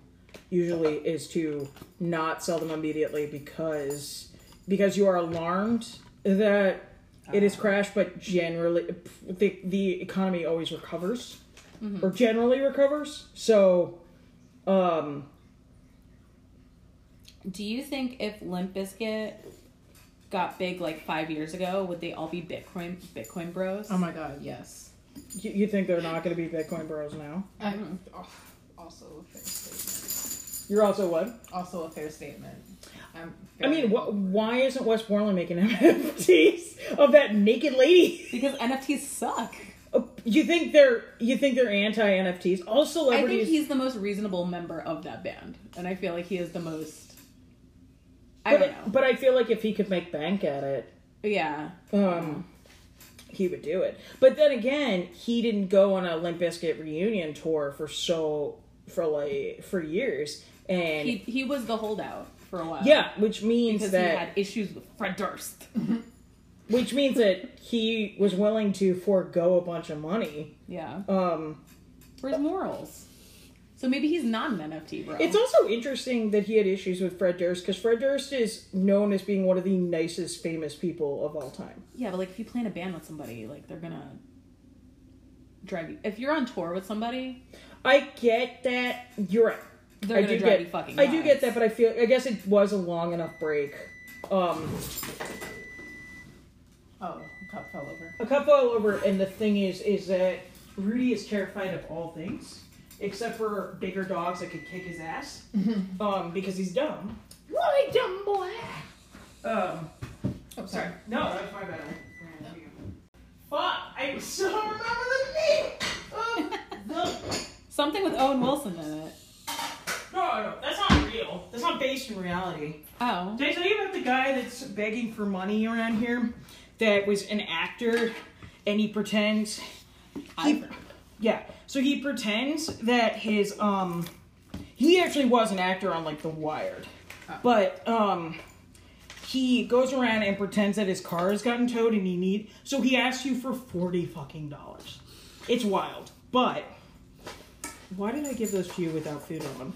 B: usually is to not sell them immediately because because you are alarmed that it is crashed. But generally, the the economy always recovers or generally recovers. So, um,
A: Do you think if Limp Bizkit got big like five years ago, would they all be Bitcoin Bitcoin bros?
C: Oh my god, yes.
B: You, you think they're not going to be Bitcoin bros now?
C: I'm also a fair statement.
B: You're also what?
C: Also a fair statement. I'm
B: I mean, wh- why isn't Wes Borland making NFTs of that naked lady?
A: because NFTs suck.
B: Oh, You think they're you think they're anti NFTs? All
A: I think he's the most reasonable member of that band, and I feel like he is the most. I
B: but,
A: don't know.
B: but I feel like if he could make bank at it,
A: yeah,
B: um, he would do it. But then again, he didn't go on a Limp Bizkit reunion tour for so for like for years, and
A: he he was the holdout for a while.
B: yeah, which means
A: because
B: that
A: he had issues with Fred Durst.
B: which means that he was willing to forego a bunch of money.
A: Yeah,
B: Um,
A: for his morals. So maybe he's not an NFT bro.
B: It's also interesting that he had issues with Fred Durst because Fred Durst is known as being one of the nicest, famous people of all time.
A: yeah, but like if you play in a band with somebody, like they're gonna drive you. If you're on tour with somebody,
B: I get that. You're right.
A: they're
B: I
A: gonna
B: do
A: drive
B: get.
A: you fucking.
B: I do get that, but I feel. I guess it was a long enough break. Um,
C: Oh, a cup fell over.
B: a cup fell over, and the thing is, is that Rudy is terrified of all things except for bigger dogs that could kick his ass. um, because he's dumb. What dumb boy? Um.
C: Oh,
B: Sorry. No, that's my bad. Fuck! I still don't remember the name of the.
A: Something with Owen Wilson in it.
B: No, no, that's not real. That's not based in reality.
A: Oh,
B: Did I tell you about the guy that's begging for money around here? That was an actor, and he pretends. He, yeah, so he pretends that his um, he actually was an actor on like The Wired, but um, he goes around and pretends that his car has gotten towed and he need so he asks you for forty fucking dollars. It's wild, but why did I give those to you without food on them?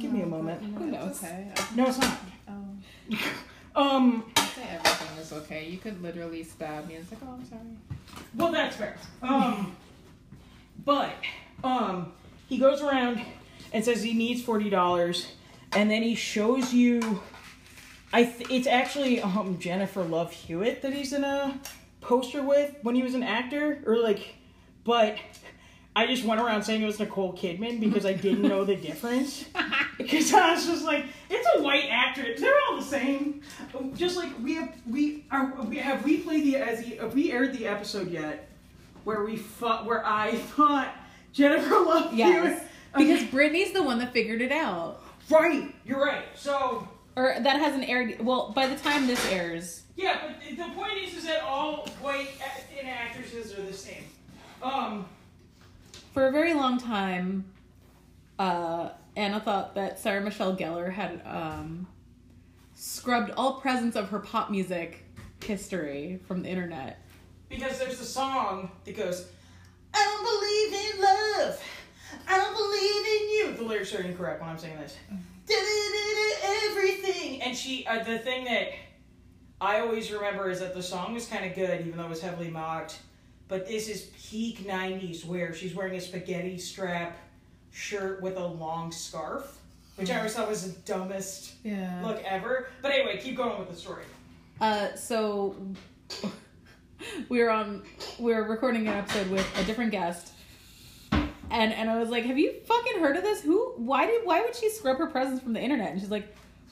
B: Give me a moment.
A: Who knows?
C: okay.
B: No, it's not.
C: oh,
B: Um,
C: I say everything is okay. You could literally stab me and it's like, oh, I'm sorry.
B: Well, that's fair. Um, but um, he goes around and says he needs forty dollars, and then he shows you. I th- it's actually um Jennifer Love Hewitt that he's in a poster with when he was an actor, or like, but. I just went around saying it was Nicole Kidman because I didn't know the difference. Because I was just like, it's a white actress They're all the same. Just like we have, we are. We have we played the as we aired the episode yet where we fought where I thought Jennifer Love
A: yes.
B: Hewitt.
A: Because Brittany's the one that figured it out.
B: right, you're right. So
A: Or that hasn't aired. Well, by the time this airs,
B: yeah, but the- point is, is that all white actresses are the same. Um,
A: for a very long time, uh, Anna thought that Sarah Michelle Gellar had um, scrubbed all presence of her pop music history from the internet.
B: Because there's a song that goes, "I don't believe in love, I don't believe in you." The lyrics are incorrect when I'm saying this. Everything, and she. Uh, the thing that I always remember is that the song was kind of good, even though it was heavily mocked. But this is peak '90s, where she's wearing a spaghetti strap shirt with a long scarf, which I always thought was the dumbest
C: Yeah.
B: look ever. But anyway, keep going with the story.
A: Uh, so we were on we were recording an episode with a different guest and and I was like, "Have you fucking heard of this? Who? Why did? Why would she scrub her presence from the internet?" And she's like,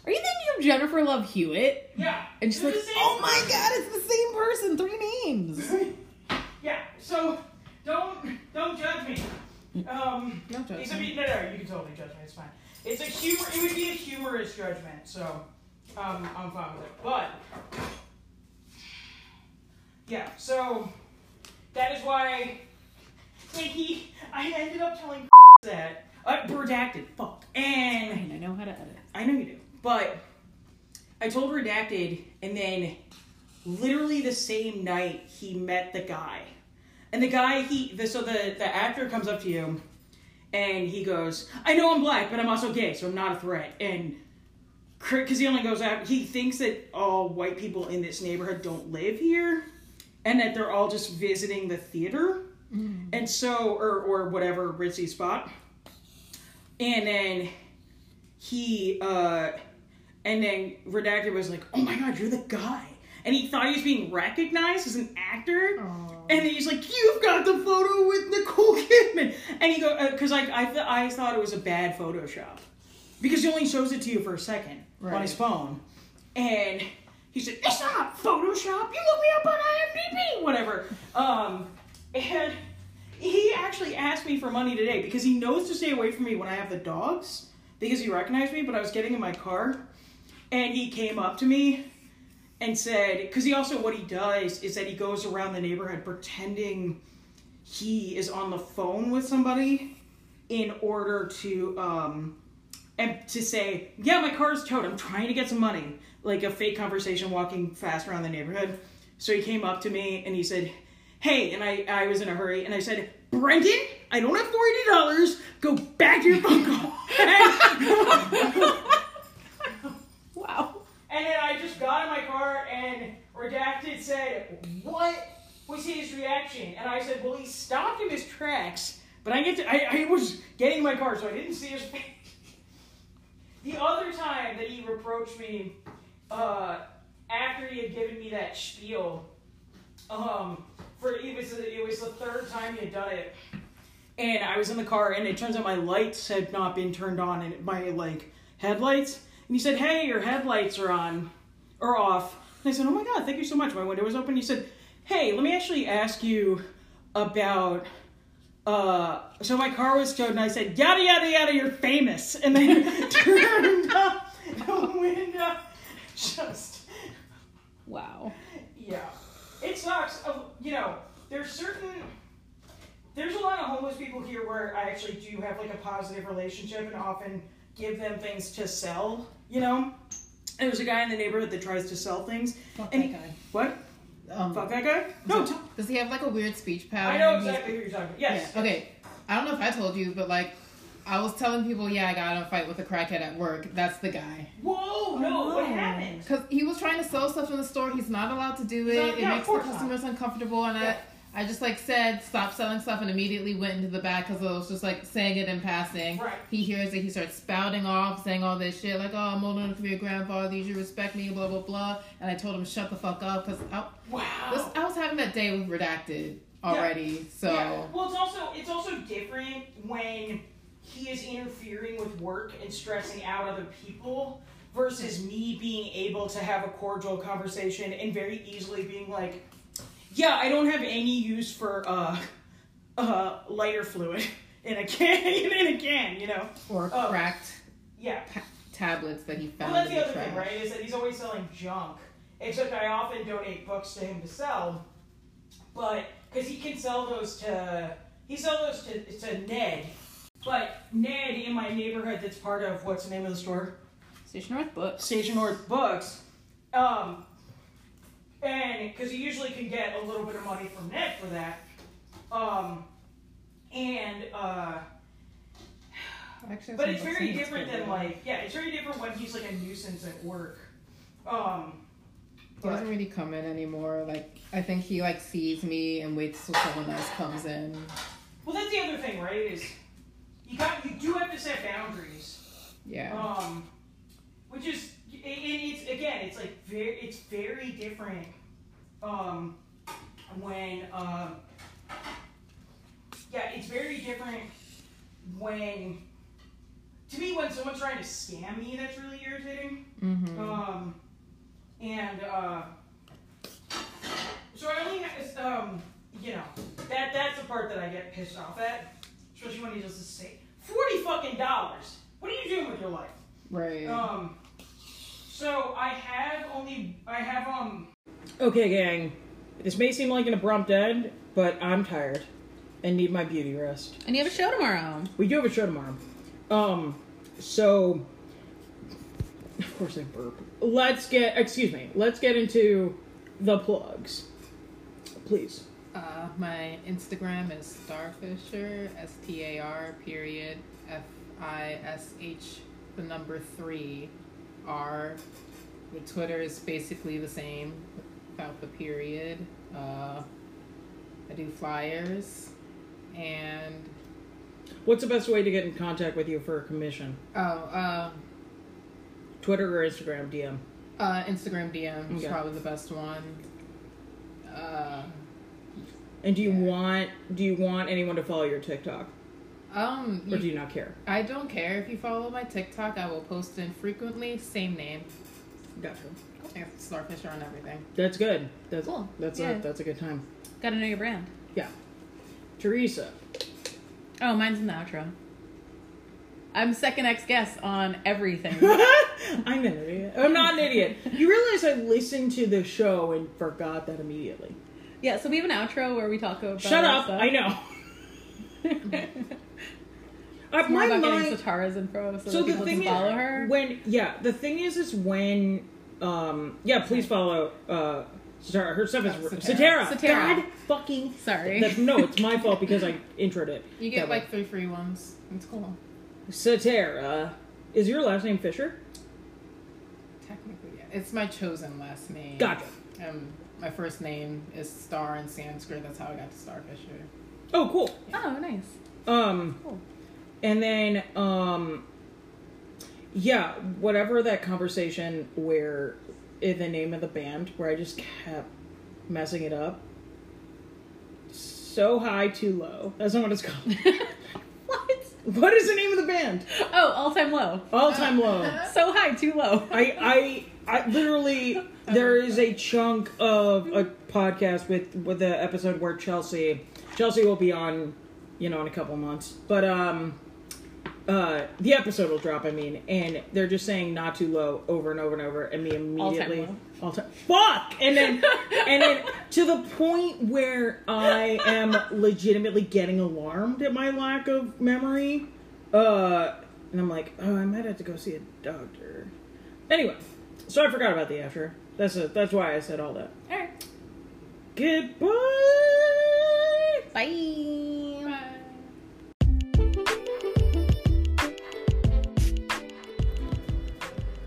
A: "Are you thinking of Jennifer Love Hewitt?"
B: Yeah.
A: And she's like, "Oh my god, it's the same person, three names."
B: Yeah, so don't don't judge me. Um,
A: Don't judge
B: it's a, no, no, you can totally judge me. It's fine. It's a humor. It would be a humorous judgment, so um, I'm fine with it. But yeah, so that is why. He, I ended up telling that uh, redacted. Fuck. And
A: Fine, I know how to edit.
B: I know you do. But I told Redacted, and then literally the same night he met the guy. And the guy, he, the, so the, the actor comes up to you, and he goes, I know I'm black, but I'm also gay, so I'm not a threat. And because he only goes out, he thinks that all white people in this neighborhood don't live here, and that they're all just visiting the theater. And so, or, or whatever ritzy spot. And then he uh and then redacted was like oh my god you're the guy. And he thought he was being recognized as an actor. And then he's like you've got the photo with nicole kidman. And he go because like I, th- I thought it was a bad photoshop. Because he only shows it to you for a second on his phone. And he said it's not photoshop you look me up on imdb whatever um and he actually asked me for money today because he knows to stay away from me when I have the dogs because he recognized me, but I was getting in my car and he came up to me and said, because he also, what he does is that he goes around the neighborhood pretending he is on the phone with somebody in order to, um, and to say, yeah, my car's towed. I'm trying to get some money. Like a fake conversation walking fast around the neighborhood. So he came up to me and he said, hey, and I, I was in a hurry, and I said, Brendan, I don't have forty dollars. Go back to your phone call.
A: Wow.
B: and then I just got in my car, and redacted said, "What was his reaction?" And I said, "Well, he stopped in his tracks, but I get to, I, I was getting in my car, so I didn't see his face." The other time that he reproached me, uh, after he had given me that spiel, um, for it was it was the third time he had done it, and I was in the car, and it turns out my lights had not been turned on, and my like headlights, and he said, "Hey, your headlights are on, or off." And I said, "Oh my god, thank you so much." My window was open. He said, "Hey, let me actually ask you about." Uh, so my car was towed, and I said, "Yada yada yada, you're famous," and then turned up the window. Just
A: Wow.
B: yeah, it sucks. Uh, You know, there's certain. There's a lot of homeless people here where I actually do have like a positive relationship and often give them things to sell. You know, and there's a guy in the neighborhood that tries to sell things.
C: Fuck
B: And
C: that
B: he-
C: guy.
B: What?
C: Um,
B: Fuck that guy? No,
C: Does he have like a weird speech pattern?
B: I know exactly who you're talking about. Yes.
C: Yeah. Okay. I don't know if I told you, but like, I was telling people, yeah, I got in a fight with a crackhead at work. That's the guy.
B: Whoa! No, what
A: Oh.
B: happened?
C: Because he was trying to sell stuff in the store. He's not allowed to do it.
B: not-
C: it
B: yeah,
C: makes the
B: course not.
C: customers uncomfortable. And
B: Yeah.
C: I, I just like said, stop selling stuff and immediately went into the back because I was just like saying it in passing.
B: Right.
C: He hears it. He starts spouting off, saying all this shit like, oh, I'm old enough to be your grandfather. You should respect me, blah, blah, blah. And I told him, shut the fuck up because I,
B: Wow.
C: this, I was having that day with Redacted already. So.
B: Yeah. Well, it's also it's also different when he is interfering with work and stressing out other people versus me being able to have a cordial conversation and very easily being like, "Yeah, I don't have any use for uh, uh, lighter fluid in a can in a can," you know?
C: Or
B: Oh.
C: cracked
B: Yeah.
C: pa- tablets that he found.
B: Well,
C: that's
B: the
C: the
B: other
C: trash.
B: thing, right? Is that he's always selling junk. Except I often donate books to him to sell, but because he can sell those to he sell those to to Ned. But Ned in my neighborhood, that's part of what's the name of the store?
A: Station North Books.
B: Station North Books. Um, and because you usually can get a little bit of money from Ned for that. Um, and uh,
C: Actually,
B: but it's very different than like yeah, it's very different when he's like a nuisance at work. Um,
C: He doesn't really come in anymore. Like I think he like sees me and waits till someone else comes in.
B: well, that's the other thing, right? Is you got you do have to set boundaries.
C: Yeah.
B: Um, which is it- it's again, it's like very it's very different um, when um, yeah, it's very different when to me when someone's trying to scam me. That's really irritating.
C: Mm-hmm.
B: Um, and uh, so I only have um, you know, that that's the part that I get pissed off at, especially when he does just say forty fucking dollars. What are you doing with your life?
C: Right.
B: Um, so I have only I have um. Okay, gang. This may seem like an abrupt end, but I'm tired and need my beauty rest.
A: And you have a show tomorrow.
B: We do have a show tomorrow. Um, so of course I burp. Let's get excuse me. Let's get into the plugs, please.
C: Uh, my Instagram is Starfisher, S T A R period F I S H the number three R. The Twitter is basically the same without the period. Uh, I do flyers and
B: What's the best way to get in contact with you for a commission?
C: oh uh,
B: Twitter or Instagram DM?
C: uh, Instagram DM is
B: Okay.
C: probably the best one.
B: And do you want do you want anyone to follow your TikTok
C: um,
B: or
C: you
B: do you not care?
C: I don't care if you follow my TikTok. I will post infrequently. Same name.
B: Gotcha.
C: It's Starfisher on everything.
B: That's good. That's
A: Cool.
B: That's
A: Yeah.
B: a that's a good time.
A: Gotta know your brand.
B: Yeah. Teresa.
A: Oh, mine's in the outro. I'm second ex guest on everything.
B: I'm an idiot. I'm not an idiot. You realize I listened to the show and forgot that immediately.
A: Yeah, so we have an outro where we talk about.
B: Shut
A: our
B: up.
A: stuff.
B: I know. Uh,
A: It's more
B: my
A: about
B: mind.
A: getting Satarah's info so,
B: So
A: that
B: the
A: people
B: thing
A: can follow her.
B: when yeah, the thing is, is when um yeah, please follow uh Satarah. Her stuff is
C: Oh,
B: Satarah.
C: Satarah.
A: Satarah.
B: God fucking.
A: Sorry.
B: That's, no, it's my fault because I introed it.
C: You get
B: that way.
C: like three free ones. It's cool.
B: Satarah. Is your last name Fisher?
C: Technically, yeah. It's my chosen last name.
B: Gotcha.
C: Um, my first name is Star in Sanskrit. That's how I got to Starfisher.
B: Oh, cool.
A: oh, nice.
B: Um,
A: Cool.
B: and then um, yeah, whatever that conversation where in the name of the band where I just kept messing it up. So high, too low. That's not what it's called.
A: what?
B: what is the name of the band?
A: Oh, all time low.
B: All time low.
A: So high, too low.
B: I, I, I literally there is a chunk of a podcast with with the episode where Chelsea Chelsea will be on, you know, in a couple months. But um, uh, the episode will drop. I mean, and they're just saying not too low over and over and over, and me immediately
A: low.
B: All time fuck, and then and then to the point where I am legitimately getting alarmed at my lack of memory. Uh, and I'm like, oh, I might have to go see a doctor. Anyway, so I forgot about the after. That's a, that's why I said all that.
A: All right.
B: Goodbye.
A: Bye.
C: Bye.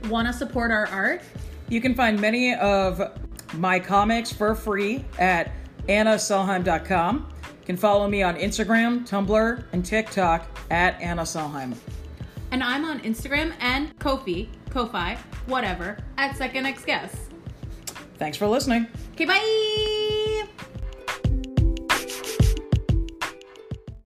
A: Want to support our art?
B: You can find many of my comics for free at annaselheim.com. You can follow me on Instagram, Tumblr, and TikTok at Anna Selheim.
A: And I'm on Instagram and Kofi, Ko-Fi, whatever, at Second Ex Guest.
B: Thanks for listening.
A: Okay, bye.